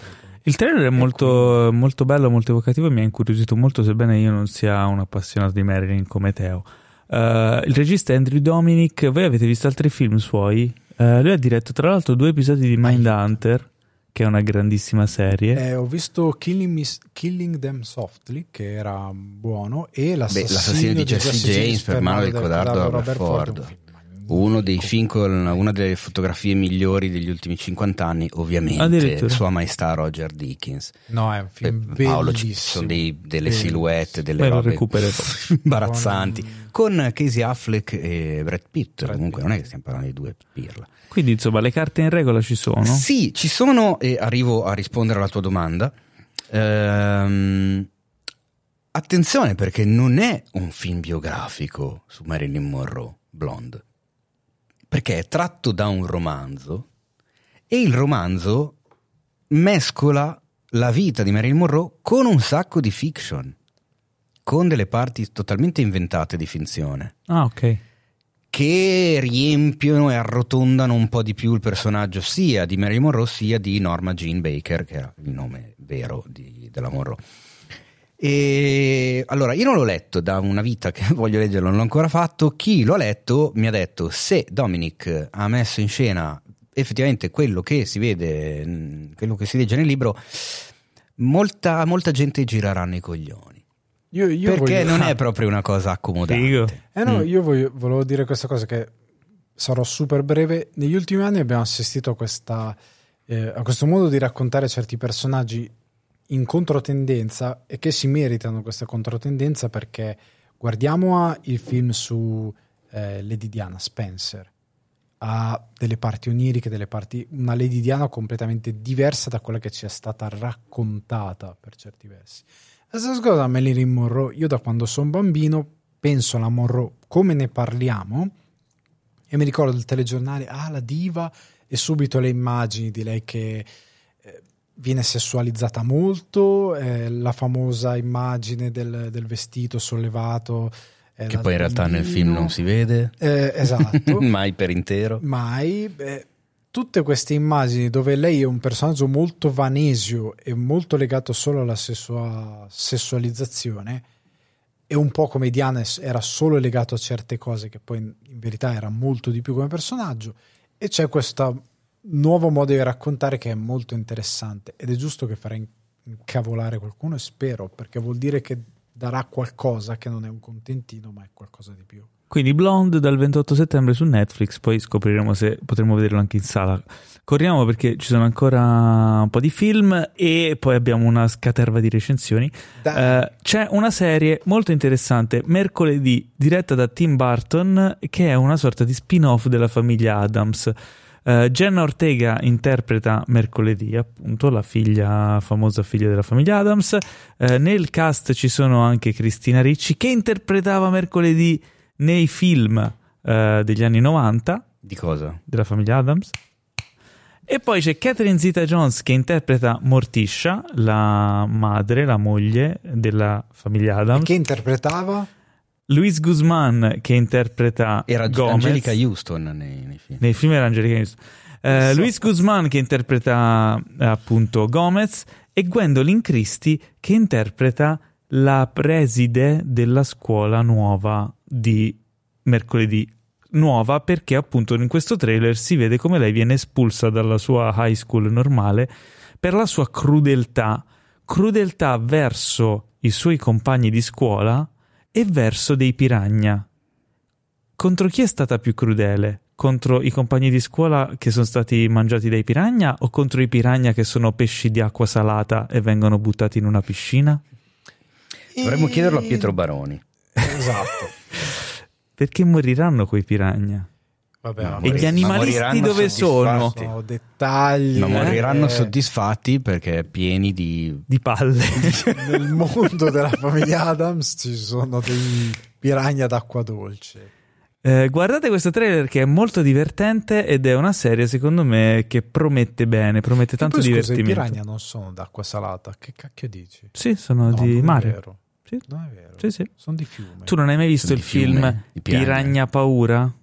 Il trailer è molto, molto bello, molto evocativo e mi ha incuriosito molto, sebbene io non sia un appassionato di Marilyn come Teo. Eh, il regista è Andrew Dominic. Voi avete visto altri film suoi? Eh, lui ha diretto tra l'altro due episodi di Mindhunter, che è una grandissima serie. Eh, ho visto Killing, Me- Killing Them Softly, che era buono, e l'assassino, Beh, l'assassino di Jesse James per mano del codardo Robert Ford. magnifico. Uno dei film con una delle fotografie migliori degli ultimi 50 anni, ovviamente. Sua Maestà Roger Dickens. No, è un film Eh, Paolo, ci sono dei- delle Bellissimo. silhouette, delle lo robe imbarazzanti. Con- Con Casey Affleck e Brad Pitt. Brad Comunque, Pitt. non è che stiamo parlando di due pirla. Quindi, insomma, le carte in regola ci sono. Sì, ci sono, e arrivo a rispondere alla tua domanda. Ehm, attenzione perché non è un film biografico su Marilyn Monroe, Blonde, perché è tratto da un romanzo e il romanzo mescola la vita di Marilyn Monroe con un sacco di fiction, con delle parti totalmente inventate di finzione Ah, ok. che riempiono e arrotondano un po' di più il personaggio sia di Marilyn Monroe sia di Norma Jean Baker, che era il nome vero di- della Monroe. E allora io non l'ho letto da una vita che voglio leggerlo, non l'ho ancora fatto. Chi l'ha letto mi ha detto se Dominic ha messo in scena effettivamente quello che si vede, mh, quello che si legge nel libro, molta, molta gente gireranno i coglioni. Io, io perché voglio- non è proprio una cosa accomodante. Figo. Eh no, Mm. io voglio- volevo dire questa cosa che sarò super breve. Negli ultimi anni abbiamo assistito a, questa, eh, a questo modo di raccontare certi personaggi in controtendenza e che si meritano questa controtendenza perché guardiamo il film su eh, Lady Diana Spencer ha delle parti oniriche, delle parti una Lady Diana completamente diversa da quella che ci è stata raccontata per certi versi. La stessa cosa a Marilyn Monroe, io da quando sono bambino penso alla Monroe come ne parliamo e mi ricordo il telegiornale, ah la diva e subito le immagini di lei che viene sessualizzata molto, eh, la famosa immagine del, del vestito sollevato. eh, Che poi in realtà nel film non si vede. Eh, esatto. mai per intero. mai beh, tutte queste immagini dove lei è un personaggio molto vanesio e molto legato solo alla sessua- sessualizzazione e un po' come Diana era solo legato a certe cose che poi in, in verità era molto di più come personaggio e c'è questo nuovo modo di raccontare che è molto interessante ed è giusto che farà in- incavolare qualcuno e spero perché vuol dire che darà qualcosa che non è un contentino ma è qualcosa di più Quindi Blonde dal 28 settembre su Netflix, poi scopriremo se potremo vederlo anche in sala. Corriamo perché ci sono ancora un po' di film e poi abbiamo una scaterva di recensioni. Eh, c'è una serie molto interessante, mercoledì, diretta da Tim Burton, che è una sorta di spin-off della famiglia Adams. Eh, Jenna Ortega interpreta mercoledì, appunto, la figlia, famosa figlia della famiglia Adams. Eh, nel cast ci sono anche Cristina Ricci, che interpretava mercoledì nei film eh, degli anni 90 Di cosa? della famiglia Adams. E poi c'è Catherine Zeta Jones che interpreta Morticia, la madre, la moglie della famiglia Adams. che interpretava Luis Guzman che interpreta Era Gomez. Angelica Houston nei, nei film. Nei film era Angelica Houston. Eh, Luis Guzman che interpreta eh, appunto Gomez e Gwendolyn Christie che interpreta la preside della scuola nuova di mercoledì nuova perché appunto in questo trailer si vede come lei viene espulsa dalla sua high school normale per la sua crudeltà, crudeltà verso i suoi compagni di scuola e verso dei piragna. Contro chi è stata più crudele? Contro i compagni di scuola che sono stati mangiati dai piragna o contro i piragna che sono pesci di acqua salata e vengono buttati in una piscina? Dovremmo chiederlo a Pietro Baroni. Esatto. Perché moriranno quei piragna? Vabbè, No, ma E gli ma animalisti dove sono? sono dettagli. Ma moriranno eh, soddisfatti perché pieni di... Di palle. Nel mondo della famiglia Adams ci sono dei piragna d'acqua dolce. Eh, guardate questo trailer che è molto divertente ed è una serie secondo me che promette bene, promette tanto poi, scusa, i divertimento. piragna non sono d'acqua salata. Che cacchio dici? Sì, sono No, di non mare. È vero. Sì. Non è vero. Sì, sì. Sono di fiume. Tu non hai mai visto Sono il film di piranha. Piragna Paura?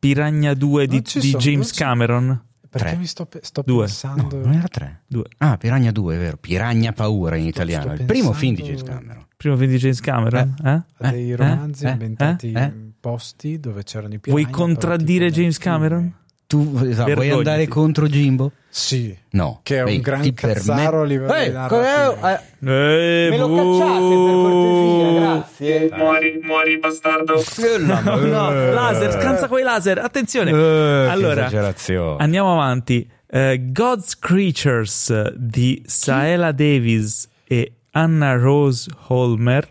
Piragna 2 di, di sono, James Cameron? Perché Tre. mi sto, pe- sto Due. No, pensando... non era tre. Due. Ah, Piragna 2, è vero. Piragna Paura in italiano. sto Il primo pensando- film di James Cameron. Primo film di James Cameron? Eh? a Eh? dei Eh? romanzi Eh? ambientati Eh? in posti dove c'erano i piragna. Vuoi contraddire James. Cameron? Tu esatto, vuoi andare contro Jimbo? Sì. No. Che è un Vedi, gran cazzaro a livello Ehi, di narrativa. co- eh, Eh, Me lo cacciate per cortesia, grazie. Muori, muori, bastardo. No, laser, scansa quei laser, attenzione. Eh, allora, esagerazione. andiamo avanti. Eh, God's Creatures di Saela Davis e Anna Rose Holmer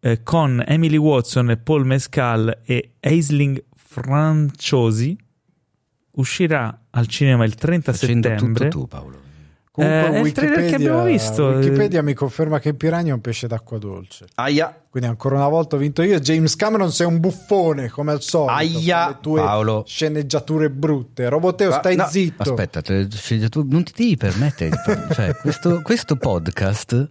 eh, con Emily Watson e Paul Mescal e Aisling Franciosi uscirà al cinema il 30 Facendo settembre. tutto tu, Paolo. Comunque Eh, è il trailer che abbiamo visto. Wikipedia mi conferma che il piranha è un pesce d'acqua dolce. Aia. Quindi ancora una volta ho vinto io. James Cameron sei un buffone, come al solito. Aia, con le tue Paolo. sceneggiature brutte. Roboteo, stai no, zitto. Aspetta, non ti devi permettere. cioè, questo, questo podcast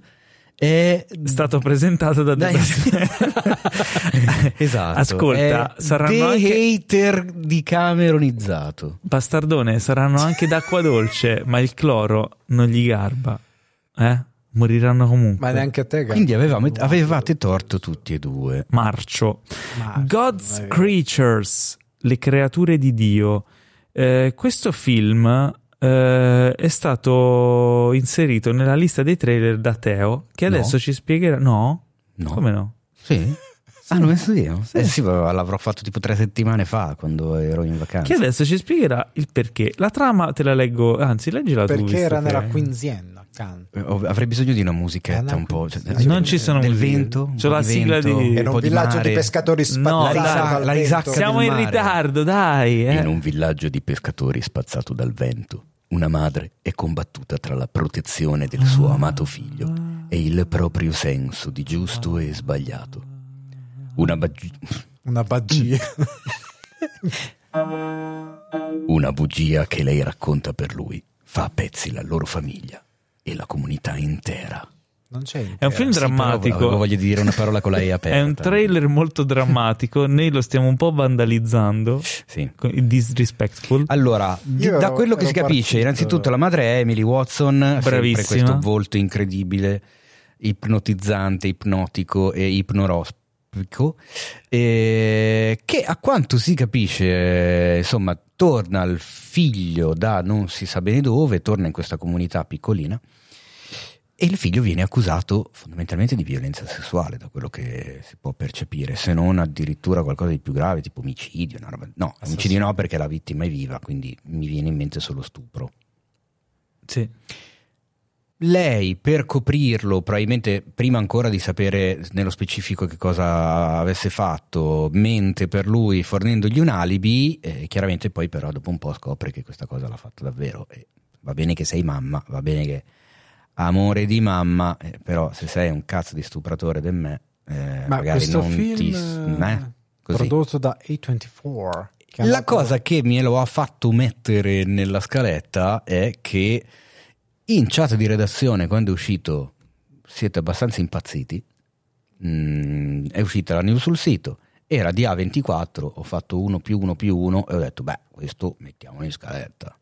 è stato presentato da Dai. esatto. Ascolta, è saranno The anche hater di Cameronizzato. Bastardone, saranno anche d'acqua dolce, ma il cloro non gli garba. Eh? Moriranno comunque. Ma neanche a te, Gatto. Quindi avevamo- avevate torto tutti e due. Marcio. Ma- God's. Creatures, le creature di Dio. Eh, questo film eh, è stato inserito nella lista dei trailer da Teo, che No. adesso ci spiegherà. No? No. Come no? Sì? Ah, l'ho messo io? Eh sì, l'avrò fatto tipo tre settimane fa quando ero in Che vacanza. adesso ci spiegherà il perché. La trama te la leggo, anzi, leggila tu. Perché era che- nella quinzienna. Eh, Avrei bisogno di una Eh, musichetta no, un po'. cioè, sì, Non ci sono del vento. un po' la di sigla vento, di- un Era po' un villaggio di, mare. pescatori No, spazzati dal la vento. risacca Siamo in ritardo, dai. eh. In un villaggio di pescatori spazzato dal vento, una madre è combattuta tra la protezione del suo amato figlio e il proprio senso di giusto e sbagliato. Una, bagi- Una bagia. una bugia che lei racconta per lui fa a pezzi la loro famiglia e la comunità intera. Non c'è È un film Sì, drammatico. avevo voglia di dire una parola con la E aperta. È un trailer molto drammatico. Noi lo stiamo un po' vandalizzando. Sì. con- Disrespectful. Allora, di- da ero- quello che si capisce, partito- innanzitutto la madre è Emily Watson, sempre Bravissima. questo volto incredibile, ipnotizzante, ipnotico e ipnorospico, eh, che a quanto si capisce, insomma, torna al figlio da non si sa bene dove, torna in questa comunità piccolina. E il figlio viene accusato fondamentalmente di violenza sessuale, da quello che si può percepire, se non addirittura qualcosa di più grave, tipo omicidio. Una roba... No, omicidio no perché la vittima è viva, quindi mi viene in mente solo stupro. Sì. Lei, per coprirlo, probabilmente prima ancora di sapere nello specifico che cosa avesse fatto, mente per lui fornendogli un alibi, eh, chiaramente poi però dopo un po' scopre che questa cosa l'ha fatta davvero. E va bene che sei mamma, va bene che amore di mamma, eh, però se sei un cazzo di stupratore di me, eh, Ma magari questo non film ti... eh, prodotto da A24. che è La cosa che me lo ha fatto mettere nella scaletta è che in chat di redazione, quando è uscito, siete abbastanza impazziti. Mm, è uscita la news sul sito, era di A24, ho fatto 1 più 1 più 1 e ho detto, beh, questo mettiamolo in scaletta.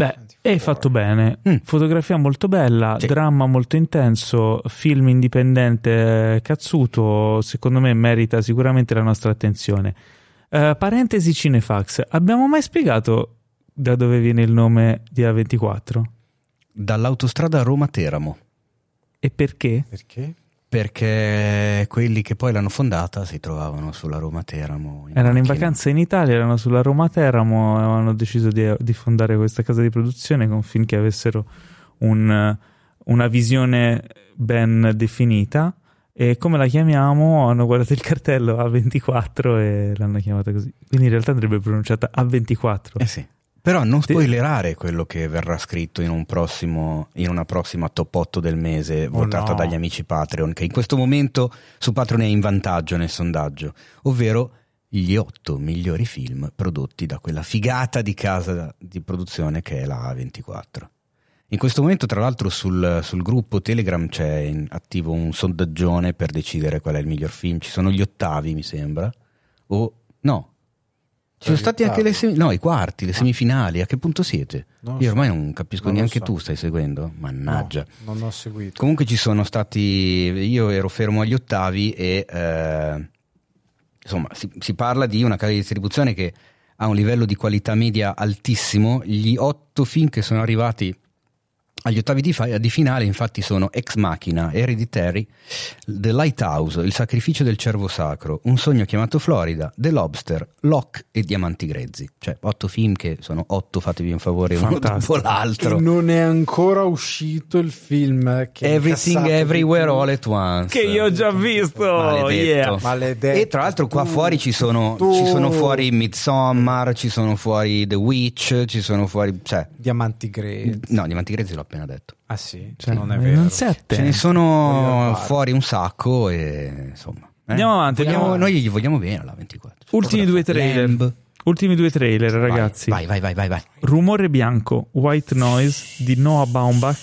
Beh, è fatto bene. Mm. Fotografia molto bella, Sì. dramma molto intenso, film indipendente eh, cazzuto, secondo me merita sicuramente la nostra attenzione. Eh, parentesi Cinefax, abbiamo mai spiegato da dove viene il nome di A24? Dall'autostrada Roma-Teramo, E perché? Perché? Perché quelli che poi l'hanno fondata si trovavano sulla Roma-Teramo. Erano in macchina. vacanza in Italia, erano sulla Roma Teramo e hanno deciso di, di fondare questa casa di produzione con finché avessero un- una visione ben definita. E come la chiamiamo? Hanno guardato il cartello A24 e l'hanno chiamata così. Quindi in realtà andrebbe pronunciata A24. Eh sì. Però non spoilerare quello che verrà scritto in, un prossimo, in una prossima top 8 del mese votata no. dagli amici Patreon, che in questo momento su Patreon è in vantaggio nel sondaggio, ovvero gli 8 migliori film prodotti da quella figata di casa di produzione che è la A24. In questo momento, tra l'altro, sul, sul gruppo Telegram c'è in attivo un sondaggione per decidere qual è il miglior film. Ci sono gli ottavi, mi sembra. O no, ci sono Gli stati anche le ottavi? semi- no, i quarti, le semifinali. A che punto siete? Non Io so. ormai non capisco Non neanche so. tu, stai seguendo? Mannaggia. No, non ho seguito. Comunque ci sono stati. Io ero fermo agli ottavi e. eh, insomma, si, si parla di una casa di distribuzione che ha un livello di qualità media altissimo. Gli otto film che sono arrivati agli ottavi di, fa- di finale, infatti, sono Ex Machina, Hereditary, The Lighthouse, Il sacrificio del cervo sacro, Un sogno chiamato Florida, The Lobster, Locke e Diamanti grezzi. Cioè, otto film che sono otto, fatevi un favore, uno Fantastico. dopo l'altro. E non è ancora uscito il film che Everything Everywhere. All at Once. Che io ho già visto! Maledetto. Yeah. Maledetto. E tra l'altro qua Tu- fuori ci sono, ci sono fuori Midsommar, ci sono fuori The Witch, ci sono fuori... Cioè, Diamanti grezzi. no, Diamanti Grezzi l'ho appena detto. Ah sì? Cioè, non è non vero. sette. Ce ne sono fuori un sacco e insomma... eh. Andiamo avanti, Vogliamo- andiamo Noi gli vogliamo bene la 24. Ultimi due trailer. Lamb. Ultimi due trailer, ragazzi. Vai, vai, vai, vai, vai. Rumore bianco, White Noise di Noah Baumbach.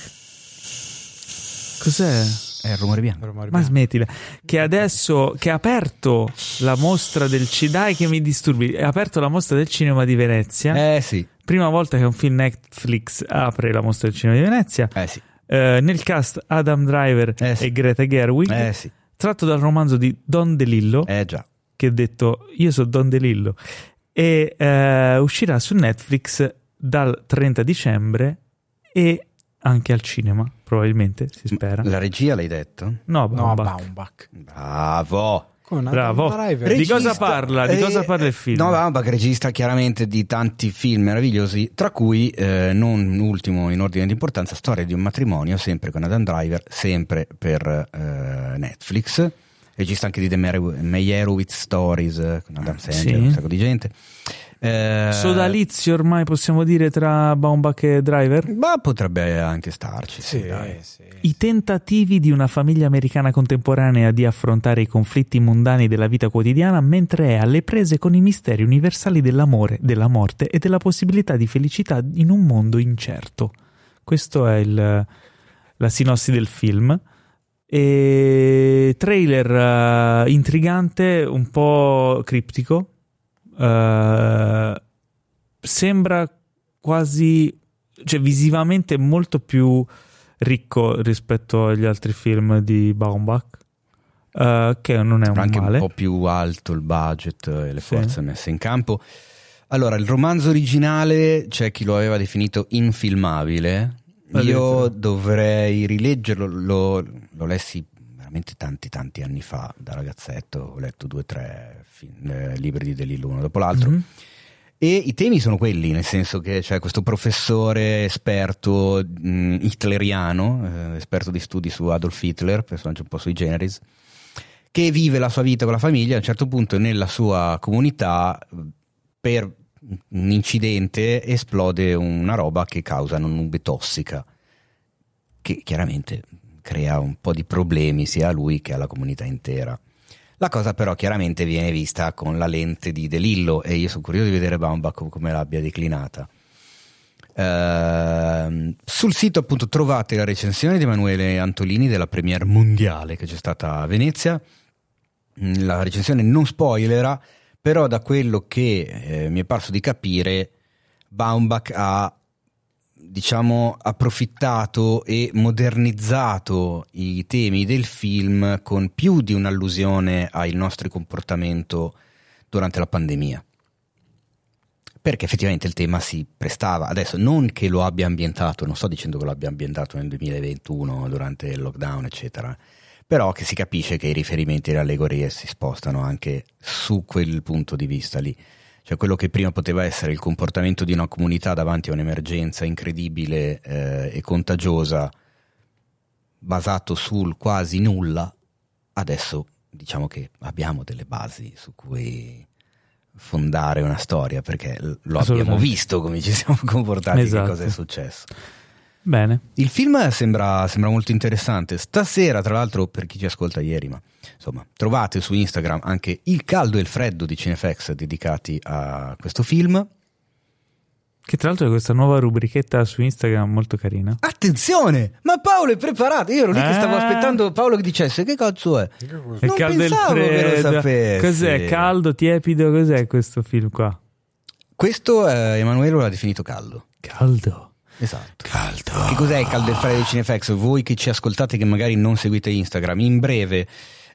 Cos'è? È il rumore bianco. Rumore Ma bianco. smettila. Che adesso che ha aperto la mostra del cinema. Dai, che mi disturbi. Ha aperto la mostra del cinema di Venezia. Eh sì, Prima volta che un film Netflix apre la mostra del cinema di Venezia. eh sì, Eh, nel cast Adam Driver Eh sì. e Greta Gerwig. eh sì, Tratto dal romanzo di Don DeLillo. eh già. che ha detto io sono Don DeLillo e eh, uscirà su Netflix dal 30 dicembre e anche al cinema probabilmente si spera La regia l'hai detto? no, No, Baumbach. Baumbach. Bravo. Con Bravo. Driver. Di cosa parla? Di cosa parla il film? No, Baumbach regista chiaramente di tanti film meravigliosi, tra cui, eh, non ultimo in ordine di importanza, Storia di un matrimonio, sempre con Adam Driver, sempre per eh, Netflix. Regista anche di The Meyer- Meyerowitz Stories, eh, con Adam Sandler, Sì. un sacco di gente. Eh, Sodalizio ormai possiamo dire tra Baumbach e Driver? Ma potrebbe anche starci, sì, dai. sì. I tentativi di una famiglia americana contemporanea di affrontare i conflitti mondani della vita quotidiana mentre è alle prese con i misteri universali dell'amore, della morte e della possibilità di felicità in un mondo incerto. Questo è il- la sinossi del film. E trailer eh, intrigante, un po' criptico. Eh, sembra quasi, cioè visivamente molto più ricco rispetto agli altri film di Baumbach, eh, che non è un anche male. un po' più alto il budget e le Sì. forze messe in campo. Allora, il romanzo originale c'è chi lo aveva definito infilmabile. Io dovrei rileggerlo, lo, lo lessi veramente tanti tanti anni fa da ragazzetto, ho letto due o tre film- eh, libri di Delillo uno dopo l'altro. Mhm. E i temi sono quelli, nel senso che c'è questo professore esperto mh, hitleriano, eh, esperto di studi su Adolf Hitler, personaggio un po' sui generis, che vive la sua vita con la famiglia, a un certo punto nella sua comunità per un incidente esplode una roba che causa una nube tossica, che chiaramente crea un po' di problemi sia a lui che alla comunità intera. La cosa però chiaramente viene vista con la lente di De Lillo e io sono curioso di vedere Baumbach come l'abbia declinata. Ehm, sul sito appunto trovate la recensione di Emanuele Antolini della premiere mondiale che c'è stata a Venezia. Mm, La recensione non spoilerà, però da quello che eh, mi è parso di capire, Baumbach ha diciamo approfittato e modernizzato i temi del film con più di un'allusione al nostro comportamento durante la pandemia perché effettivamente il tema si prestava. Adesso non che lo abbia ambientato, non sto dicendo che lo abbia ambientato nel 2021 durante il lockdown, eccetera, però che si capisce che i riferimenti e le allegorie si spostano anche su quel punto di vista lì. Cioè quello che prima poteva essere il comportamento di una comunità davanti a un'emergenza incredibile eh, e contagiosa, basato sul quasi nulla, adesso diciamo che abbiamo delle basi su cui fondare una storia perché lo abbiamo visto come ci siamo comportati, esatto. che cosa è successo. Bene. Il film sembra, sembra, molto interessante. Stasera, tra l'altro, per chi ci ascolta ieri, ma insomma, trovate su Instagram anche il caldo e il freddo di Cinefx dedicati a questo film. Che tra l'altro è questa nuova rubrichetta su Instagram molto carina. Attenzione! Ma Paolo è preparato. Io ero lì eh? che stavo eh. aspettando Paolo che dicesse che cazzo è. È non caldo e freddo. Cos'è? Caldo, tiepido? Cos'è questo film qua? Questo eh, Emanuele l'ha definito caldo. Caldo. Esatto. Caldo. Che cos'è il caldo freddo di Cinefx? Voi che ci ascoltate che magari non seguite Instagram, in breve...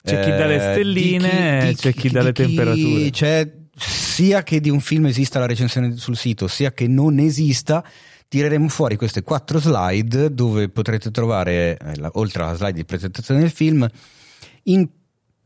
C'è chi dà le eh, stelline, chi, di, c'è chi, chi dà le temperature. C'è sia che di un film esista la recensione sul sito, sia che non esista, tireremo fuori queste quattro slide dove potrete trovare, eh, la, oltre alla slide di presentazione del film, in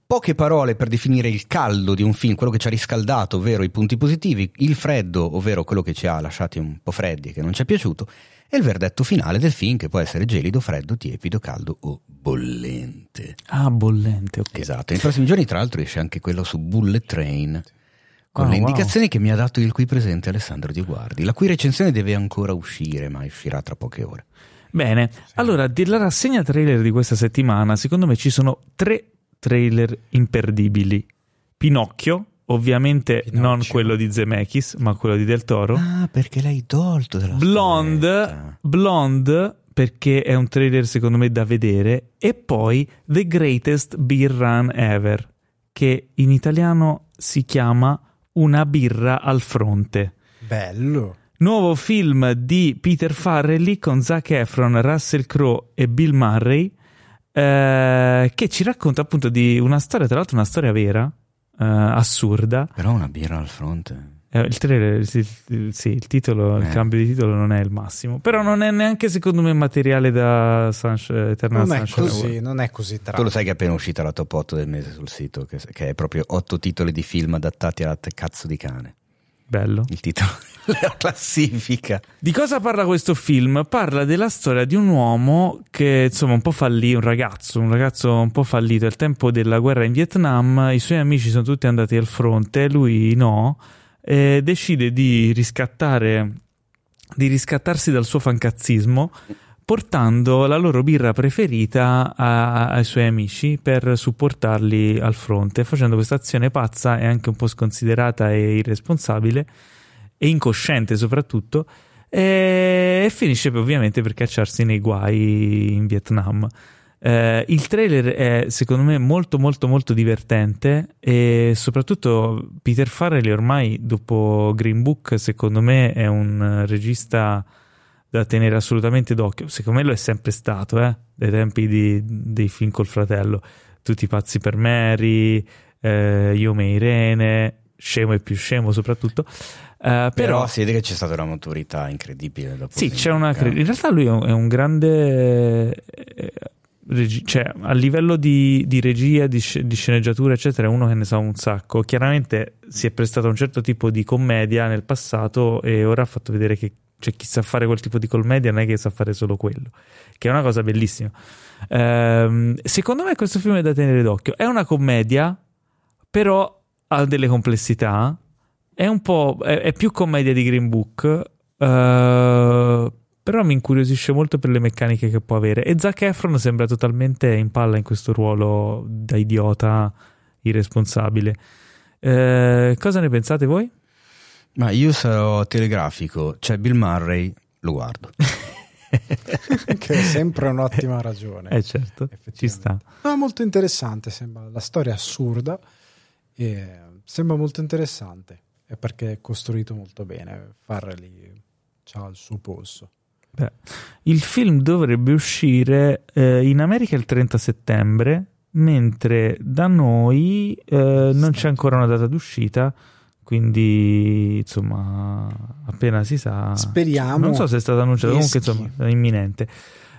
poche parole per definire il caldo di un film, quello che ci ha riscaldato, ovvero i punti positivi, il freddo, ovvero quello che ci ha lasciati un po' freddi e che non ci è piaciuto, e il verdetto finale del film che può essere gelido, freddo, tiepido, caldo o bollente. Ah, bollente, ok. Esatto, nei prossimi giorni tra l'altro esce anche quello su Bullet Train con oh, le indicazioni wow. che mi ha dato il qui presente Alessandro Dioguardi, la cui recensione deve ancora uscire, ma uscirà tra poche ore. Bene, sì. allora della rassegna trailer di questa settimana, secondo me ci sono tre trailer imperdibili. Pinocchio, ovviamente Pinocchio. non quello di Zemeckis, ma quello di Del Toro. Ah, perché l'hai tolto dalla Blonde, Blonde perché è un trailer secondo me da vedere e poi The Greatest Beer Run Ever, che in italiano si chiama una birra al fronte. Bello. Nuovo film di Peter Farrelly con Zac Efron, Russell Crowe e Bill Murray, eh, che ci racconta appunto di una storia, tra l'altro una storia vera, eh, assurda. Però una birra al fronte. Eh, il trailer, sì, sì il titolo, il eh. cambio di titolo non è il massimo, però non è neanche secondo me materiale da Sunshine, Eternal non Sunshine è così, non è così tra. Tu lo sai che è appena uscita la top 8 del mese sul sito, che, che è proprio 8 titoli di film adattati a cazzo di cane. Bello. Il titolo la classifica. Di cosa parla questo film? Parla della storia di un uomo che insomma un po' fallì, un ragazzo, un ragazzo un po' fallito al tempo della guerra in Vietnam, i suoi amici sono tutti andati al fronte, lui no eh, decide di riscattare di riscattarsi dal suo fancazzismo portando la loro birra preferita a, ai suoi amici per supportarli al fronte, facendo questa azione pazza e anche un po' sconsiderata e irresponsabile e incosciente soprattutto e, e finisce ovviamente per cacciarsi nei guai in Vietnam. Eh, il trailer è secondo me molto molto molto divertente e soprattutto Peter Farrelly ormai dopo Green Book secondo me è un regista da tenere assolutamente d'occhio. Secondo me lo è sempre stato, eh? dai tempi di, dei film col fratello. Tutti pazzi per Mary, eh, Io me Irene, scemo e più scemo soprattutto. Uh, però, però, si vede che c'è stata una maturità incredibile. Dopo sì, c'è una. In realtà lui è un, è un grande. Eh, regi- cioè, a livello di, di regia, di, sc- di, sceneggiatura, eccetera, è uno che ne sa un sacco. Chiaramente si è prestato a un certo tipo di commedia nel passato e ora ha fatto vedere che cioè, chi sa fare quel tipo di commedia non è che sa fare solo quello, che è una cosa bellissima. Ehm, secondo me questo film è da tenere d'occhio. È una commedia, però ha delle complessità. È un po'. è, è più commedia di Green Book. Uh, però mi incuriosisce molto per le meccaniche che può avere. E Zac Efron sembra totalmente in palla in questo ruolo da idiota irresponsabile. Eh, cosa ne pensate voi? Ma io sarò telegrafico, cioè Bill Murray lo guardo. che è sempre un'ottima ragione. Eh certo, ci sta. No, molto interessante, sembra la storia assurda e sembra molto interessante. È perché è costruito molto bene, Farrelly ha il suo polso. Beh, il film dovrebbe uscire eh, in America il 30 settembre, mentre da noi eh, non c'è ancora una data d'uscita. Quindi, insomma, appena si sa. Speriamo. Non so se è stato annunciato, comunque, insomma, è imminente.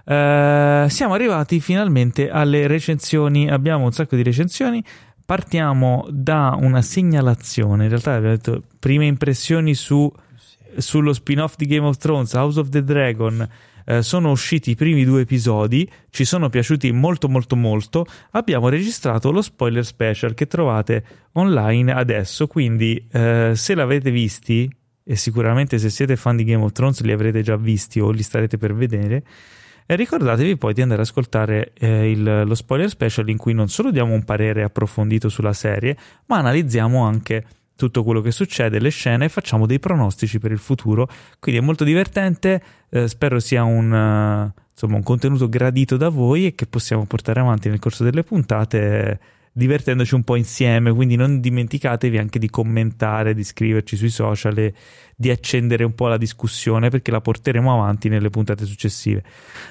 Eh, siamo arrivati finalmente alle recensioni. Abbiamo un sacco di recensioni. Partiamo da una segnalazione. In realtà abbiamo detto prime impressioni su, sullo spin-off di Game of Thrones, House of the Dragon. Eh, sono usciti i primi due episodi, ci sono piaciuti molto molto molto. Abbiamo registrato lo spoiler special che trovate online adesso, quindi eh, se l'avete visti, e sicuramente se siete fan di Game of Thrones li avrete già visti o li starete per vedere, e ricordatevi poi di andare ad ascoltare eh, il- lo spoiler special in cui non solo diamo un parere approfondito sulla serie, ma analizziamo anche tutto quello che succede, le scene e facciamo dei pronostici per il futuro. Quindi è molto divertente, eh, spero sia un, eh, insomma, un contenuto gradito da voi e che possiamo portare avanti nel corso delle puntate divertendoci un po' insieme, quindi non dimenticatevi anche di commentare, di scriverci sui social e di accendere un po' la discussione perché la porteremo avanti nelle puntate successive.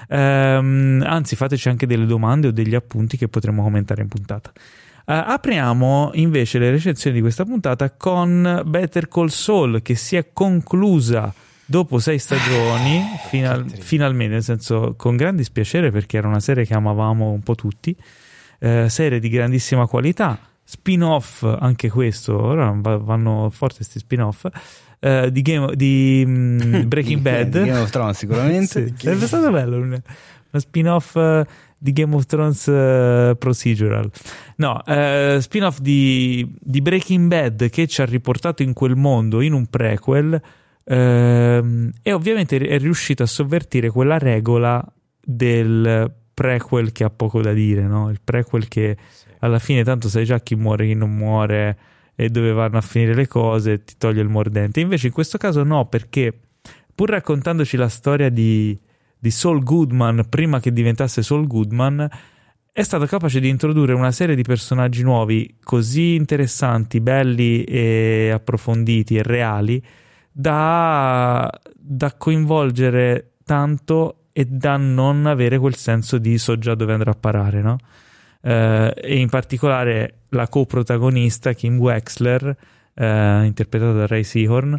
Ehm, anzi, fateci anche delle domande o degli appunti che potremo commentare in puntata. Eh, apriamo invece le recensioni di questa puntata con Better Call Saul che si è conclusa dopo sei stagioni, final- triste. finalmente, nel senso con gran dispiacere perché era una serie che amavamo un po' tutti, eh, serie di grandissima qualità, spin-off anche questo, ora va- vanno forti questi spin-off, eh, di, Game- di mm, Breaking Bad. di Game of Thrones, sicuramente. Sì, sarebbe stato bello un- uno spin-off eh, di Game of Thrones eh, procedural. No, eh, spin-off di, di Breaking Bad che ci ha riportato in quel mondo in un prequel ehm, e ovviamente è riuscito a sovvertire quella regola del prequel che ha poco da dire, no? Il prequel che alla fine tanto sai già chi muore, chi non muore e dove vanno a finire le cose, ti toglie il mordente. Invece in questo caso no, perché pur raccontandoci la storia di, di Saul Goodman prima che diventasse Saul Goodman, è stato capace di introdurre una serie di personaggi nuovi così interessanti, belli e approfonditi e reali da, da coinvolgere tanto e da non avere quel senso di so già dove andrà a parare, no? Eh, e in particolare la coprotagonista Kim Wexler, eh, interpretata da Ray Seahorn,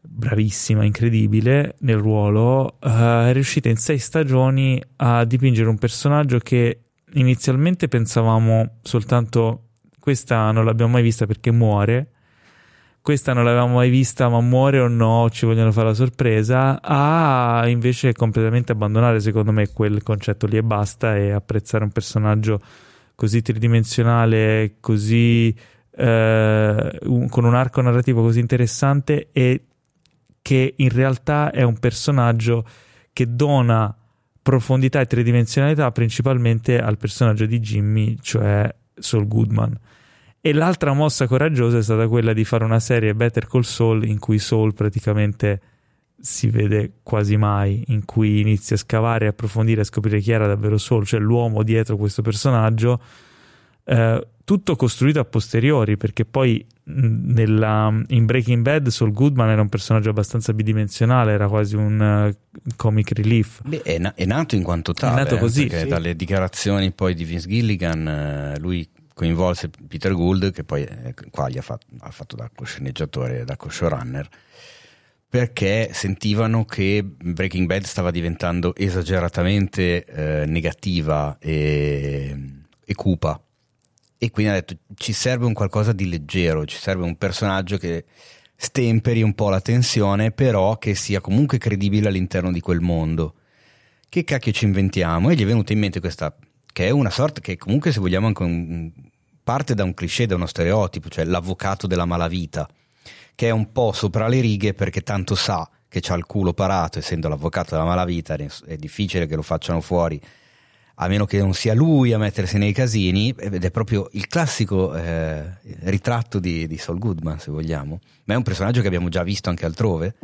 bravissima, incredibile nel ruolo, eh, è riuscita in sei stagioni a dipingere un personaggio che inizialmente pensavamo soltanto questa non l'abbiamo mai vista perché muore, questa non l'avevamo mai vista ma muore o no, ci vogliono fare la sorpresa, a invece completamente abbandonare secondo me quel concetto lì e basta e apprezzare un personaggio così tridimensionale, così eh, un- con un arco narrativo così interessante e che in realtà è un personaggio che dona profondità e tridimensionalità principalmente al personaggio di Jimmy, cioè Saul Goodman. E l'altra mossa coraggiosa è stata quella di fare una serie Better Call Saul in cui Saul praticamente si vede quasi mai, in cui inizia a scavare, a approfondire, a scoprire chi era davvero Saul, cioè l'uomo dietro questo personaggio, eh, tutto costruito a posteriori, perché poi nella- in Breaking Bad Saul Goodman era un personaggio abbastanza bidimensionale, era quasi un eh, comic relief. Beh, è, na- è nato in quanto tale. nato eh, così, sì. dalle dichiarazioni poi di Vince Gilligan, eh, lui coinvolse Peter Gould, che poi qua gli ha fatto, ha fatto da co-sceneggiatore da co-showrunner, perché sentivano che Breaking Bad stava diventando esageratamente eh, negativa e, e cupa. E quindi ha detto ci serve un qualcosa di leggero, ci serve un personaggio che stemperi un po' la tensione, però che sia comunque credibile all'interno di quel mondo. Che cacchio ci inventiamo? E gli è venuta in mente questa, che è una sorta che comunque se vogliamo anche un- parte da un cliché, da uno stereotipo, cioè l'avvocato della malavita, che è un po' sopra le righe perché tanto sa che c'ha il culo parato, essendo l'avvocato della malavita, è difficile che lo facciano fuori a meno che non sia lui a mettersi nei casini, ed è proprio il classico eh, ritratto di, di Saul Goodman, se vogliamo, ma è un personaggio che abbiamo già visto anche altrove,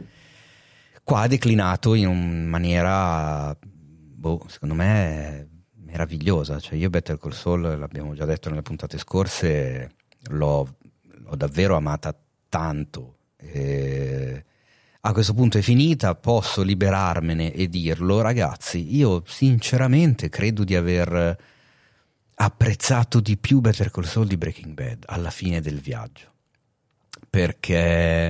qua declinato in maniera, boh, secondo me, meravigliosa, cioè io Better Call Saul, l'abbiamo già detto nelle puntate scorse, l'ho, l'ho davvero amata tanto, eh, a questo punto è finita, posso liberarmene e dirlo, ragazzi, io sinceramente credo di aver apprezzato di più Better Call Saul di Breaking Bad alla fine del viaggio, perché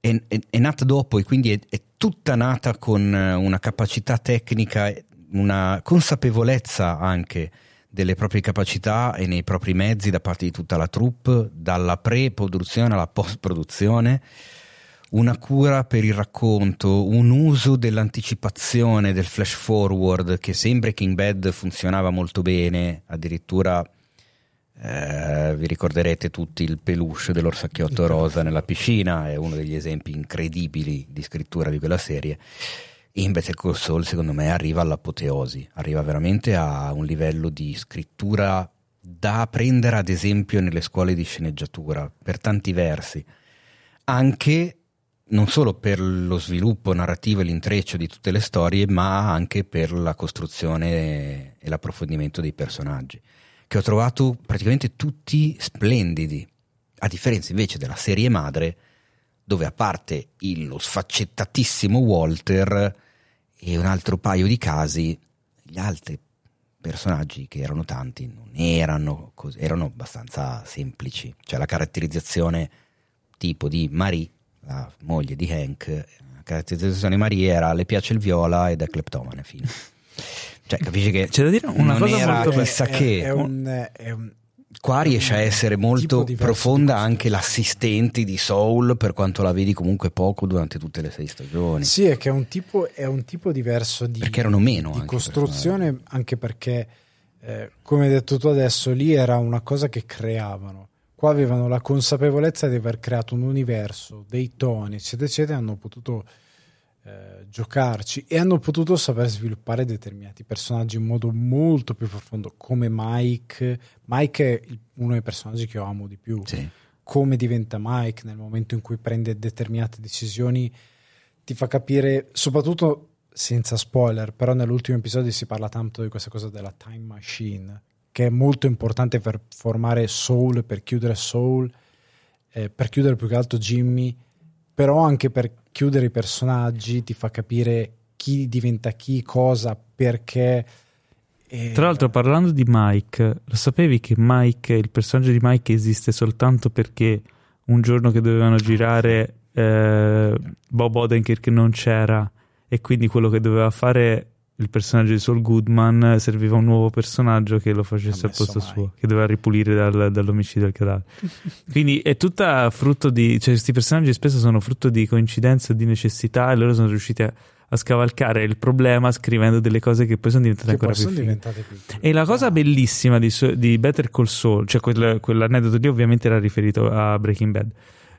è, è, è nata dopo e quindi è, è tutta nata con una capacità tecnica, una consapevolezza anche delle proprie capacità e nei propri mezzi da parte di tutta la troupe, dalla pre-produzione alla post-produzione, una cura per il racconto, un uso dell'anticipazione, del flash forward che sempre King Bad funzionava molto bene, addirittura eh, vi ricorderete tutti il peluche dell'orsacchiotto rosa nella piscina, è uno degli esempi incredibili di scrittura di quella serie. In Better Call Saul, secondo me, arriva all'apoteosi, arriva veramente a un livello di scrittura da prendere ad esempio nelle scuole di sceneggiatura, per tanti versi, anche non solo per lo sviluppo narrativo e l'intreccio di tutte le storie, ma anche per la costruzione e l'approfondimento dei personaggi che ho trovato praticamente tutti splendidi, a differenza invece della serie madre, dove a parte il, lo sfaccettatissimo Walter e un altro paio di casi, gli altri personaggi che erano tanti non erano così, erano abbastanza semplici. Cioè la caratterizzazione tipo di Marie, la moglie di Hank, la caratterizzazione di Marie era le piace il viola ed è cleptomane, fine. Cioè, capisci che C'è da dire una cosa era molto chissà È- che. è un- è un- Qua riesce a essere molto profonda anche l'assistente di Soul, per quanto la vedi comunque poco durante tutte le sei stagioni. Sì, è che è un tipo, è un tipo diverso di, Perché erano meno di costruzione, anche perché, eh, come hai detto tu adesso, lì era una cosa che creavano. Qua avevano la consapevolezza di aver creato un universo, dei toni, eccetera, eccetera, hanno potuto eh, giocarci e hanno potuto saper sviluppare determinati personaggi in modo molto più profondo, come Mike. Mike è uno dei personaggi che io amo di più Sì. come diventa Mike nel momento in cui prende determinate decisioni ti fa capire, soprattutto senza spoiler, però nell'ultimo episodio si parla tanto di questa cosa della time machine, che è molto importante per formare Soul, per chiudere Soul, eh, per chiudere più che altro Jimmy, però anche per chiudere i personaggi, ti fa capire chi diventa chi, cosa, perché. e- Tra l'altro, parlando di Mike, lo sapevi che Mike, il personaggio di Mike esiste soltanto perché un giorno che dovevano girare eh, Bob Odenkirk non c'era e quindi quello che doveva fare il personaggio di Saul Goodman serviva un nuovo personaggio che lo facesse al posto messo suo, che doveva ripulire dal- dall'omicidio del cadavere. quindi è tutta frutto di... cioè questi personaggi spesso sono frutto di coincidenza, di necessità e loro sono riusciti a, a scavalcare il problema scrivendo delle cose che poi sono diventate che ancora più diventate più E la cosa bellissima di, di Better Call Saul, cioè quel- quell'aneddoto lì ovviamente era riferito a Breaking Bad.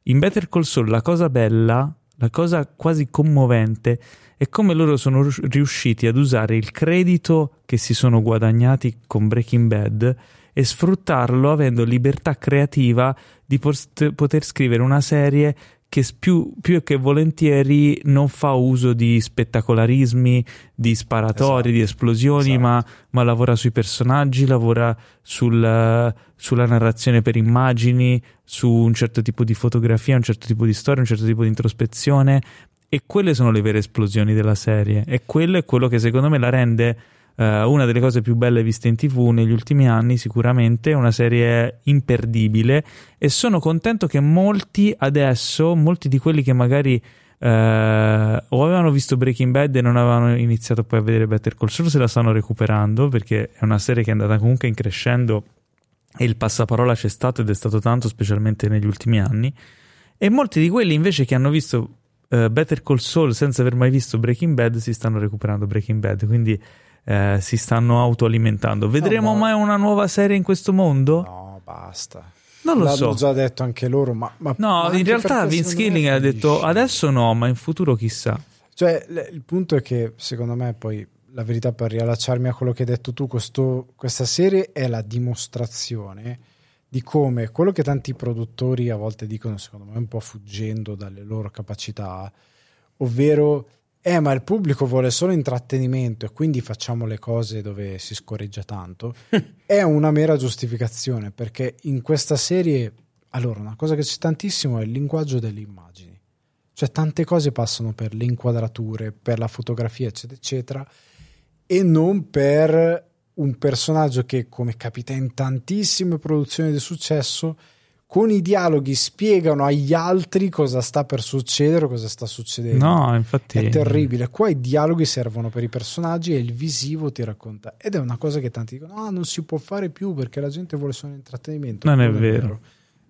In Better Call Saul la cosa bella, la cosa quasi commovente, è come loro sono rius- riusciti ad usare il credito che si sono guadagnati con Breaking Bad e sfruttarlo avendo libertà creativa di post- poter scrivere una serie che più, più che volentieri non fa uso di spettacolarismi, di sparatori, Esatto. di esplosioni, Esatto. ma, ma lavora sui personaggi, lavora sul- sulla narrazione per immagini, su un certo tipo di fotografia, un certo tipo di storia, un certo tipo di introspezione. E quelle sono le vere esplosioni della serie. E quello è quello che secondo me la rende eh, una delle cose più belle viste in tv negli ultimi anni, sicuramente. Una serie imperdibile. E sono contento che molti adesso, molti di quelli che magari eh, o avevano visto Breaking Bad e non avevano iniziato poi a vedere Better Call Saul, se la stanno recuperando perché è una serie che è andata comunque in crescendo e il passaparola c'è stato ed è stato tanto, specialmente negli ultimi anni. E molti di quelli invece che hanno visto eh, Better Call Saul senza aver mai visto Breaking Bad si stanno recuperando Breaking Bad, quindi eh, si stanno autoalimentando. Vedremo ma- mai una nuova serie in questo mondo? No, basta. Non lo L'hanno so. già detto anche loro, ma, ma- No, ma in realtà Vince Gilligan ha detto adesso no, ma in futuro chissà. Cioè, l- il punto è che secondo me poi la verità per riallacciarmi a quello che hai detto tu, questo- questa serie è la dimostrazione di come quello che tanti produttori a volte dicono, secondo me un po' fuggendo dalle loro capacità, ovvero eh ma il pubblico vuole solo intrattenimento e quindi facciamo le cose dove si scorreggia tanto, è una mera giustificazione perché in questa serie, allora una cosa che c'è tantissimo è il linguaggio delle immagini. Cioè tante cose passano per le inquadrature, per la fotografia, eccetera, eccetera, e non per un personaggio che, come capita in tantissime produzioni di successo, con i dialoghi spiegano agli altri cosa sta per succedere, cosa sta succedendo. No, infatti. È terribile. Qua i dialoghi servono per i personaggi e il visivo ti racconta. Ed è una cosa che tanti dicono: ah, non si può fare più perché la gente vuole solo intrattenimento. Non è vero.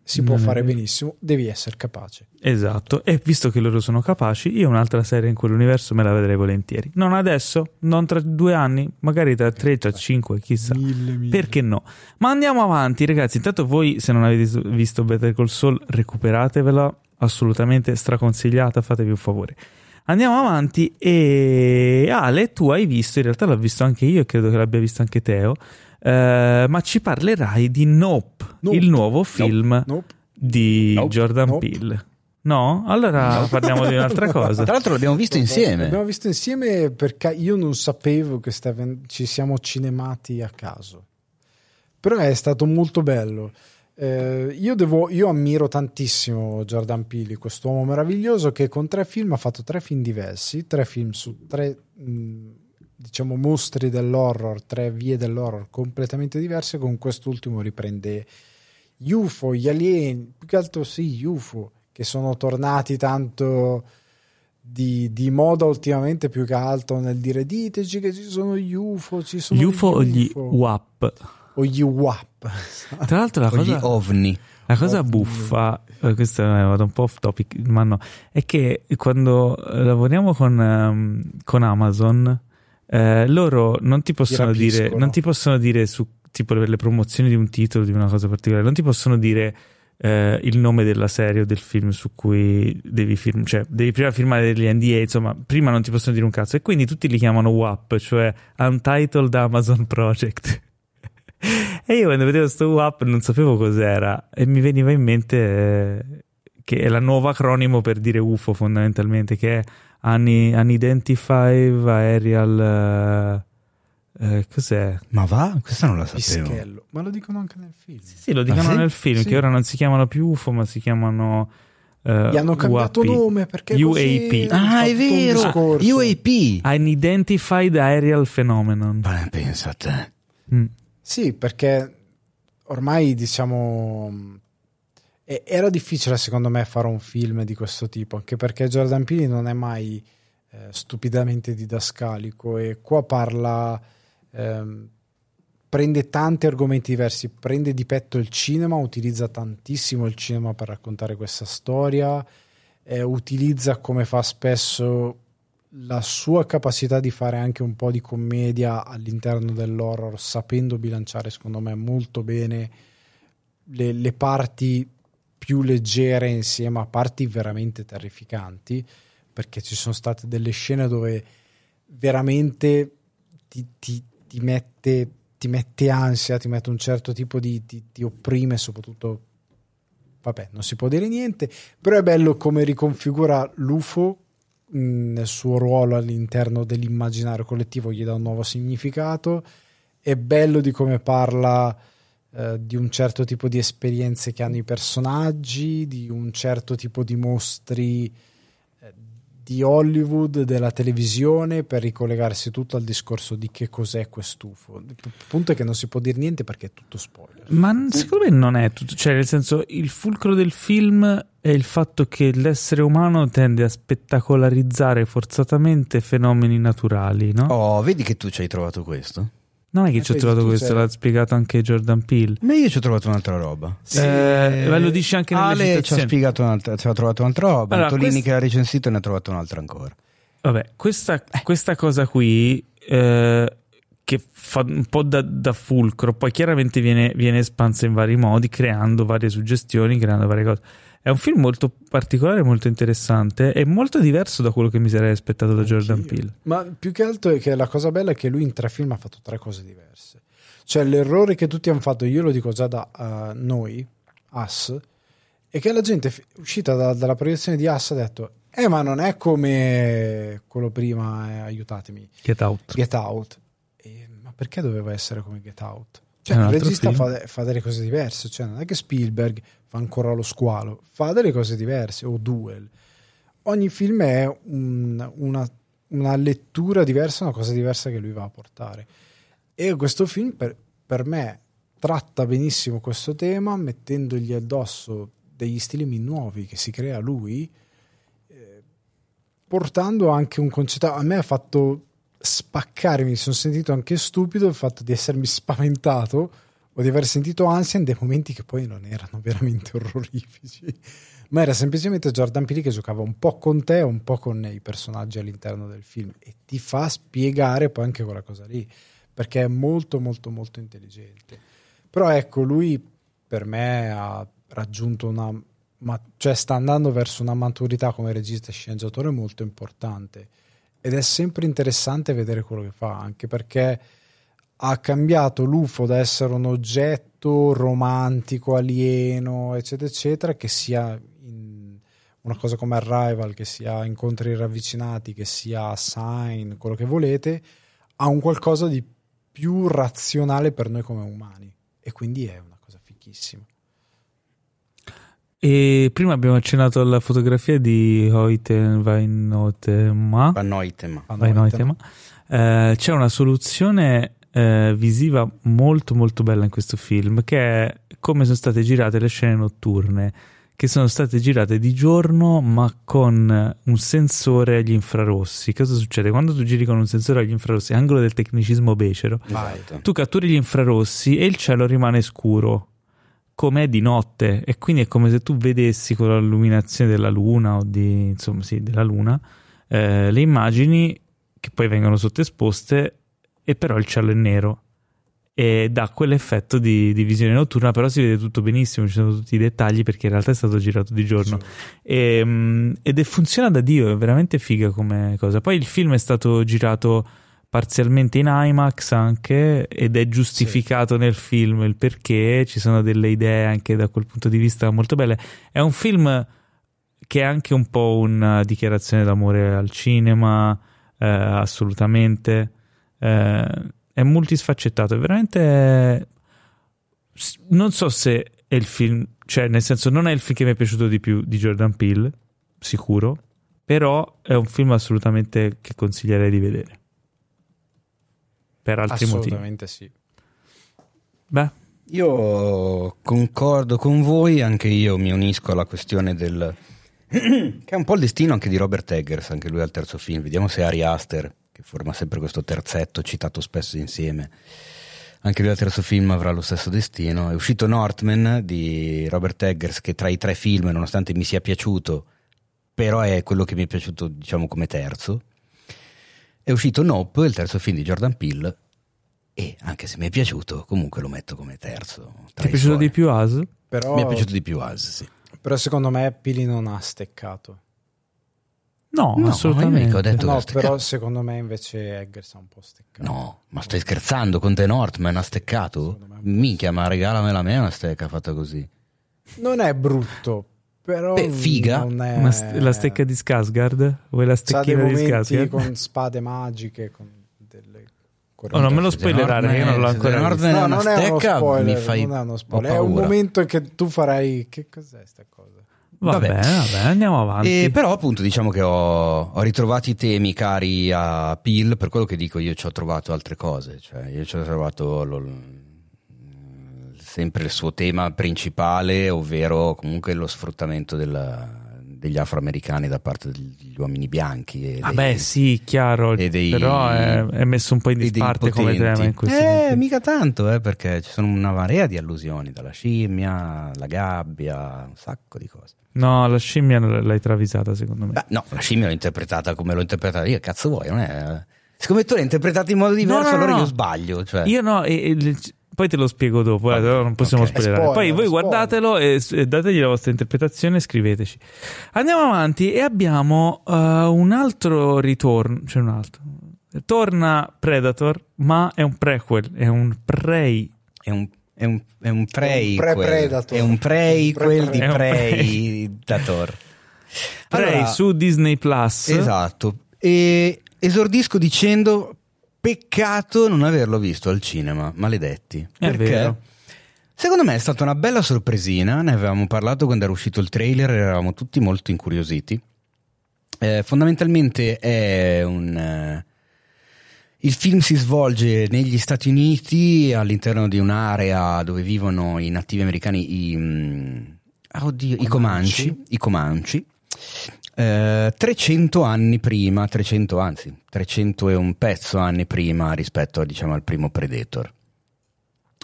Si può fare benissimo, devi essere capace. Esatto, e visto che loro sono capaci, io un'altra serie in quell'universo me la vedrei volentieri. Non adesso, non tra due anni, magari tra tre, tra cinque, chissà. Mille, mille. Perché no? Ma andiamo avanti, ragazzi. Intanto voi, se non avete visto Better Call Saul, recuperatevela. Assolutamente straconsigliata, fatevi un favore. Andiamo avanti e Ale, tu hai visto, in realtà l'ho visto anche io credo che l'abbia visto anche Teo, eh, ma ci parlerai di Nope, Nope. il nuovo film Nope. di Nope. Jordan Nope. Peele. No? Allora parliamo di un'altra cosa. Tra l'altro l'abbiamo visto insieme. L'abbiamo visto insieme perché io non sapevo che staven- ci siamo cinemati a caso. Però è stato molto bello. Eh, io, devo, io ammiro tantissimo Jordan Peele, quest'uomo meraviglioso che con tre film ha fatto tre film diversi, tre film su tre mh, diciamo mostri dell'horror, tre vie dell'horror completamente diverse. Con quest'ultimo riprende UFO, gli alieni, più che altro sì, gli UFO, che sono tornati tanto di, di moda ultimamente più che altro nel dire diteci che ci sono gli UFO, ci sono Gli UFO o gli WAP? o gli WAP. Tra l'altro la Con gli cosa, ovni. la cosa ovni. buffa, eh, questo è vado un po' off topic, ma no, è che quando lavoriamo con, ehm, con Amazon, eh, loro non ti possono dire, non ti possono dire su tipo per le promozioni di un titolo, di una cosa particolare, non ti possono dire eh, il nome della serie o del film su cui devi firmare, cioè devi prima firmare degli NDA, insomma, prima non ti possono dire un cazzo e quindi tutti li chiamano WAP, cioè Untitled Amazon Project. e io quando vedevo sto WAP non sapevo cos'era e mi veniva in mente eh, che è la nuova acronimo per dire UFO fondamentalmente, che è Uni- Unidentified Aerial... eh, eh, cos'è? Ma va? Questa non la sapevo. Pischello. Ma lo dicono anche nel film. Sì, lo dicono sì? nel film, Sì. che ora non si chiamano più UFO, ma si chiamano... eh, Gli hanno cambiato UAP. nome perché UAP. così Ah, è vero! discorso. UAP! Unidentified Aerial Phenomenon. Beh, pensa a te. Mm. Sì, perché ormai diciamo e- era difficile secondo me fare un film di questo tipo, anche perché Jordan Peele non è mai eh, stupidamente didascalico e qua parla ehm, prende tanti argomenti diversi, prende di petto il cinema, utilizza tantissimo il cinema per raccontare questa storia, eh, utilizza come fa spesso la sua capacità di fare anche un po' di commedia all'interno dell'horror, sapendo bilanciare secondo me molto bene le, le parti più leggere insieme a parti veramente terrificanti, perché ci sono state delle scene dove veramente ti, ti- ti mette, ti mette ansia, ti mette un certo tipo di, ti, ti opprime, soprattutto vabbè, non si può dire niente, però è bello come riconfigura l'UFO mh, nel suo ruolo all'interno dell'immaginario collettivo, gli dà un nuovo significato. È bello di come parla eh, di un certo tipo di esperienze che hanno i personaggi, di un certo tipo di mostri di Hollywood, della televisione, per ricollegarsi tutto al discorso di che cos'è quest'UFO. Il punto è che non si può dire niente perché è tutto spoiler. Ma secondo me non è tutto, cioè nel senso il fulcro del film è il fatto che l'essere umano tende a spettacolarizzare forzatamente fenomeni naturali, no? Oh, vedi che tu ci hai trovato questo? Non è che ci ho trovato questo, sei- l'ha spiegato anche Jordan Peele. Ma io ci ho trovato un'altra roba. Eh, ma lo dici anche nelle Ale ci ha spiegato un'altra, ci ha trovato un'altra roba. Allora, Antolini quest- che l'ha recensito ne ha trovato un'altra ancora. Vabbè, questa, questa cosa qui eh, che fa un po' da, da fulcro, poi chiaramente viene, viene espansa in vari modi, creando varie suggestioni, creando varie cose. È un film molto particolare, molto interessante e molto diverso da quello che mi sarei aspettato da Jordan Anch'io. Peele. Ma più che altro è che la cosa bella è che lui in tre film ha fatto tre cose diverse. Cioè l'errore che tutti hanno fatto, io lo dico già da eh, noi, Us, è che la gente uscita da- dalla proiezione di Us ha detto eh ma non è come quello prima, eh, aiutatemi, Get Out. Get Out. E, ma perché doveva essere come Get Out? Cioè, il regista fa, fa delle cose diverse, cioè non è che Spielberg fa ancora lo squalo, fa delle cose diverse, o Duel, ogni film è un- una, una lettura diversa, una cosa diversa che lui va a portare. E questo film per, per me tratta benissimo questo tema, mettendogli addosso degli stilemi nuovi che si crea lui, eh, portando anche un concetto. A me ha fatto spaccare, mi sono sentito anche stupido il fatto di essermi spaventato o di aver sentito ansia in dei momenti che poi non erano veramente orrorifici, ma era semplicemente Jordan Peele che giocava un po' con te, un po' con i personaggi all'interno del film e ti fa spiegare poi anche quella cosa lì, perché è molto molto molto intelligente. Però ecco, lui per me ha raggiunto una ma, cioè sta andando verso una maturità come regista e sceneggiatore molto importante ed è sempre interessante vedere quello che fa, anche perché ha cambiato l'UFO da essere un oggetto romantico, alieno, eccetera, eccetera, che sia una cosa come Arrival, che sia incontri ravvicinati, che sia Sign, quello che volete, a un qualcosa di più razionale per noi come umani. E quindi è una cosa fichissima. E prima abbiamo accennato alla fotografia di Hoyten Weinotema. Van Noitema. Weinotema. Eh, c'è una soluzione eh, visiva molto molto bella in questo film che è come sono state girate le scene notturne che sono state girate di giorno ma con un sensore agli infrarossi cosa succede? quando tu giri con un sensore agli infrarossi angolo del tecnicismo becero Esatto. tu catturi gli infrarossi e il cielo rimane scuro come è di notte e quindi è come se tu vedessi con l'illuminazione della luna o di insomma sì della luna eh, le immagini che poi vengono sottoesposte e però il cielo è nero. E dà quell'effetto di, di visione notturna però si vede tutto benissimo ci sono tutti i dettagli perché in realtà è stato girato di giorno. E, mm, ed è funziona da dio è veramente figa come cosa. Poi il film è stato girato parzialmente in IMAX anche ed è giustificato nel film il perché ci sono delle idee anche da quel punto di vista molto belle è un film che è anche un po' una dichiarazione d'amore al cinema eh, assolutamente eh, è multisfaccettato, è veramente non so se è il film, cioè nel senso non è il film che mi è piaciuto di più di Jordan Peele, sicuro, però è un film assolutamente che consiglierei di vedere. Per altri motivi. Assolutamente sì. Beh, Io concordo con voi, anche io mi unisco alla questione del... che è un po' il destino anche di Robert Eggers, anche lui al terzo film. Vediamo se Ari Aster, che forma sempre questo terzetto citato spesso insieme, anche lui al terzo film avrà lo stesso destino. È uscito Northman di Robert Eggers, che tra i tre film, nonostante mi sia piaciuto, però è quello che mi è piaciuto, diciamo, come terzo. È uscito Nope, il terzo film di Jordan Peele, e anche se mi è piaciuto, comunque lo metto come terzo. ti è piaciuto suoi. di più As? Però, Mi è piaciuto di più As, sì. però secondo me Pili non ha steccato. No, No, assolutamente. ho detto- No, però secondo me invece Eggers ha un po' steccato. No, ma stai scherzando con te Northman ha steccato? Minchia, ma regalamela a me una stecca fatta così. Non è brutto, però Beh, figa. non è... St- la stecca di Skarsgård? Vuoi la stecchina di Skarsgård? con spade magiche, con delle Oh, non me lo spoilerare, io non l'ho ancora The Northman No, è una non è uno stecca, spoiler, mi fai non è uno spoiler, è un momento che tu farai che cos'è sta cosa? Va Vabbè. bene, va bene, andiamo avanti. E però appunto diciamo che ho, ho ritrovato i temi cari a Peel, per quello che dico io ci ho trovato altre cose, cioè io ci ho trovato lo- sempre il suo tema principale, ovvero comunque lo sfruttamento della- degli afroamericani da parte degli uomini bianchi. E Ah dei- beh, sì, chiaro, dei- però è, è messo un po' in disparte come tema in questo Eh, senso. mica tanto, eh, perché ci sono una marea di allusioni, dalla scimmia, la gabbia, un sacco di cose. No, la scimmia l'hai travisata, secondo me. Beh, no, la scimmia l'ho interpretata come l'ho interpretata io, cazzo vuoi, non è... Siccome tu l'hai interpretata in modo diverso, no, no, allora no. io sbaglio. Cioè. Io no, e- e- poi te lo spiego dopo, eh, Vabbè, non possiamo ok. spoilerare. Spoiler, poi voi spoiler. guardatelo e, e dategli la vostra interpretazione e scriveteci. Andiamo avanti e abbiamo eh, un altro ritorno, cioè un altro. Torna Predator, ma è un prequel, è un prey. È un, è un, è un prey. È un pre-predator. È un prey, quel di pre- predator. Prey Allora, su Disney Plus. Esatto. E esordisco dicendo peccato non averlo visto al cinema, maledetti. È Perché? vero. Secondo me è stata una bella sorpresina, ne avevamo parlato quando era uscito il trailer, eravamo tutti molto incuriositi. Eh, fondamentalmente è un... eh, il film si svolge negli Stati Uniti all'interno di un'area dove vivono i nativi americani, i, mm, ah, oddio, i Comanci, i Comanci. Eh, 300 anni prima, 300 anzi, 300 e un pezzo anni prima rispetto diciamo, al primo Predator.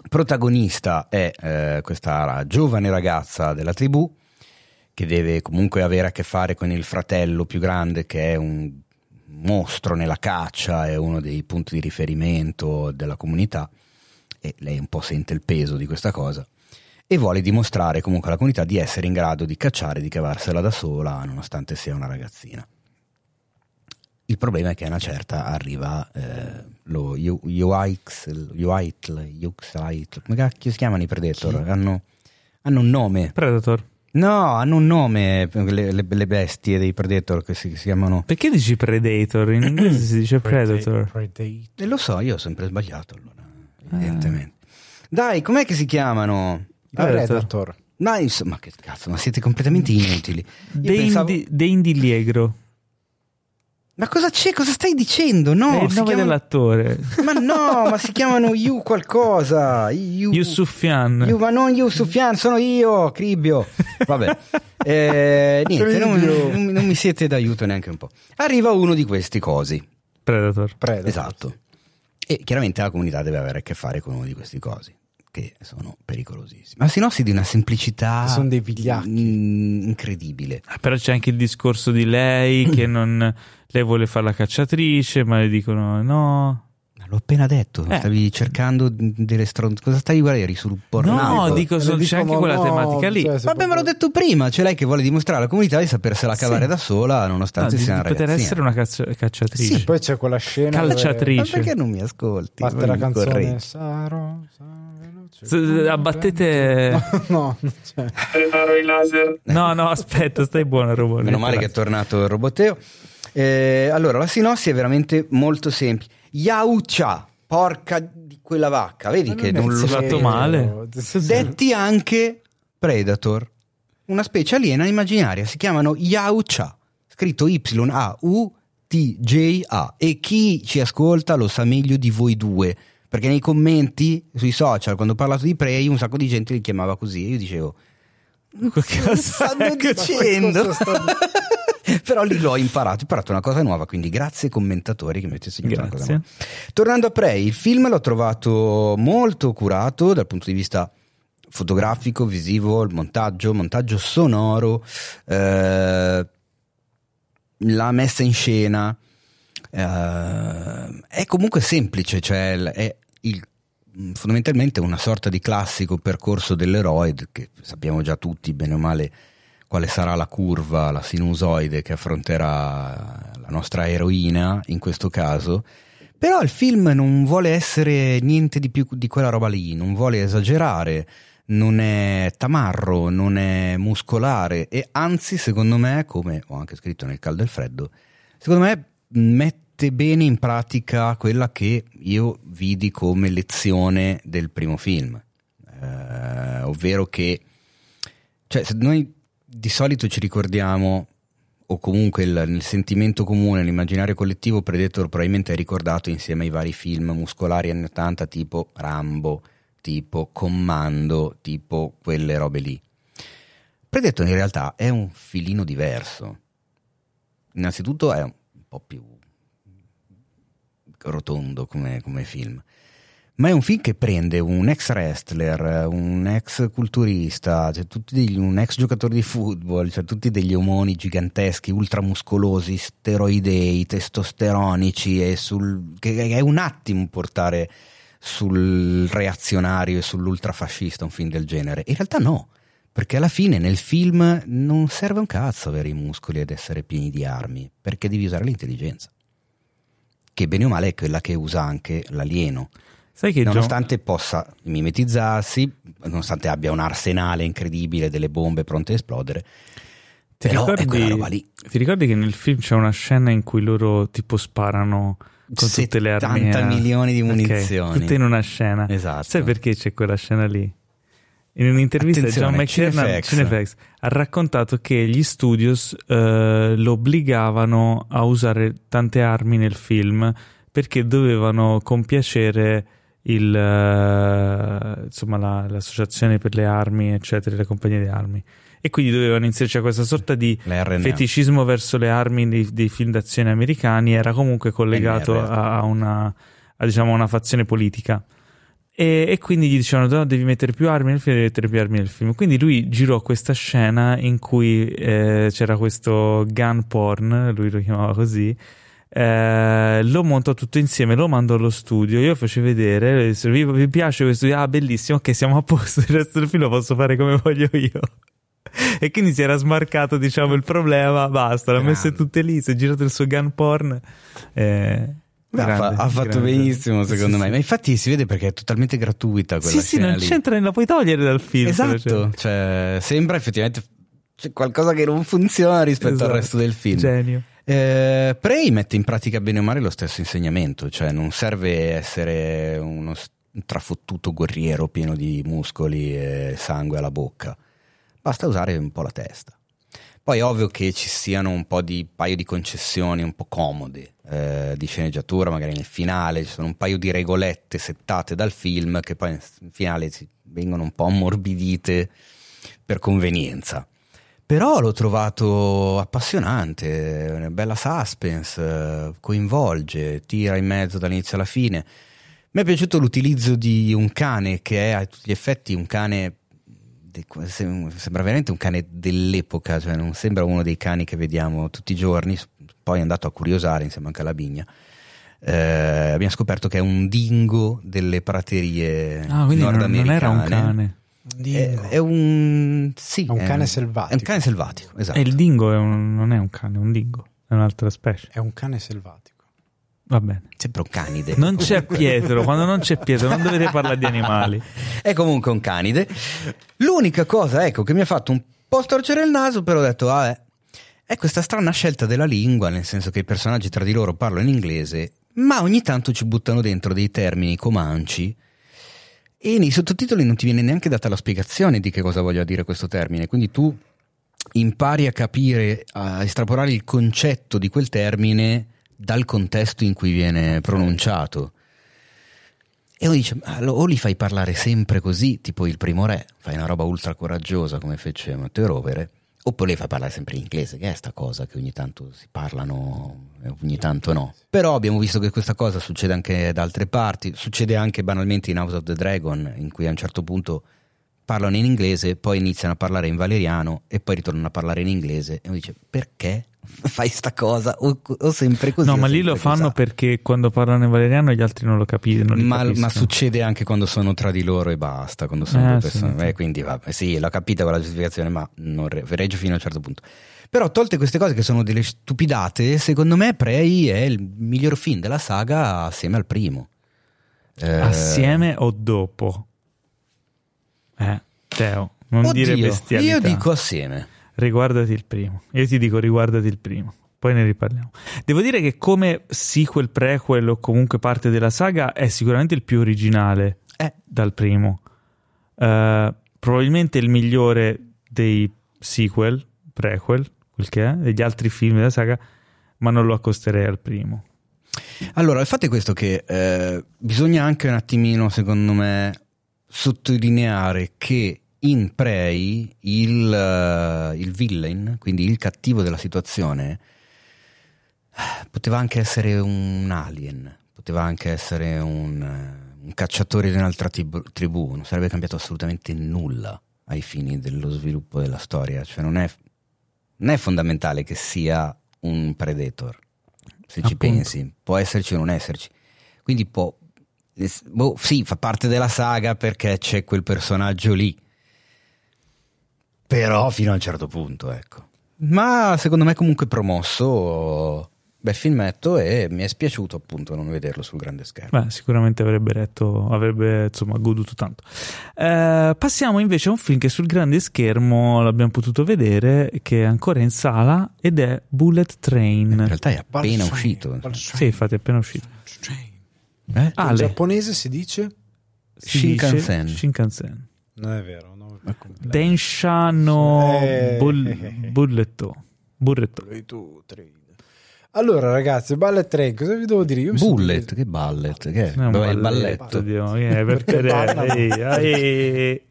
Protagonista è eh, questa giovane ragazza della tribù che deve comunque avere a che fare con il fratello più grande che è un mostro nella caccia, è uno dei punti di riferimento della comunità e lei un po' sente il peso di questa cosa e vuole dimostrare comunque alla comunità di essere in grado di cacciare, di cavarsela da sola nonostante sia una ragazzina. Il problema è che a una certa arriva eh, lo Yoix, come cacchio si chiamano i Predator? Hanno, hanno un nome. Predator. No, hanno un nome le, le- le bestie dei Predator che si, si chiamano. Perché dici Predator? In inglese si dice Predator. Predate. E lo so, io ho sempre sbagliato allora, evidentemente. Dai, com'è che si chiamano? Predator. Predator. Ma che cazzo, ma siete completamente inutili. Io De, pensavo- Indi- De Indiliegro. Ma cosa c'è? Cosa stai dicendo? No, è il nome chiamano- dell'attore. Ma no, ma si chiamano Yu qualcosa. Yu... Yusufian. Yu, ma non Yu Sufyan, sono io, Cribbio. Vabbè, Eh, niente, non, non- non mi siete d'aiuto neanche un po'. Arriva uno di questi cosi. Predator. Predator. Esatto. E chiaramente la comunità deve avere a che fare con uno di questi cosi, che sono pericolosissimi. Ma sinossi di una semplicità Sono dei vigliacchi. incredibile. Ah, Però c'è anche il discorso di lei che non. Lei vuole fare la cacciatrice, ma le dicono no. Ma L'ho appena detto, Eh. stavi cercando delle stronze. Cosa stavi guardando? Eri sul porno? No, dico, Me so- c'è anche quella no, tematica lì. cioè, Vabbè, me l'ho detto prima, c'è lei che vuole dimostrare alla comunità di sapersela cavare Sì. da sola, No, nonostante di, sia di una poter ragazzina. essere una caccia- cacciatrice. Sì, poi c'è quella scena Calciatrice. Ma perché non mi ascolti? dove Ma parte la canzone sarò veloce. S- abbattete- No, no, cioè, Preparo i laser. No, no, aspetta, stai buono, Robot. Meno male che è tornato il roboteo. Eh, allora, la sinossi è veramente molto semplice. Yaucha, porca di quella vacca, vedi ma che non lo fatto male. Detti anche Predator, una specie aliena immaginaria, si chiamano Yaucha, scritto Y-A-U-T-J-A. E chi ci ascolta lo sa meglio di voi due, perché nei commenti sui social, quando ho parlato di Prey, un sacco di gente li chiamava così. E io dicevo, cosa stanno dicendo? Però lì l'ho imparato, ho imparato una cosa nuova, quindi grazie commentatori che mi avete insegnato una cosa nuova. Tornando a Prey, il film l'ho trovato molto curato dal punto di vista fotografico, visivo, il montaggio, montaggio sonoro, eh, la messa in scena. eh, è comunque semplice, cioè è il- fondamentalmente una sorta di classico percorso dell'eroe che sappiamo già tutti bene o male quale sarà la curva, la sinusoide che affronterà la nostra eroina in questo caso. Però il film non vuole essere niente di più di quella roba lì, non vuole esagerare, non è tamarro, non è muscolare e anzi, secondo me, come ho anche scritto nel caldo e il freddo, secondo me mette bene in pratica quella che io vidi come lezione del primo film, Eh, ovvero che cioè, noi di solito ci ricordiamo, o comunque il, nel sentimento comune, nell'immaginario collettivo, Predator probabilmente è ricordato insieme ai vari film muscolari anni 80, tipo Rambo, tipo Commando, tipo quelle robe lì. Predator in realtà è un filino diverso. Innanzitutto è un po' più rotondo come, come film. Ma è un film che prende un ex wrestler, un ex culturista, cioè degli- un ex giocatore di football, cioè tutti degli omoni giganteschi, ultramuscolosi, steroidei, testosteronici, e sul, che che è un attimo portare sul reazionario e sull'ultrafascista un film del genere. In realtà no, perché alla fine nel film non serve un cazzo avere i muscoli ed essere pieni di armi, perché devi usare l'intelligenza. Che bene o male è quella che usa anche l'alieno Sai che John- nonostante possa mimetizzarsi, nonostante abbia un arsenale incredibile delle bombe pronte a esplodere, ti ricordi, è quella roba lì. ti ricordi che nel film c'è una scena in cui loro tipo sparano con tutte le armi? 70 a- milioni di munizioni. tutte in una scena. Esatto. Sai perché c'è quella scena lì? In un'intervista Attenzione, John McTiernan Cinefax. Cinefax, ha raccontato che gli studios eh, lo obbligavano a usare tante armi nel film perché dovevano compiacere il, eh, insomma, la- l'associazione per le armi, eccetera, le compagnie di armi. E quindi dovevano inserirci questa sorta di feticismo verso le armi dei, dei film d'azione americani era comunque collegato a, a una, a, diciamo, una fazione politica. E, e quindi gli dicevano: "No, devi mettere più armi nel film, devi mettere più armi nel film. Quindi lui girò questa scena in cui eh, c'era questo gun porn, lui lo chiamava così. eh, lo montò tutto insieme, lo mandò allo studio. Io feci vedere, disse, vi, vi piace questo? Ah, bellissimo, ok, siamo a posto. Il resto del film lo posso fare come voglio io. E quindi si era smarcato, diciamo, il problema. Basta, l'ha messe tutte lì. Si è girato il suo gun porn. eh, Beh, grande, ha fatto grande. benissimo secondo Sì, me, ma infatti si vede perché è totalmente gratuita Sì, quella sì, scena non lì. c'entra, la puoi togliere dal film. Esatto, cioè, sembra effettivamente c'è qualcosa che non funziona rispetto Esatto. al resto del film. Genio. Eh, Prey mette in pratica bene o male lo stesso insegnamento, cioè non serve essere uno trafottuto guerriero pieno di muscoli e sangue alla bocca, basta usare un po' la testa. Poi è ovvio che ci siano un po' di paio di concessioni un po' comode eh, di sceneggiatura, magari nel finale ci sono un paio di regolette settate dal film che poi nel finale vengono un po' ammorbidite per convenienza. Però l'ho trovato appassionante, una bella suspense, coinvolge, tira in mezzo dall'inizio alla fine. Mi è piaciuto l'utilizzo di un cane che è a tutti gli effetti un cane, sembra veramente un cane dell'epoca, cioè non sembra uno dei cani che vediamo tutti i giorni, poi è andato a curiosare insieme anche alla Bigna. Eh, abbiamo scoperto che è un dingo delle praterie Ah, quindi non, non nordamericane. era un cane. Dingo. È, è un sì, È un cane selvatico. È un cane selvatico, esatto. E il dingo è un- non è un cane, è un dingo. È un'altra specie. È un cane selvatico. Va bene. Sempre un canide. Non c'è Pietro. Quando non c'è Pietro, non dovete parlare di animali. È comunque un canide. L'unica cosa, ecco, che mi ha fatto un po' storcere il naso, però ho detto, ah, eh, è questa strana scelta della lingua, nel senso che i personaggi tra di loro parlano in inglese, ma ogni tanto ci buttano dentro dei termini comanci e nei sottotitoli non ti viene neanche data la spiegazione di che cosa voglia dire questo termine, quindi tu impari a capire, a estrapolare il concetto di quel termine dal contesto in cui viene pronunciato. E uno dice, o li fai parlare sempre così, tipo il primo re, fai una roba ultra coraggiosa come fece Matteo Rovere, oppure li fai parlare sempre in inglese, che è sta cosa che ogni tanto si parlano ogni tanto no. Però abbiamo visto che questa cosa succede anche da altre parti, succede anche banalmente in House of the Dragon, in cui a un certo punto parlano in inglese, poi iniziano a parlare in valeriano e poi ritornano a parlare in inglese e uno dice, perché fai sta cosa? O, o sempre così. no, ma lì lo fanno cosà. perché quando parlano in valeriano gli altri non lo capiscono. Ma, ma succede anche quando sono tra di loro e basta, quando sono Eh, due persone. sì. Eh, quindi vabbè, sì, l'ho capita quella giustificazione, ma non re- regge fino a un certo punto. Però tolte queste cose che sono delle stupidate, secondo me Prey è il miglior film della saga assieme al primo. Eh, Assieme o dopo? Eh, Teo, non dire oddio, bestialità. Io dico assieme. Riguardati il primo. Io ti dico riguardati il primo. Poi ne riparliamo. Devo dire che come sequel, prequel o comunque parte della saga è sicuramente il più originale Eh, dal primo. Eh, probabilmente il migliore dei sequel, prequel, quel che è, degli altri film della saga, ma non lo accosterei al primo. Allora, il fatto è questo che eh, bisogna anche un attimino, secondo me, sottolineare che in Prey il, eh, il villain, quindi il cattivo della situazione, poteva anche essere un alien, poteva anche essere un, eh, un cacciatore di un'altra tribù, non sarebbe cambiato assolutamente nulla ai fini dello sviluppo della storia, cioè non è, non è fondamentale che sia un predator, se ci Appunto. pensi, può esserci o non esserci. Quindi può, boh, sì, fa parte della saga perché c'è quel personaggio lì, però fino a un certo punto, ecco. Ma secondo me comunque promosso, bel filmetto e mi è spiaciuto appunto non vederlo sul grande schermo. Beh, sicuramente avrebbe retto, avrebbe insomma goduto tanto. Eh, passiamo invece a un film che sul grande schermo l'abbiamo potuto vedere, che è ancora in sala ed è Bullet Train. In realtà è appena Baltrain, uscito. Sì, infatti è appena uscito. Eh? In giapponese si dice si Shinkansen. dice Shinkansen. Non è vero. No, Denshano Eh. Bull- Bulletto. Burretto. Allora, ragazzi, Ballet Train, cosa vi devo dire? Io mi sono Bullet, che ballet? Che è? Non Dov'è il balletto? Dio, eh, per Perché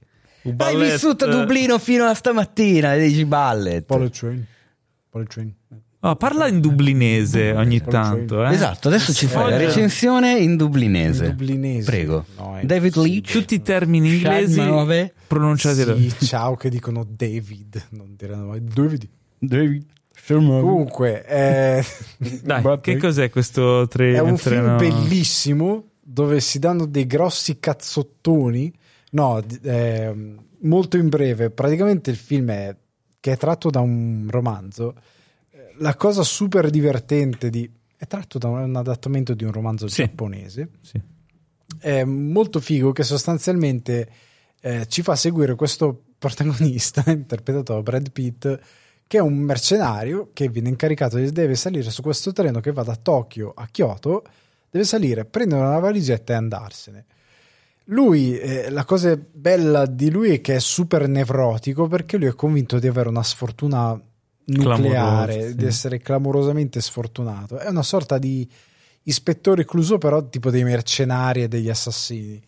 Hai vissuto a Dublino fino a stamattina e dici ballet. Ballet Train. Ballet Train. Oh, parla in dublinese ogni tanto. Eh? Esatto, adesso ci fai la recensione in dublinese. In dublinese. Prego. No, è David Leach. Tutti i termini inglesi pronunciati Sì, ciao che dicono David, non diranno mai David. David. Comunque, eh, Dai, che cos'è questo tre, è un film bellissimo dove si danno dei grossi cazzottoni. No, ehm, molto in breve. Praticamente il film è che è tratto da un romanzo. La cosa super divertente di è tratto da un, un adattamento di un romanzo Sì. giapponese. Sì. È molto figo che sostanzialmente eh, ci fa seguire questo protagonista interpretato da Brad Pitt che è un mercenario che viene incaricato di deve salire su questo treno che va da Tokyo a Kyoto deve salire, prendere una valigetta e andarsene lui, eh, la cosa bella di lui è che è super nevrotico perché lui è convinto di avere una sfortuna nucleare, Clamorosa, sì. di essere clamorosamente sfortunato. È una sorta di ispettore Clouseau, però tipo dei mercenari e degli assassini.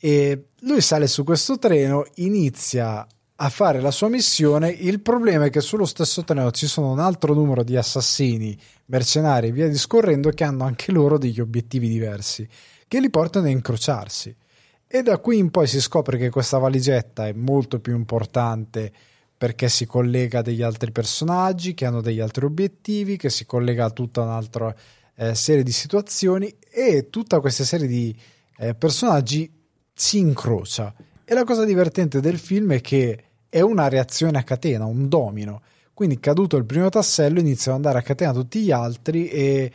E lui sale su questo treno, inizia a fare la sua missione. Il problema è che sullo stesso treno ci sono un altro numero di assassini, mercenari e via discorrendo che hanno anche loro degli obiettivi diversi che li portano a incrociarsi. E da qui in poi si scopre che questa valigetta è molto più importante perché si collega a degli altri personaggi che hanno degli altri obiettivi, che si collega a tutta un'altra eh, serie di situazioni e tutta questa serie di eh, personaggi si incrocia. E la cosa divertente del film è che è una reazione a catena, un domino. Quindi caduto il primo tassello iniziano ad andare a catena tutti gli altri e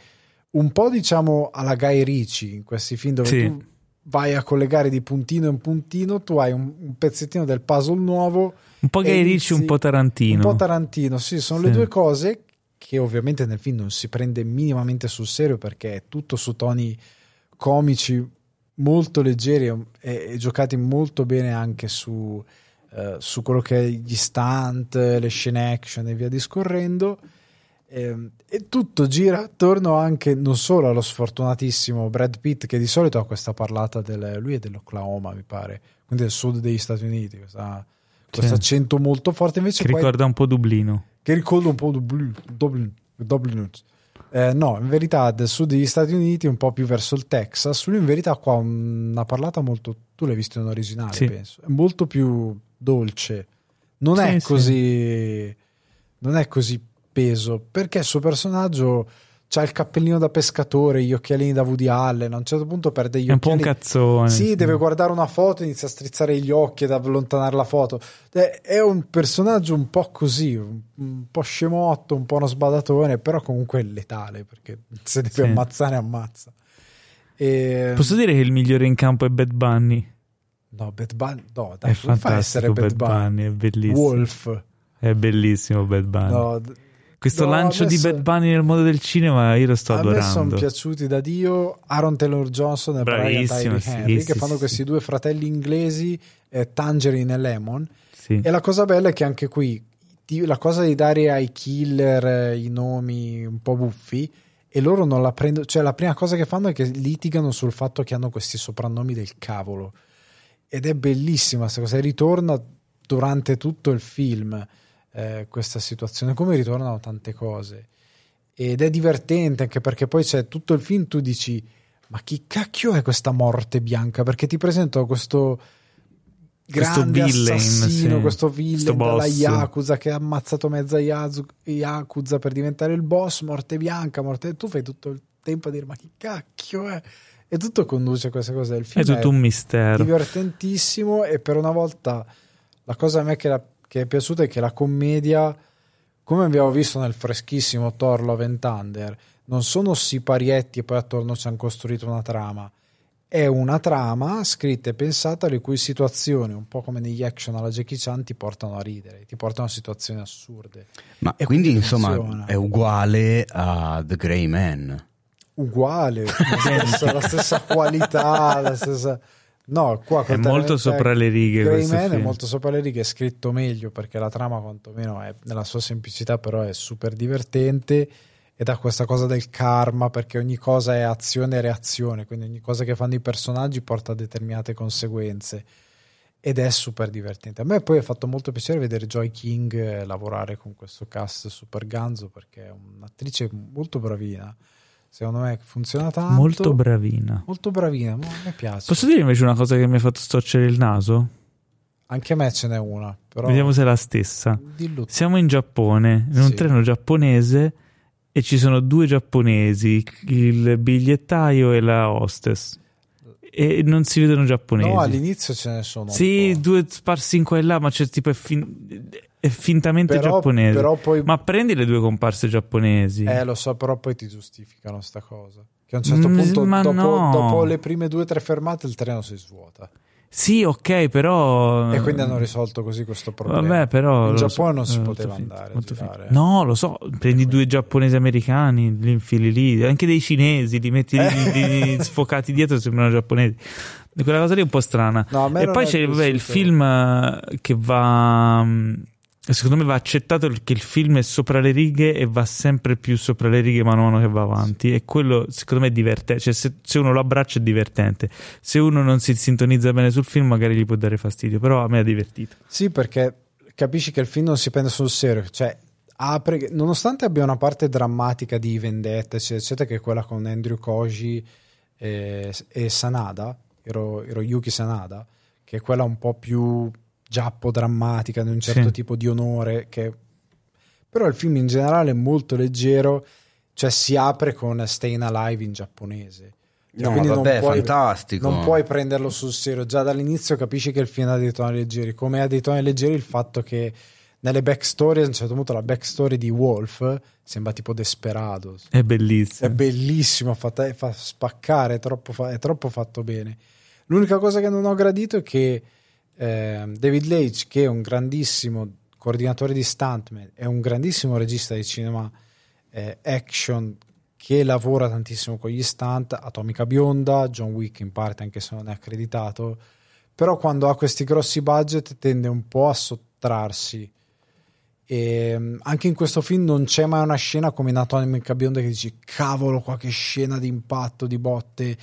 un po' diciamo alla Guy Ritchie in questi film dove Sì. tu vai a collegare di puntino in puntino, tu hai un, un pezzettino del puzzle nuovo. Un po' inizi- Ritchie, un po' Tarantino. Un po' Tarantino, sì, sono Sì. le due cose che ovviamente nel film non si prende minimamente sul serio perché è tutto su toni comici molto leggeri e, e giocati molto bene anche su, eh, su quello che è gli stunt, le scene action e via discorrendo. Ehm, E tutto gira attorno anche non solo allo sfortunatissimo Brad Pitt, che di solito ha questa parlata del, lui è dell'Oklahoma, mi pare, quindi del sud degli Stati Uniti, questa- questo Sì. accento molto forte. Invece Che ricorda un po' Dublino. che ricorda un po' Dublin, Dublin, Dublin. Eh, no, in verità del sud degli Stati Uniti, un po' più verso il Texas. Lui in verità qua ha una parlata molto. Tu l'hai visto in originale, Sì. penso. È molto più dolce. Non è Sì, sì. così. Non è così peso perché il suo personaggio ha il cappellino da pescatore, gli occhialini da Woody Allen. A un certo punto perde gli È un po' un occhiali. cazzone. Sì, deve guardare una foto e inizia a strizzare gli occhi ed allontanare la foto. È, un personaggio un po' così, un, po' scemotto, un po' uno sbadatone, però comunque è letale perché se deve Sì. ammazzare, ammazza. E... Posso dire che il migliore in campo è Bad Bunny? No, Bad Bunny, no, dai, È fa essere Bad Bad Bunny. Bunny, è bellissimo. Wolf. È bellissimo Bad Bunny. No, Questo no, lancio di adesso- Bad Bunny nel mondo del cinema io lo sto a me sono adorando. piaciuti da Dio Aaron Taylor Johnson e Brian Tyree sì, Henry sì, che fanno sì. questi due fratelli inglesi eh, Tangerine e Lemon Sì. E la cosa bella è che anche qui la cosa di dare ai killer eh, i nomi un po' buffi e loro non la prendono, cioè la prima cosa che fanno è che litigano sul fatto che hanno questi soprannomi del cavolo ed è bellissima questa cosa, e ritorna durante tutto il film eh, questa situazione, come ritornano tante cose ed è divertente anche perché poi c'è tutto il film tu dici ma chi cacchio è questa morte bianca perché ti presentano questo Questo grande villain, assassino sì. questo villain Questo dalla. Yakuza che ha ammazzato mezza Yakuza per diventare il boss morte bianca morte tu fai tutto il tempo a dire ma chi cacchio è e tutto conduce a questa cosa il È film tutto un mistero. divertentissimo e per una volta la cosa a me che, la- che è piaciuta è che la commedia come abbiamo visto nel freschissimo Thor Love and Thunder non sono siparietti e poi attorno ci hanno costruito una trama è una trama scritta e pensata le cui situazioni un po' come negli action alla Jackie Chan ti portano a ridere ti portano a situazioni assurde Ma E quindi insomma funziona. è uguale a The Grey Man. uguale la stessa, la stessa qualità la stessa No, qua È molto sopra le righe Grey questo Man è molto sopra le righe, è scritto meglio perché la trama quantomeno è nella sua semplicità però è super divertente ed ha questa cosa del karma perché ogni cosa è azione e reazione, quindi ogni cosa che fanno i personaggi porta a determinate conseguenze ed è super divertente. A me poi ha fatto molto piacere vedere Joy King eh, lavorare con questo cast super ganzo perché è un'attrice molto bravina. Secondo me funziona tanto. Molto bravina. Molto bravina, ma a me piace. Posso dire invece una cosa che mi ha fatto storcere il naso? Anche a me ce n'è una, però Vediamo se è la stessa. dillo. Siamo in Giappone, in un Sì. treno giapponese e ci sono due giapponesi, il bigliettaio e la hostess. E non si vedono giapponesi. No, all'inizio ce ne sono. Sì, due sparsi in qua e là, ma c'è tipo fin- è fintamente Però- giapponese. però poi- Ma prendi le due comparse giapponesi. Eh, lo so, però poi ti giustificano sta cosa. Che a un certo Mm, punto, ma dopo, no. dopo le prime due o tre fermate, il treno si svuota. Sì, ok, però. E quindi hanno risolto così questo problema. Vabbè, però. In Giappone so, non si è poteva finto, andare finto. No, lo so. Prendi due giapponesi americani, li infili lì, anche dei cinesi, li metti Eh. li sfocati dietro, sembrano giapponesi. Quella cosa lì è un po' strana. No, e poi c'è vabbè, il film eh, che va. Secondo me va accettato che il film è sopra le righe e va sempre più sopra le righe man mano che va avanti. E quello secondo me è divertente. Cioè, se, se uno lo abbraccia è divertente. Se uno non si sintonizza bene sul film, magari gli può dare fastidio. Però a me ha divertito. Sì, perché capisci che il film non si prende sul serio. Cioè, apre, nonostante abbia una parte drammatica di vendetta, eccetera, eccetera, che è quella con Andrew Koji e, e Sanada, Hiro- Hiroyuki Sanada, che è quella un po' più giappo drammatica, di un certo Sì. tipo di onore, che... però il film in generale è molto leggero, cioè si apre con Stayin' Alive in giapponese. Cioè, No, quindi non vabbè, puoi- fantastico. Non puoi prenderlo sul serio. Già dall'inizio capisci che il film ha dei toni leggeri. Come ha dei toni leggeri il fatto che nelle backstory, a un certo punto la backstory di Wolf sembra tipo Desperados. È bellissimo. È bellissimo, fa, fa spaccare, è troppo, fa- è troppo fatto bene. L'unica cosa che non ho gradito è che eh, David Leitch, che è un grandissimo coordinatore di stuntman, è un grandissimo regista di cinema eh, action che lavora tantissimo con gli stunt, Atomica Bionda, John Wick in parte anche se non è accreditato, però quando ha questi grossi budget tende un po' a sottrarsi. E mm, anche in questo film non c'è mai una scena come in Atomica Bionda che dici cavolo qua che scena di impatto, di botte.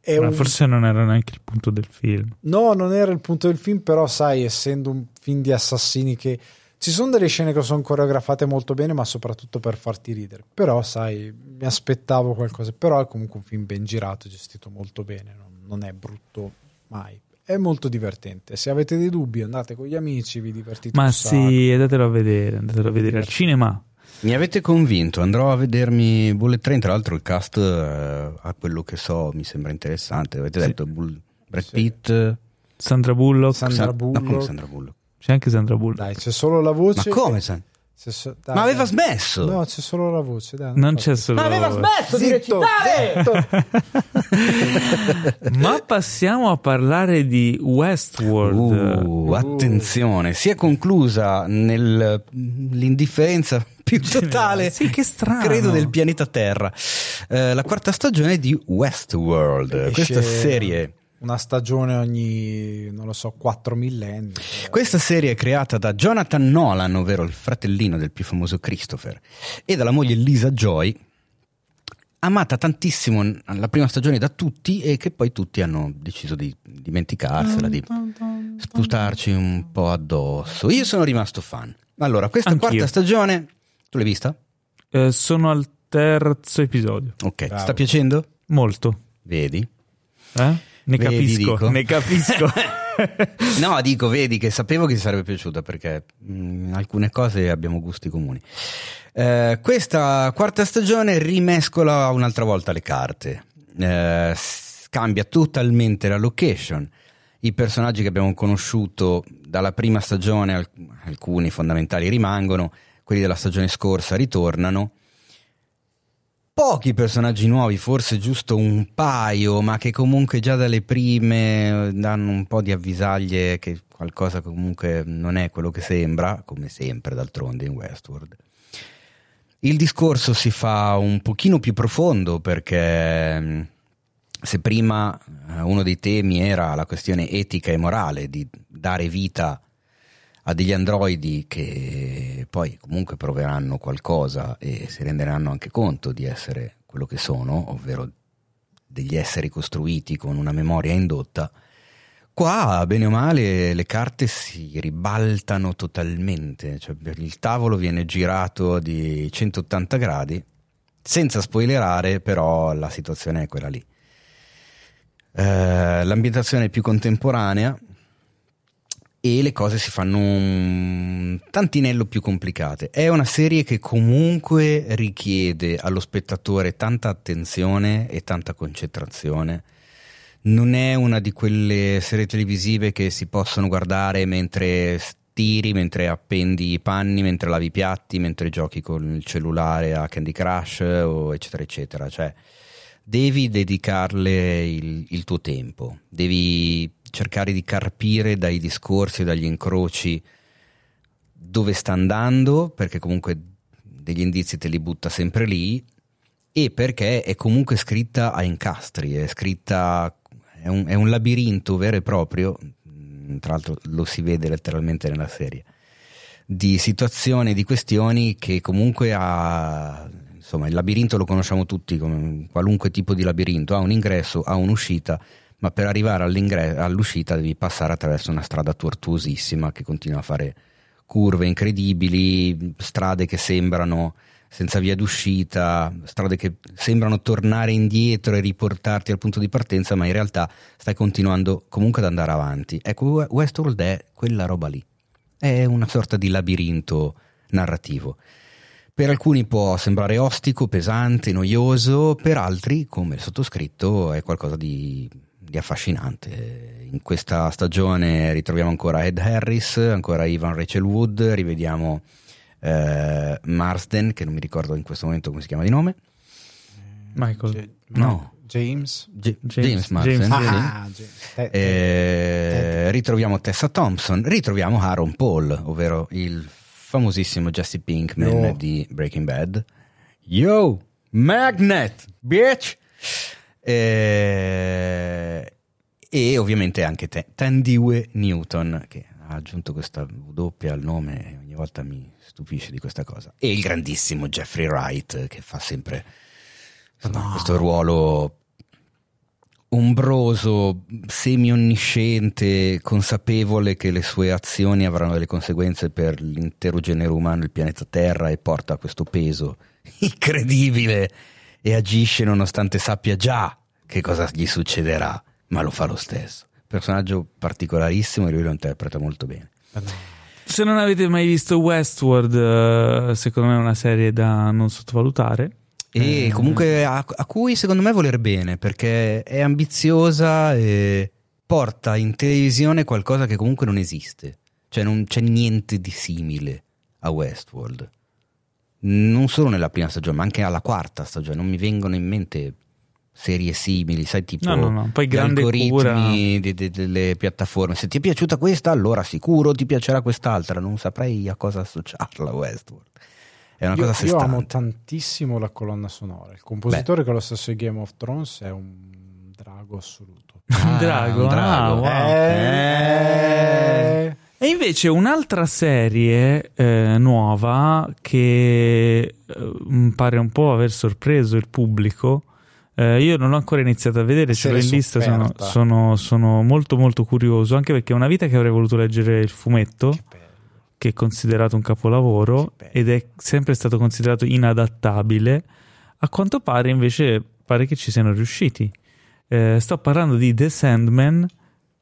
È Ma un- forse non era neanche il punto del film. No, non era il punto del film, però sai, essendo un film di assassini che ci sono delle scene che sono coreografate molto bene, ma soprattutto per farti ridere. Però, sai, mi aspettavo qualcosa. Però è comunque un film ben girato, gestito molto bene, non, non è brutto mai. È molto divertente. Se avete dei dubbi, andate con gli amici, vi divertite Ma sì, andatelo a vedere, andatelo a vedere al cinema. Mi avete convinto, andrò a vedermi Bullet Train, tra l'altro il cast eh, a quello che so mi sembra interessante, avete Sì. detto Bull- Brad Sì. Pitt, Sandra Bullock. Sandra Sa- Bullock. no, come Sandra Bullock? C'è anche Sandra Bullock. Dai, c'è solo la voce. Ma come San- C'è so- dai, Ma aveva smesso! No, c'è solo la voce. Dai, Non fa- c'è solo. Ma aveva smesso di Zitto, recitare! zitto. Ma passiamo a parlare di Westworld. Uh, attenzione, si è conclusa nell'indifferenza più totale, Sì, che strano. credo, del pianeta Terra. Eh, la quarta stagione di Westworld, Esce questa serie. Una stagione ogni, non lo so, quattro millenni. Questa serie è creata da Jonathan Nolan, ovvero il fratellino del più famoso Christopher, e dalla moglie Lisa Joy, amata tantissimo la prima stagione da tutti e che poi tutti hanno deciso di dimenticarsela, di sputarci un po' addosso. Io sono rimasto fan. Allora, questa Anch'io. quarta stagione, tu l'hai vista? Eh, sono al terzo episodio. Ok, Bravo. sta piacendo? Molto. Vedi? Eh? Ne Vedi, capisco, dico. ne capisco. No, dico, vedi che sapevo che ti sarebbe piaciuta perché mh, in alcune cose abbiamo gusti comuni. Eh, questa quarta stagione rimescola un'altra volta le carte, Eh, cambia totalmente la location. I personaggi che abbiamo conosciuto dalla prima stagione, alc- alcuni fondamentali rimangono, quelli della stagione scorsa ritornano. Pochi personaggi nuovi, forse giusto un paio, ma che comunque già dalle prime eh, danno un po' di avvisaglie che qualcosa comunque non è quello che sembra, come sempre d'altronde in Westworld. Il discorso si fa un pochino più profondo perché mm, se prima eh, uno dei temi era la questione etica e morale di dare vita a degli androidi che poi comunque proveranno qualcosa e si renderanno anche conto di essere quello che sono, ovvero degli esseri costruiti con una memoria indotta, qua bene o male le carte si ribaltano totalmente, cioè il tavolo viene girato di 180 gradi, senza spoilerare però la situazione è quella lì. Eh, l'ambientazione è più contemporanea, e le cose si fanno un tantinello più complicate. È una serie che comunque richiede allo spettatore tanta attenzione e tanta concentrazione. Non è una di quelle serie televisive che si possono guardare mentre stiri, mentre appendi i panni, mentre lavi i piatti, mentre giochi con il cellulare a Candy Crush o eccetera eccetera. Cioè, devi dedicarle il, il tuo tempo, devi cercare di carpire dai discorsi, dagli incroci dove sta andando, perché comunque degli indizi te li butta sempre lì, e perché è comunque scritta a incastri, è scritta, è un, è un labirinto vero e proprio, tra l'altro lo si vede letteralmente nella serie, di situazioni, di questioni che comunque ha, insomma il labirinto lo conosciamo tutti, come qualunque tipo di labirinto, ha un ingresso, ha un'uscita, ma per arrivare all'uscita devi passare attraverso una strada tortuosissima che continua a fare curve incredibili, strade che sembrano senza via d'uscita, strade che sembrano tornare indietro e riportarti al punto di partenza, ma in realtà stai continuando comunque ad andare avanti. Ecco, Westworld è quella roba lì, è una sorta di labirinto narrativo. Per alcuni può sembrare ostico, pesante, noioso, per altri, come il sottoscritto, è qualcosa di di affascinante. In questa stagione ritroviamo ancora Ed Harris, ancora Ivan Rachel Wood, rivediamo eh, Marsden, che non mi ricordo in questo momento come si chiama di nome. Michael. No. James. G- James- James Marsden. James- sì. Ah, James. Eh, ritroviamo Tessa Thompson, ritroviamo Aaron Paul, ovvero il famosissimo Jesse Pinkman Yo. di Breaking Bad. Yo, Magnet, bitch! Eh, e ovviamente anche te, Tandiwe Newton, che ha aggiunto questa W al nome e ogni volta mi stupisce di questa cosa. E il grandissimo Jeffrey Wright, che fa sempre insomma, questo ruolo ombroso, semi-onnisciente, consapevole che le sue azioni avranno delle conseguenze per l'intero genere umano, il pianeta Terra, e porta questo peso incredibile e agisce nonostante sappia già che cosa gli succederà, ma lo fa lo stesso. Personaggio particolarissimo e lui lo interpreta molto bene. Se non avete mai visto Westworld, eh, secondo me è una serie da non sottovalutare. E Eh, comunque a, a cui secondo me voler bene perché è ambiziosa e porta in televisione qualcosa che comunque non esiste. Cioè non c'è niente di simile a Westworld. Non solo nella prima stagione, ma anche alla quarta stagione. Non mi vengono in mente serie simili, sai, tipo No, no, no. Poi gli grande algoritmi cura. di- di- delle piattaforme. Se ti è piaciuta questa, allora sicuro ti piacerà quest'altra. Non saprei a cosa associarla Westworld. È una Io, cosa io amo tantissimo la colonna sonora. Il compositore che è lo stesso di Game of Thrones è un drago assoluto. Un drago, un drago. ah, wow. Eh, E invece un'altra serie eh, nuova che eh, pare un po' aver sorpreso il pubblico. Eh, io non l'ho ancora iniziato a vedere, ce l'ho in lista, sono, sono- sono molto molto curioso, anche perché è una vita che avrei voluto leggere il fumetto, che che è considerato un capolavoro ed è sempre stato considerato inadattabile. A quanto pare invece pare che ci siano riusciti. Eh, sto parlando di The Sandman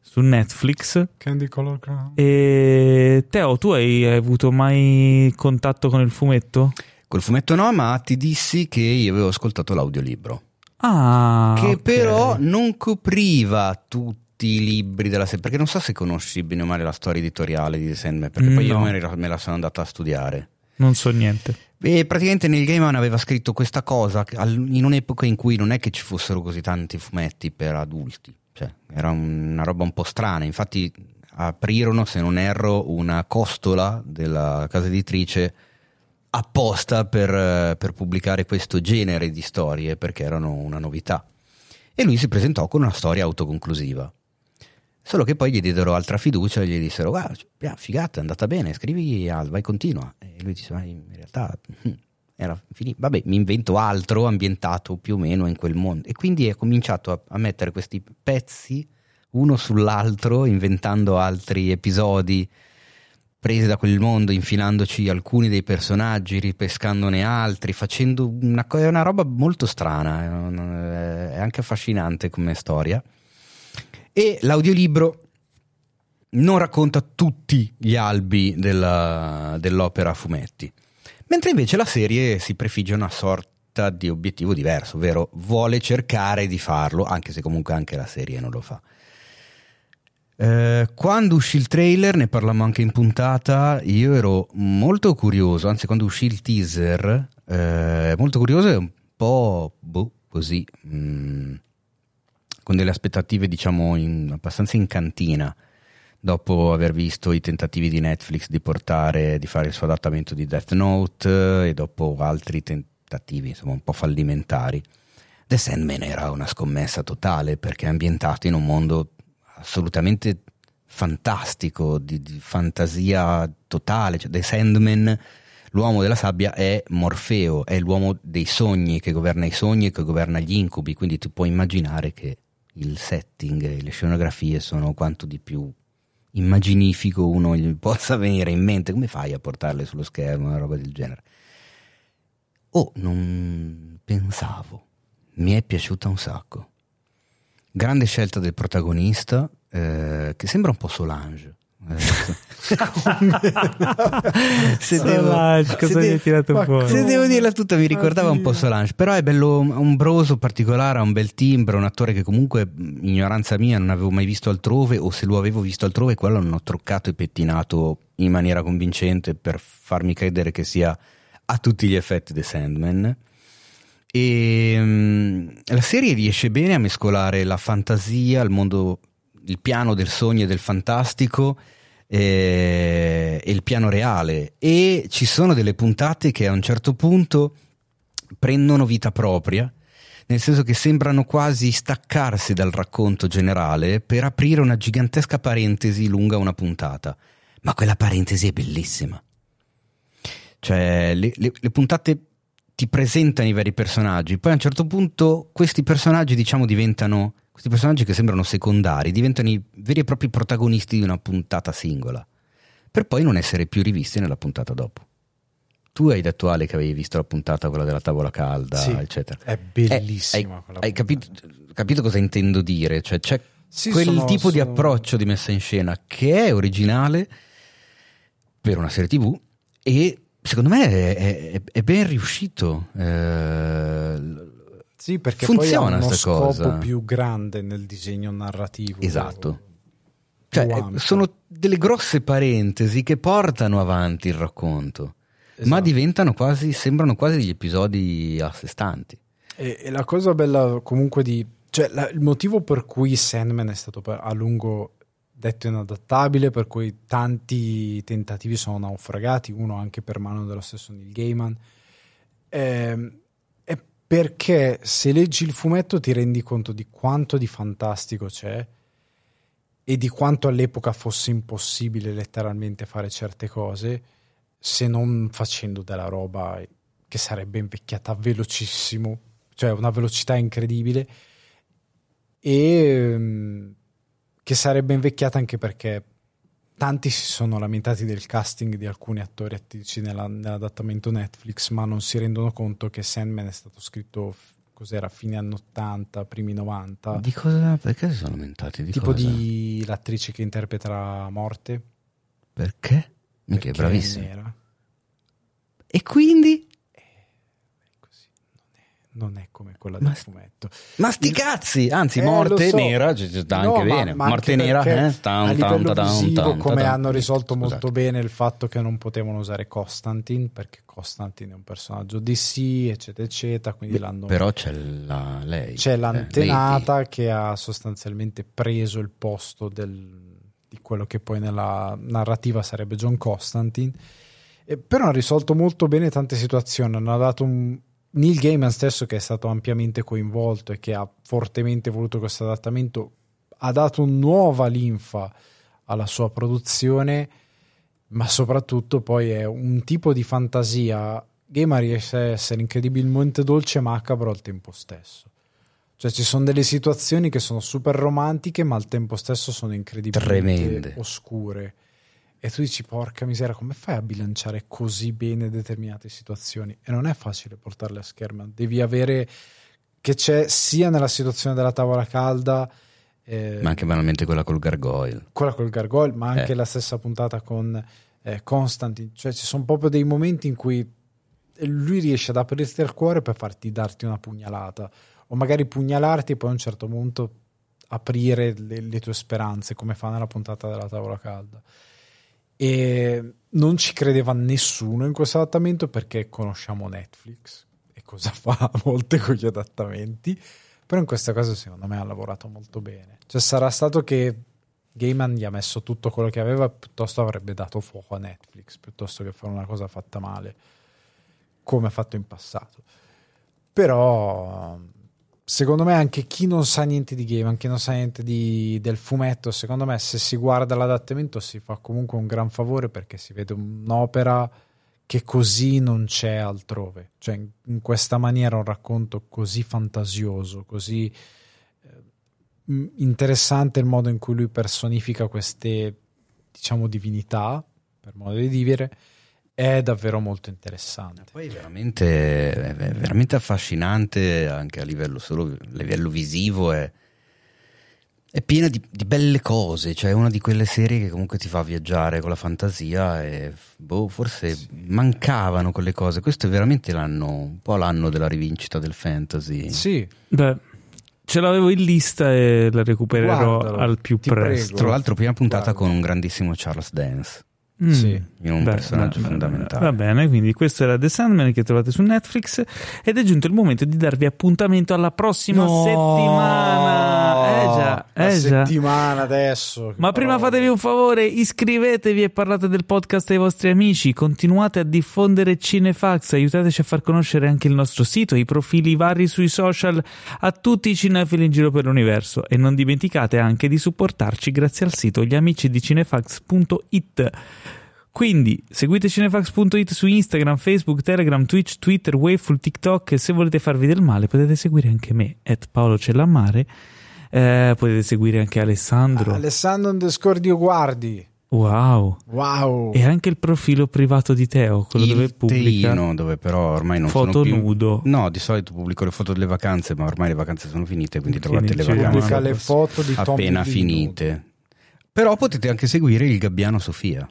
su Netflix. Candy Color Crown. E Teo, tu hai hai avuto mai contatto con il fumetto? Col fumetto no, ma ti dissi che io avevo ascoltato l'audiolibro. Ah, che ok. però non copriva tutti i libri della serie. Perché non so se conosci bene o male la storia editoriale di The Sandman, perché poi io No. me la- me la sono andata a studiare. non so niente. E praticamente Neil Gaiman aveva scritto questa cosa in un'epoca in cui non è che ci fossero così tanti fumetti per adulti, cioè era una roba un po' strana. Infatti aprirono, se non erro, una costola della casa editrice apposta per, eh, per pubblicare questo genere di storie perché erano una novità. E lui si presentò con una storia autoconclusiva. Solo che poi gli diedero altra fiducia e gli dissero: Guarda, figata, è andata bene, scrivi, vai, continua. E lui disse: Ma in realtà hm, era finito. Vabbè, mi invento altro ambientato più o meno in quel mondo. E quindi è cominciato a, a mettere questi pezzi uno sull'altro, inventando altri episodi presi da quel mondo, infilandoci alcuni dei personaggi, ripescandone altri, facendo una, una roba molto strana, è anche affascinante come storia. E l'audiolibro non racconta tutti gli albi della, dell'opera a fumetti, mentre invece la serie si prefigge una sorta di obiettivo diverso, ovvero vuole cercare di farlo, anche se comunque anche la serie non lo fa. Eh, quando uscì il trailer, ne parlammo anche in puntata, io ero molto curioso, anzi quando uscì il teaser, eh, molto curioso e un po' boh, così, mh, mm, con delle aspettative diciamo in, abbastanza in cantina, dopo aver visto i tentativi di Netflix di portare, di fare il suo adattamento di Death Note e dopo altri tentativi insomma un po' fallimentari. The Sandman era una scommessa totale perché è ambientato in un mondo assolutamente fantastico, di, di fantasia totale. Cioè, The Sandman, l'uomo della sabbia, è Morfeo, è l'uomo dei sogni che governa i sogni e che governa gli incubi. Quindi tu puoi immaginare che il setting e le scenografie sono quanto di più immaginifico uno gli possa venire in mente. Come fai a portarle sullo schermo, una roba del genere? Oh, non pensavo. Mi è piaciuta un sacco. Grande scelta del protagonista, eh, che sembra un po' Solange. Eh, se Solange, devo, cosa se, fuori? se devo dirla tutta, mi ricordava un po' Solange, però è bello ombroso, particolare, ha un bel timbro, un attore che comunque, ignoranza mia, non avevo mai visto altrove, o se lo avevo visto altrove, quello non ho truccato e pettinato in maniera convincente per farmi credere che sia a tutti gli effetti The Sandman. E um, la serie riesce bene a mescolare la fantasia, il mondo, il piano del sogno e del fantastico e, e il piano reale. E ci sono delle puntate che a un certo punto prendono vita propria nel senso che sembrano quasi staccarsi dal racconto generale per aprire una gigantesca parentesi lunga una puntata. Ma quella parentesi è bellissima. Cioè, le, le, le puntate ti presentano i veri personaggi, poi a un certo punto questi personaggi, diciamo, diventano questi personaggi che sembrano secondari, diventano i veri e propri protagonisti di una puntata singola, per poi non essere più rivisti nella puntata dopo. Tu hai detto Ale che avevi visto la puntata quella della tavola calda, sì, eccetera. È bellissima. Eh, hai, hai capito, capito, cosa intendo dire? Cioè, c'è sì, quel sono, tipo sono... di approccio di messa in scena che è originale per una serie TV e secondo me è, è, è ben riuscito. Eh, sì, perché funziona poi ha uno scopo cosa. più grande nel disegno narrativo. Esatto. Cioè, sono delle grosse parentesi che portano avanti il racconto, esatto. ma diventano quasi, sembrano quasi degli episodi a sé stanti. E, e la cosa bella comunque di... Cioè, la, il motivo per cui Sandman è stato a lungo detto inadattabile, per cui tanti tentativi sono naufragati, uno anche per mano dello stesso Neil Gaiman. Eh, è perché se leggi il fumetto ti rendi conto di quanto di fantastico c'è e di quanto all'epoca fosse impossibile letteralmente fare certe cose se non facendo della roba che sarebbe invecchiata velocissimo, cioè una velocità incredibile e ehm, che sarebbe invecchiata anche perché tanti si sono lamentati del casting di alcuni attori attici nella, nell'adattamento Netflix, ma non si rendono conto che Sandman è stato scritto cos'era fine anni 80, primi 90. Di cosa? Perché si sono lamentati? Di tipo cosa? di l'attrice che interpreterà Morte. Perché? Mica è bravissima. E quindi? Non è come quella del fumetto. Ma sti cazzi! Anzi, eh, morte so. nera ci sta anche bene. Ma morte nera, eh? Tan, a livello tan, visivo, tan, come hanno risolto Scusate. molto bene il fatto che non potevano usare Constantine, perché Constantine è un personaggio DC, eccetera, eccetera. Quindi l'hanno... Però c'è la, lei. C'è l'antenata eh, che ha sostanzialmente preso il posto del, di quello che poi nella narrativa sarebbe John Constantine. Eh, però ha risolto molto bene tante situazioni. Hanno dato un Neil Gaiman stesso, che è stato ampiamente coinvolto e che ha fortemente voluto questo adattamento, ha dato nuova linfa alla sua produzione, ma soprattutto poi è un tipo di fantasia. Gaiman riesce a essere incredibilmente dolce e macabro al tempo stesso. Cioè ci sono delle situazioni che sono super romantiche, ma al tempo stesso sono incredibilmente Tremende. oscure. E tu dici, porca misera, come fai a bilanciare così bene determinate situazioni? E non è facile portarle a schermo. Devi avere che c'è sia nella situazione della tavola calda, eh, Ma anche banalmente quella col gargoyle. quella col gargoyle, ma anche Eh. la stessa puntata con eh, Constantine. Cioè ci sono proprio dei momenti in cui lui riesce ad aprirti il cuore per farti darti una pugnalata. O magari pugnalarti e poi a un certo punto aprire le, le tue speranze, come fa nella puntata della tavola calda. E non ci credeva nessuno in questo adattamento perché conosciamo Netflix e cosa fa a volte con gli adattamenti. Però in questa cosa secondo me ha lavorato molto bene. Cioè sarà stato che Gaiman gli ha messo tutto quello che aveva, piuttosto avrebbe dato fuoco a Netflix, piuttosto che fare una cosa fatta male, come ha fatto in passato. Però secondo me anche chi non sa niente di Gaiman, chi non sa niente di- del fumetto, secondo me se si guarda l'adattamento si fa comunque un gran favore perché si vede un'opera che così non c'è altrove. Cioè in, in questa maniera un racconto così fantasioso, così eh, interessante il modo in cui lui personifica queste, diciamo, divinità, per modo di dire, è davvero molto interessante. Poi è veramente, è veramente affascinante anche a livello, solo a livello visivo. È, è piena di, di belle cose, cioè è una di quelle serie che comunque ti fa viaggiare con la fantasia e boh, forse mancavano quelle cose. Questo è veramente l'anno, un po' l'anno della rivincita del fantasy. Sì, Beh, ce l'avevo in lista e la recupererò Guardalo, al più presto. prego. Tra l'altro, prima puntata Guarda. con un grandissimo Charles Dance. Mm. Sì. In un personaggio fondamentale. Va bene, quindi questo era The Sandman che trovate su Netflix ed è giunto il momento di darvi appuntamento alla prossima No! settimana. Eh già, La eh già. settimana adesso. Ma prima fatevi un favore, iscrivetevi e parlate del podcast ai vostri amici, continuate a diffondere Cinefax, aiutateci a far conoscere anche il nostro sito, i profili vari sui social a tutti i cinefili in giro per l'universo e non dimenticate anche di supportarci grazie al sito gliamicidicinefax.it. Quindi seguite cinefax.it su Instagram, Facebook, Telegram, Twitch, Twitter, Wayful, TikTok e se volete farvi del male potete seguire anche me, at Paolo Cellammare, Eh, potete seguire anche Alessandro. Alessandro underscore Dio Guardi. Wow. Wow. E anche il profilo privato di Teo, quello il dove pubblica Teino, dove però ormai non foto sono più... nudo. No, di solito pubblico le foto delle vacanze, ma ormai le vacanze sono finite, quindi trovate le ci vacanze Pubblica le foto di Tom appena finite. Però potete anche seguire il Gabbiano Sofia.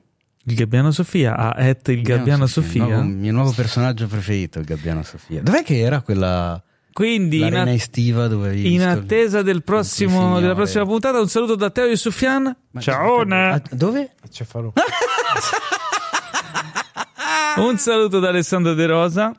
Il Gabbiano Sofia, ah, at il Gabbiano Sofia. nuovo- Il mio nuovo personaggio preferito, il Gabbiano Sofia. Dov'è che era quella Quindi in, at- estiva dove in attesa del prossimo, della prossima puntata, un saluto da Teo e Sufian. Ciao! Ah, Dove? Cefalo. Un saluto da Alessandro De Rosa.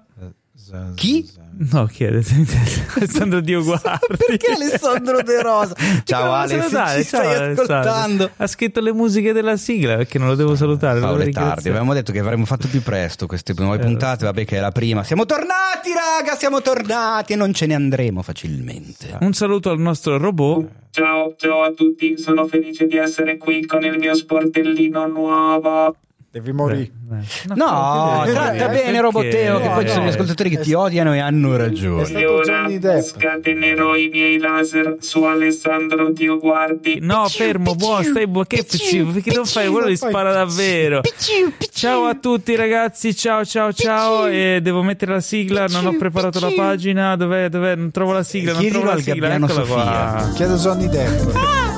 Chi? No, chi è? Alessandro Dio Guardi. Perché Alessandro De Rosa? Ciao Ale, salutare, ci ciao, stai ascoltando. Ha scritto le musiche della sigla perché non lo devo salutare. lo Paolo è tardi, avevamo detto che avremmo fatto più presto queste nuove puntate, vabbè che è la prima. Siamo tornati raga, siamo tornati e non ce ne andremo facilmente. Un saluto al nostro robot. Ciao, ciao a tutti, sono felice di essere qui con il mio sportellino nuovo. Devi morire. No, perché? tratta Eh, bene? Roboteo, che No, poi ci sono gli no. ascoltatori che ti odiano e hanno è ragione. stato E ora scatenerò i miei laser su Alessandro Dio Guardi. No, fermo, buono, stai buono. Che perché non fai quello li spara davvero. Ciao a tutti ragazzi, ciao ciao ciao. E devo mettere la sigla, non ho preparato la pagina. Dov'è? Dov'è? Non trovo la sigla, non trovo la sigla. Eccola qua. Chiedo Johnny Depp.